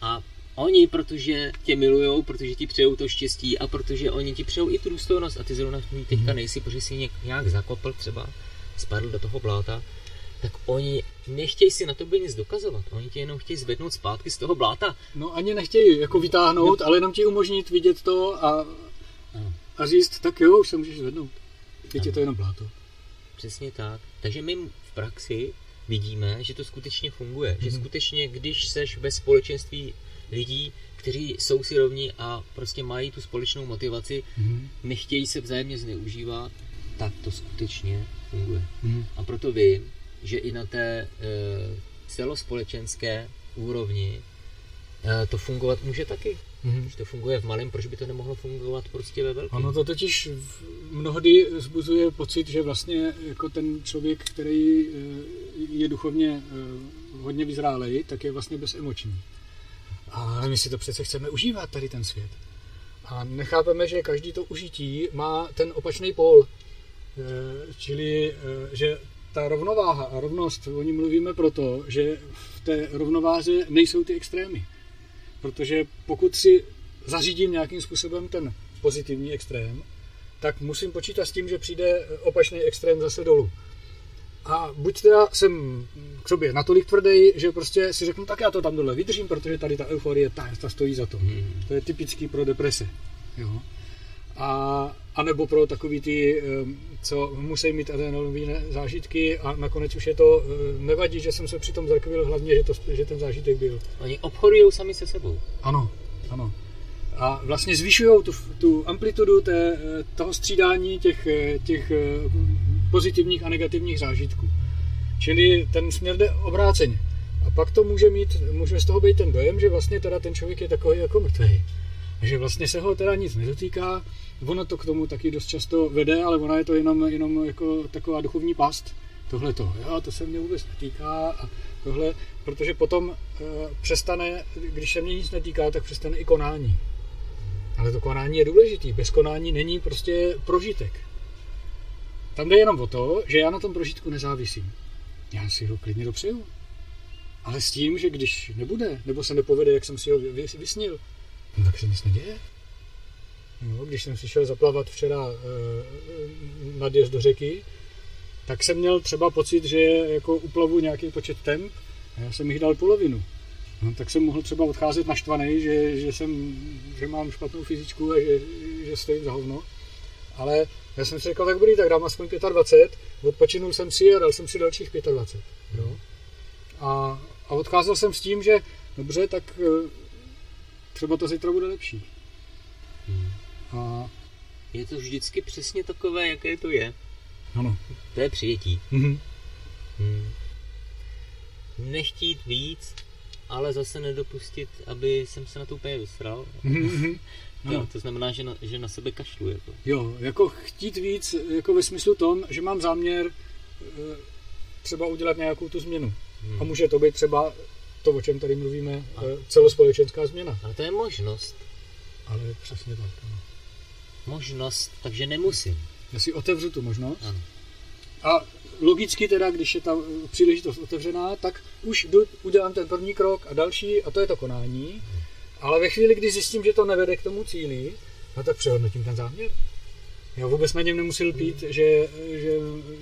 A oni, protože tě milujou, protože ti přejou to štěstí a protože oni ti přejou i tu důstojnost a ty zrovna v ní teďka Mhm. nejsi, protože jsi nějak zakopl třeba, spadl do toho bláta, tak oni nechtějí si na tobě nic dokazovat. Oni tě jenom chtějí zvednout zpátky z toho bláta. No ani nechtějí jako vytáhnout, ale jenom ti umožnit vidět to a, Ano. a říct, tak jo, už se můžeš zvednout. Teď je to jenom bláto. Přesně tak. Takže my v praxi vidíme, že to skutečně funguje. Že Mhm. skutečně, když seš ve společenství lidí, kteří jsou si rovní a prostě mají tu společnou motivaci, Mhm. nechtějí se vzájemně zneužívat, tak to skutečně funguje. Mhm. A proto vím, že i na té e, celospolečenské úrovni e, to fungovat může taky. Mhm. Když to funguje v malém, proč by to nemohlo fungovat prostě ve velkém? Ono to totiž mnohdy zbuzuje pocit, že vlastně jako ten člověk, který eh, je duchovně eh, hodně vyzrálej, tak je vlastně bezemoční. Ale my si to přece chceme užívat, tady ten svět. A nechápeme, že každý to užití má ten opačný pól. Eh, Čili, eh, že ta rovnováha a rovnost, o ní mluvíme proto, že v té rovnováze nejsou ty extrémy. Protože pokud si zařídím nějakým způsobem ten pozitivní extrém, tak musím počítat s tím, že přijde opačný extrém zase dolů. A buď teda jsem k sobě natolik tvrdý, že prostě si řeknu, tak já to tam dole vydržím, protože tady ta euforie, ta, ta stojí za to. Hmm. To je typický pro deprese. Jo. A, a nebo pro takový ty, co musí mít adrenalinové zážitky a nakonec už je to, eh, nevadí, že jsem se přitom zrkvil, hlavně, že, to, že ten zážitek byl. Oni obchodují sami se sebou. Ano, ano. A vlastně zvyšují tu, tu amplitudu té, eh, toho střídání těch, eh, těch pozitivních a negativních zážitků. Čili ten směr jde obráceně. A pak to může mít, může z toho být ten dojem, že vlastně teda ten člověk je takový jako mrtvý. A že vlastně se ho teda nic nedotýká. Ono to k tomu taky dost často vede, ale ona je to jenom, jenom jako taková duchovní past. Tohle to, jo, to se mě vůbec netýká a tohle, protože potom e, přestane, když se mě nic netýká, tak přestane i konání. Ale to konání je důležitý. Bez konání není prostě prožitek. Tam jde jenom o to, že já na tom prožitku nezávisím. Já si ho klidně dopřeju. Ale s tím, že když nebude, nebo se nepovede, jak jsem si ho vy- vysnil, no tak se nic neděje. No, když jsem si šel zaplavat včera e, nadjezd do řeky, tak jsem měl třeba pocit, že jako uplavu nějaký počet temp a já jsem jich dal polovinu. No, tak jsem mohl třeba odcházet naštvaný, že, že, jsem, že mám špatnou fyzičku a že, že stojím za hovno. Ale já jsem si řekl, tak dobrý, tak dám aspoň 25, odpočinul jsem si a dal jsem si dalších 25. Jo? A, a odcházel jsem s tím, že dobře, tak eh, třeba to zítra bude lepší. A Je to vždycky přesně takové, jaké to je. ano. To je přijetí. Mhm. Hmm. Nechtít víc, ale zase nedopustit, aby jsem se na to úplně vysral. Mhm, mhm. Jo, Ano. to znamená, že na, že na sebe kašlu. Jako. Jo, jako chtít víc, jako ve smyslu tom, že mám záměr eh, třeba udělat nějakou tu změnu. Hmm. A může to být třeba to, o čem tady mluvíme, eh, celospolečenská změna. Ale to je možnost. Ale přesně tak. Ano. Možnost, takže nemusím. Já si otevřu tu možnost Ano. a logicky teda, když je ta příležitost otevřená, tak už jdu, udělám ten první krok a další a to je to konání. Ale ve chvíli, kdy zjistím, že to nevede k tomu cíli, no tak přehodnotím ten záměr. Já vůbec na něm nemusel lpít, že, že,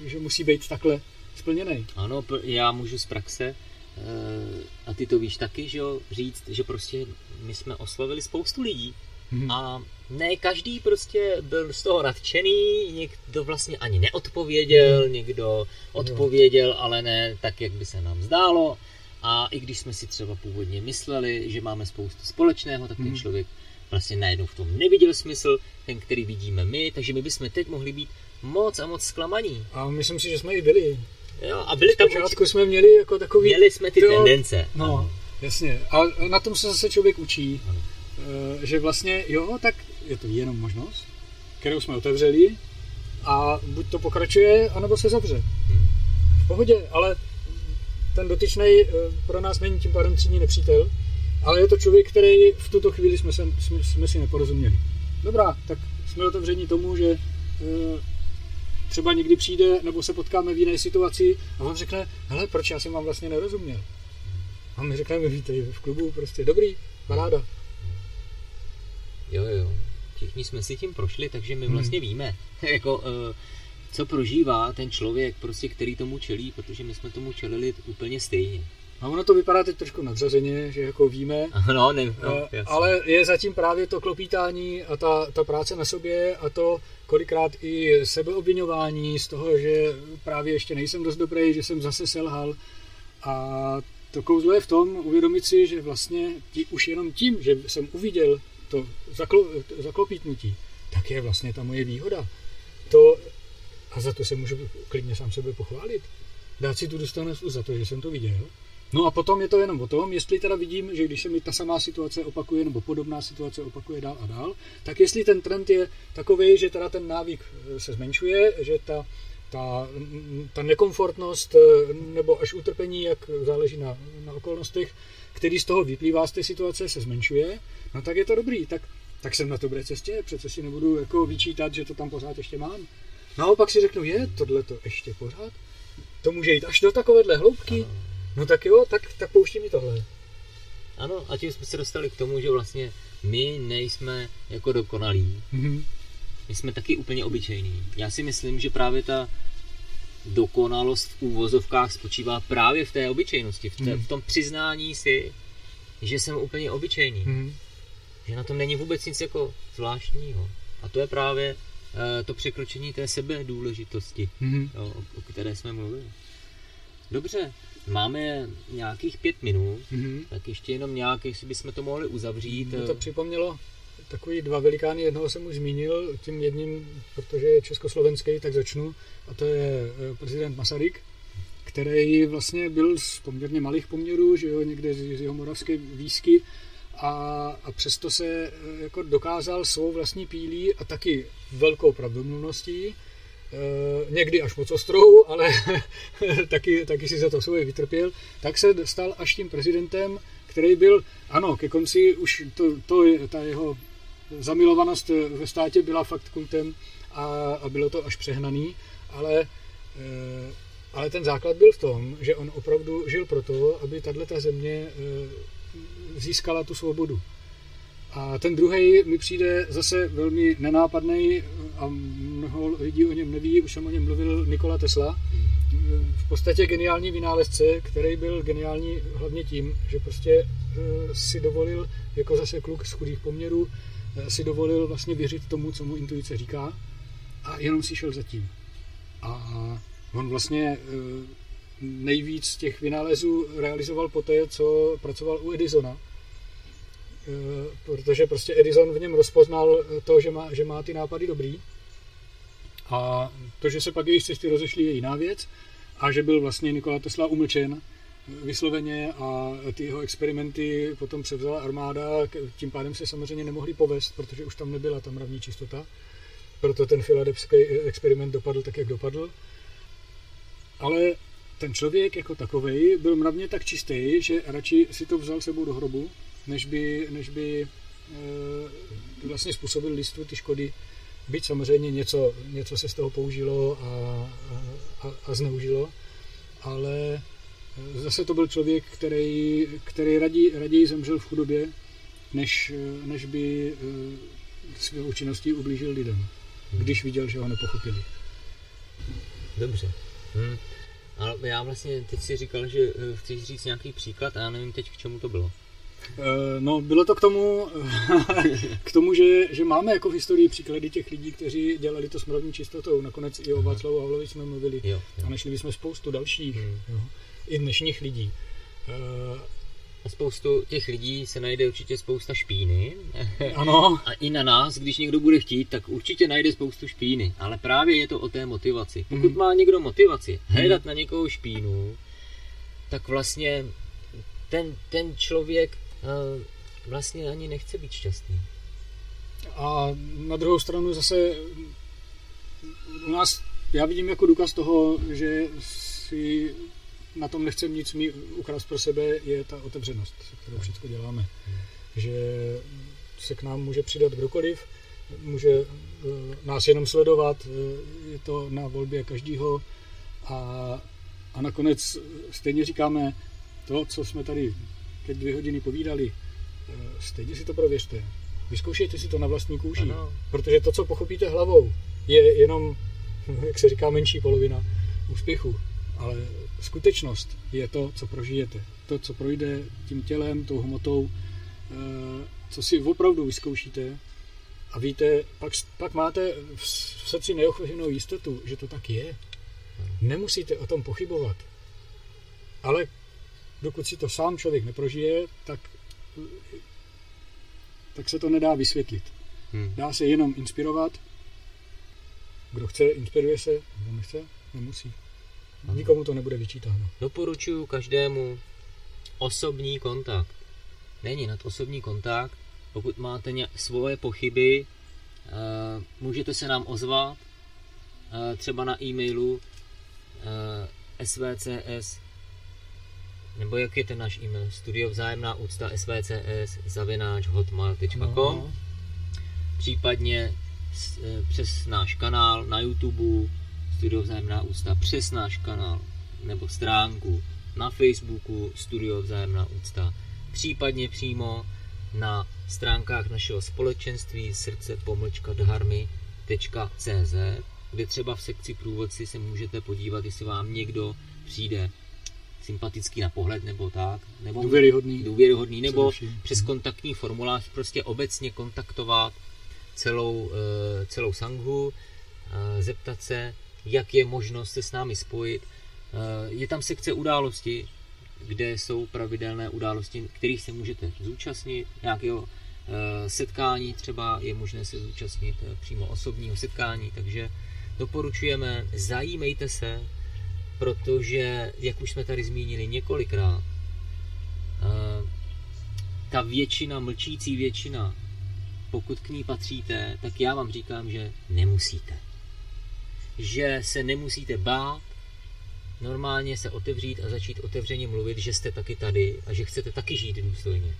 že musí být takhle splněný. Ano, já můžu z praxe, eh, a ty to víš taky, že jo, říct, že prostě my jsme oslovili spoustu lidí Mhm. a ne každý prostě byl z toho nadšený, někdo vlastně ani neodpověděl, někdo odpověděl, ale ne tak, jak by se nám zdálo. A i když jsme si třeba původně mysleli, že máme spoustu společného, tak ten Mhm. člověk vlastně najednou v tom neviděl smysl, ten, který vidíme my, takže my bychom teď mohli být moc a moc zklamaní. A myslím si, že jsme i byli. Jo, a byli tam Počátku jsme měli jako takový... Měli jsme ty Jo, tendence. No, jasně. A na tom se zase člověk učí, Ano. Eh, že vlastně, jo, tak je to jenom možnost, kterou jsme otevřeli a buď to pokračuje, anebo se zavře. Hmm. V pohodě, ale ten dotyčný pro nás není tím pádem třídní nepřítel, ale je to člověk, který v tuto chvíli jsme, se, jsme, jsme si neporozuměli. Dobrá, tak jsme otevření tomu, že eh, třeba někdy přijde, nebo se potkáme v jiné situaci a on řekne, hele, proč já jsem vám vlastně nerozuměl. A my řekneme, vítej v klubu, prostě dobrý, paráda. Jo, jo. Všichni jsme si tím prošli, takže my Hmm. vlastně víme, jako, eh, co prožívá ten člověk, prostě, který tomu čelí, protože my jsme tomu čelili úplně stejně. A ono to vypadá teď trošku nadřazeně, že jako víme, No, ne, no, no, jasně. ale je zatím právě to klopítání a ta, ta práce na sobě a to kolikrát i sebeobvinování z toho, že právě ještě nejsem dost dobrý, že jsem zase selhal. A to kouzlo je v tom uvědomit si, že vlastně tí, už jenom tím, že jsem uviděl to zaklo, to zaklopítnutí, tak je vlastně ta moje výhoda. To, a za to se můžu klidně sám sebe pochválit. Dát si tu dostanost za to, že jsem to viděl. No a potom je to jenom o tom, jestli teda vidím, že když se mi ta samá situace opakuje, nebo podobná situace opakuje dál a dál, tak jestli ten trend je takový, že teda ten návyk eh, se zmenšuje, že ta, ta, ta nekomfortnost eh, nebo až utrpení, jak záleží na, na okolnostech, který z toho vyplývá z té situace, se zmenšuje, no tak je to dobrý, tak, tak jsem na dobré cestě, přece si nebudu jako vyčítat, že to tam pořád ještě mám. Naopak si řeknu, je, tohle to ještě pořád? To může jít až do takovéhle hloubky? Ano. No tak jo, tak, tak pouští mi tohle. Ano, a tím jsme se dostali k tomu, že vlastně my nejsme jako dokonalí. Mhm. My jsme taky úplně obyčejní. Já si myslím, že právě ta dokonalost v úvozovkách spočívá právě v té obyčejnosti, v, té, Mhm. v tom přiznání si, že jsem úplně obyčejný. Mhm. Že na tom není vůbec nic jako zvláštního. A to je právě eh, to překročení té sebe důležitosti, jo, o, o které jsme mluvili. Dobře, máme nějakých pět minut, Mhm. tak ještě jenom nějak, jestli bychom to mohli uzavřít. Mě to připomnělo takový dva velikány, jednoho jsem už zmínil, tím jedním, protože je československý, tak začnu, a to je eh, prezident Masaryk, který vlastně byl z poměrně malých poměrů, že jo, někde z, jeho moravské výsky, a, a přesto se eh, jako dokázal svou vlastní pílí a taky velkou pravdomluvností, eh, někdy až moc ostrou, ale taky, taky si za to svoje vytrpěl, tak se stal až tím prezidentem, který byl, ano, ke konci už to, to ta jeho zamilovanost ve státě byla fakt kultem a, a bylo to až přehnaný, ale, eh, ale ten základ byl v tom, že on opravdu žil proto, aby tato země eh, získala tu svobodu. A ten druhý mi přijde zase velmi nenápadný a mnoho lidí o něm neví, už jsem o něm mluvil, Nikola Tesla. V podstatě geniální vynálezce, který byl geniální hlavně tím, že prostě eh, si dovolil, jako zase kluk z chudých poměrů, si dovolil vlastně věřit tomu, co mu intuice říká a jenom si šel za tím. A on vlastně eh, nejvíc těch vynálezů realizoval poté, co pracoval u Edisona, Eh, protože prostě Edison v něm rozpoznal to, že má, že má ty nápady dobrý. A to, že se pak jejich cesty rozešly, je jiná věc. A že byl vlastně Nikola Tesla umlčen vysloveně a ty jeho experimenty potom převzala armáda, tím pádem se samozřejmě nemohli povést, protože už tam nebyla ta mravní čistota. Proto ten filadelfský experiment dopadl tak, jak dopadl. Ale ten člověk jako takový byl mravně tak čistý, že radši si to vzal sebou do hrobu, než by, než by e, vlastně způsobil listu ty škody. Byť samozřejmě něco, něco se z toho použilo a, a, a zneužilo, ale zase to byl člověk, který, který raději, raději zemřel v chudobě, než, eh, než by e, svou činností ublížil lidem, když viděl, že ho nepochopili. Dobře. Hm. Ale já vlastně teď si říkal, že eh, chceš říct nějaký příklad a já nevím teď, k čemu to bylo. Eh, No, bylo to k tomu, k tomu že, že máme jako v historii příklady těch lidí, kteří dělali to s mravní čistotou. Nakonec i o Václavu Havlovi jsme mluvili. Jo, A jo. našli bychom spoustu dalších, Hmm. jo, i dnešních lidí. Eh, A spoustu těch lidí se najde určitě spousta špíny. Ano, A i na nás, když někdo bude chtít, tak určitě najde spoustu špíny. Ale právě je to o té motivaci. Pokud Mhm. má někdo motivaci hledat na někoho špínu, tak vlastně ten, ten člověk eh, vlastně ani nechce být šťastný. a na druhou stranu zase u nás, já vidím jako důkaz toho, že si na tom nechcem nic mít ukrást pro sebe, je ta otevřenost, se kterou všechno děláme. Že se k nám může přidat kdokoliv, může eh, nás jenom sledovat, eh, je to na volbě každýho a, a nakonec stejně říkáme to, co jsme tady teď dvě hodiny povídali, eh, stejně si to prověřte. Vyzkoušejte si to na vlastní kůži, Ano. protože to, co pochopíte hlavou, je jenom, jak se říká, menší polovina úspěchu. Ale skutečnost je to, co prožijete. To, co projde tím tělem, tou hmotou, eh, co si opravdu vyzkoušíte a víte, pak, pak máte v srdci neochvějnou jistotu, že to tak je. Nemusíte o tom pochybovat. Ale dokud si to sám člověk neprožije, tak, tak se to nedá vysvětlit. Hmm. Dá se jenom inspirovat. Kdo chce, inspiruje se, kdo nechce, nemusí. Nikomu to nebude vyčítáno. Doporučuji každému osobní kontakt. Není nad osobní kontakt. Pokud máte ně, svoje pochyby, uh, můžete se nám ozvat uh, třeba na e-mailu svcs nebo jak je ten náš e-mail? Studio vzájemná úcta svcs zavináč hotmail.com no. Případně přes náš kanál na YouTube Studio Vzájemná úcta přes náš kanál nebo stránku na Facebooku Studio Vzájemná úcta, případně přímo na stránkách našeho společenství srdce pomlčka dharmy.cz, kde třeba v sekci průvodci se můžete podívat, jestli vám někdo přijde sympatický na pohled nebo tak, nebo důvěryhodný, důvěryhodný nebo přes kontaktní formulář prostě obecně kontaktovat celou, eh, celou sanghu, eh, zeptat se, jak je možnost se s námi spojit. Eh, je tam sekce události, kde jsou pravidelné události, kterých se můžete zúčastnit, nějakého eh, setkání třeba je možné se zúčastnit eh, přímo osobního setkání, takže doporučujeme, zajímejte se, protože, jak už jsme tady zmínili několikrát, ta většina, mlčící většina, pokud k ní patříte, tak já vám říkám, že nemusíte že se nemusíte bát normálně se otevřít a začít otevřeně mluvit, že jste taky tady a že chcete taky žít důstojně.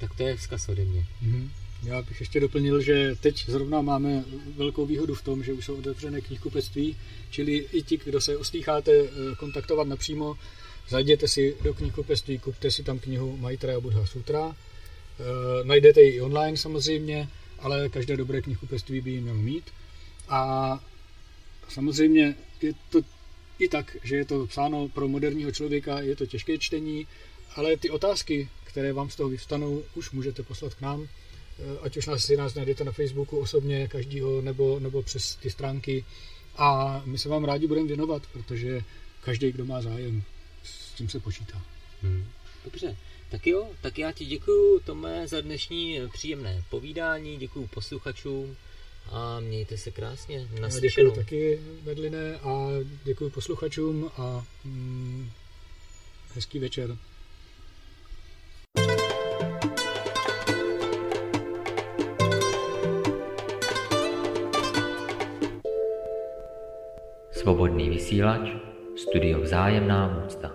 Tak to je vzkaz ode mě. Mm-hmm. Já bych ještě doplnil, že teď zrovna máme velkou výhodu v tom, že už jsou otevřené knihkupectví, čili i ti, kdo se ostýcháte eh, kontaktovat napřímo, zajděte si do knihkupectví, kupte si tam knihu Maitreya Buddha Sutra. E, najdete ji i online samozřejmě, ale každé dobré knihkupectví by ji mělo mít. A samozřejmě je to i tak, že je to psáno pro moderního člověka, je to těžké čtení, ale ty otázky, které vám z toho vyvstanou, už můžete poslat k nám, eh, ať už nás si nás najdete na Facebooku osobně každýho, nebo, nebo přes ty stránky. A my se vám rádi budeme věnovat, protože každý, kdo má zájem, s tím se počítá. Hmm. Dobře, tak jo, tak já ti děkuji, Tome, za dnešní příjemné povídání, děkuji posluchačům a mějte se krásně. Děkuji taky, Medline, a děkuji posluchačům a mm, hezký večer. Svobodný vysílač, studio Vzájemná úcta.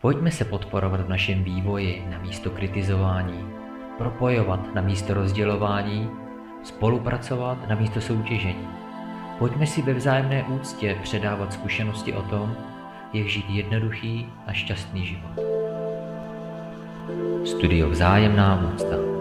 Pojďme se podporovat v našem vývoji na místo kritizování, propojovat na místo rozdělování spolupracovat na místo soutěžení. Pojďme si ve vzájemné úctě předávat zkušenosti o tom, jak žít jednoduchý a šťastný život. Studio Vzájemná úcta.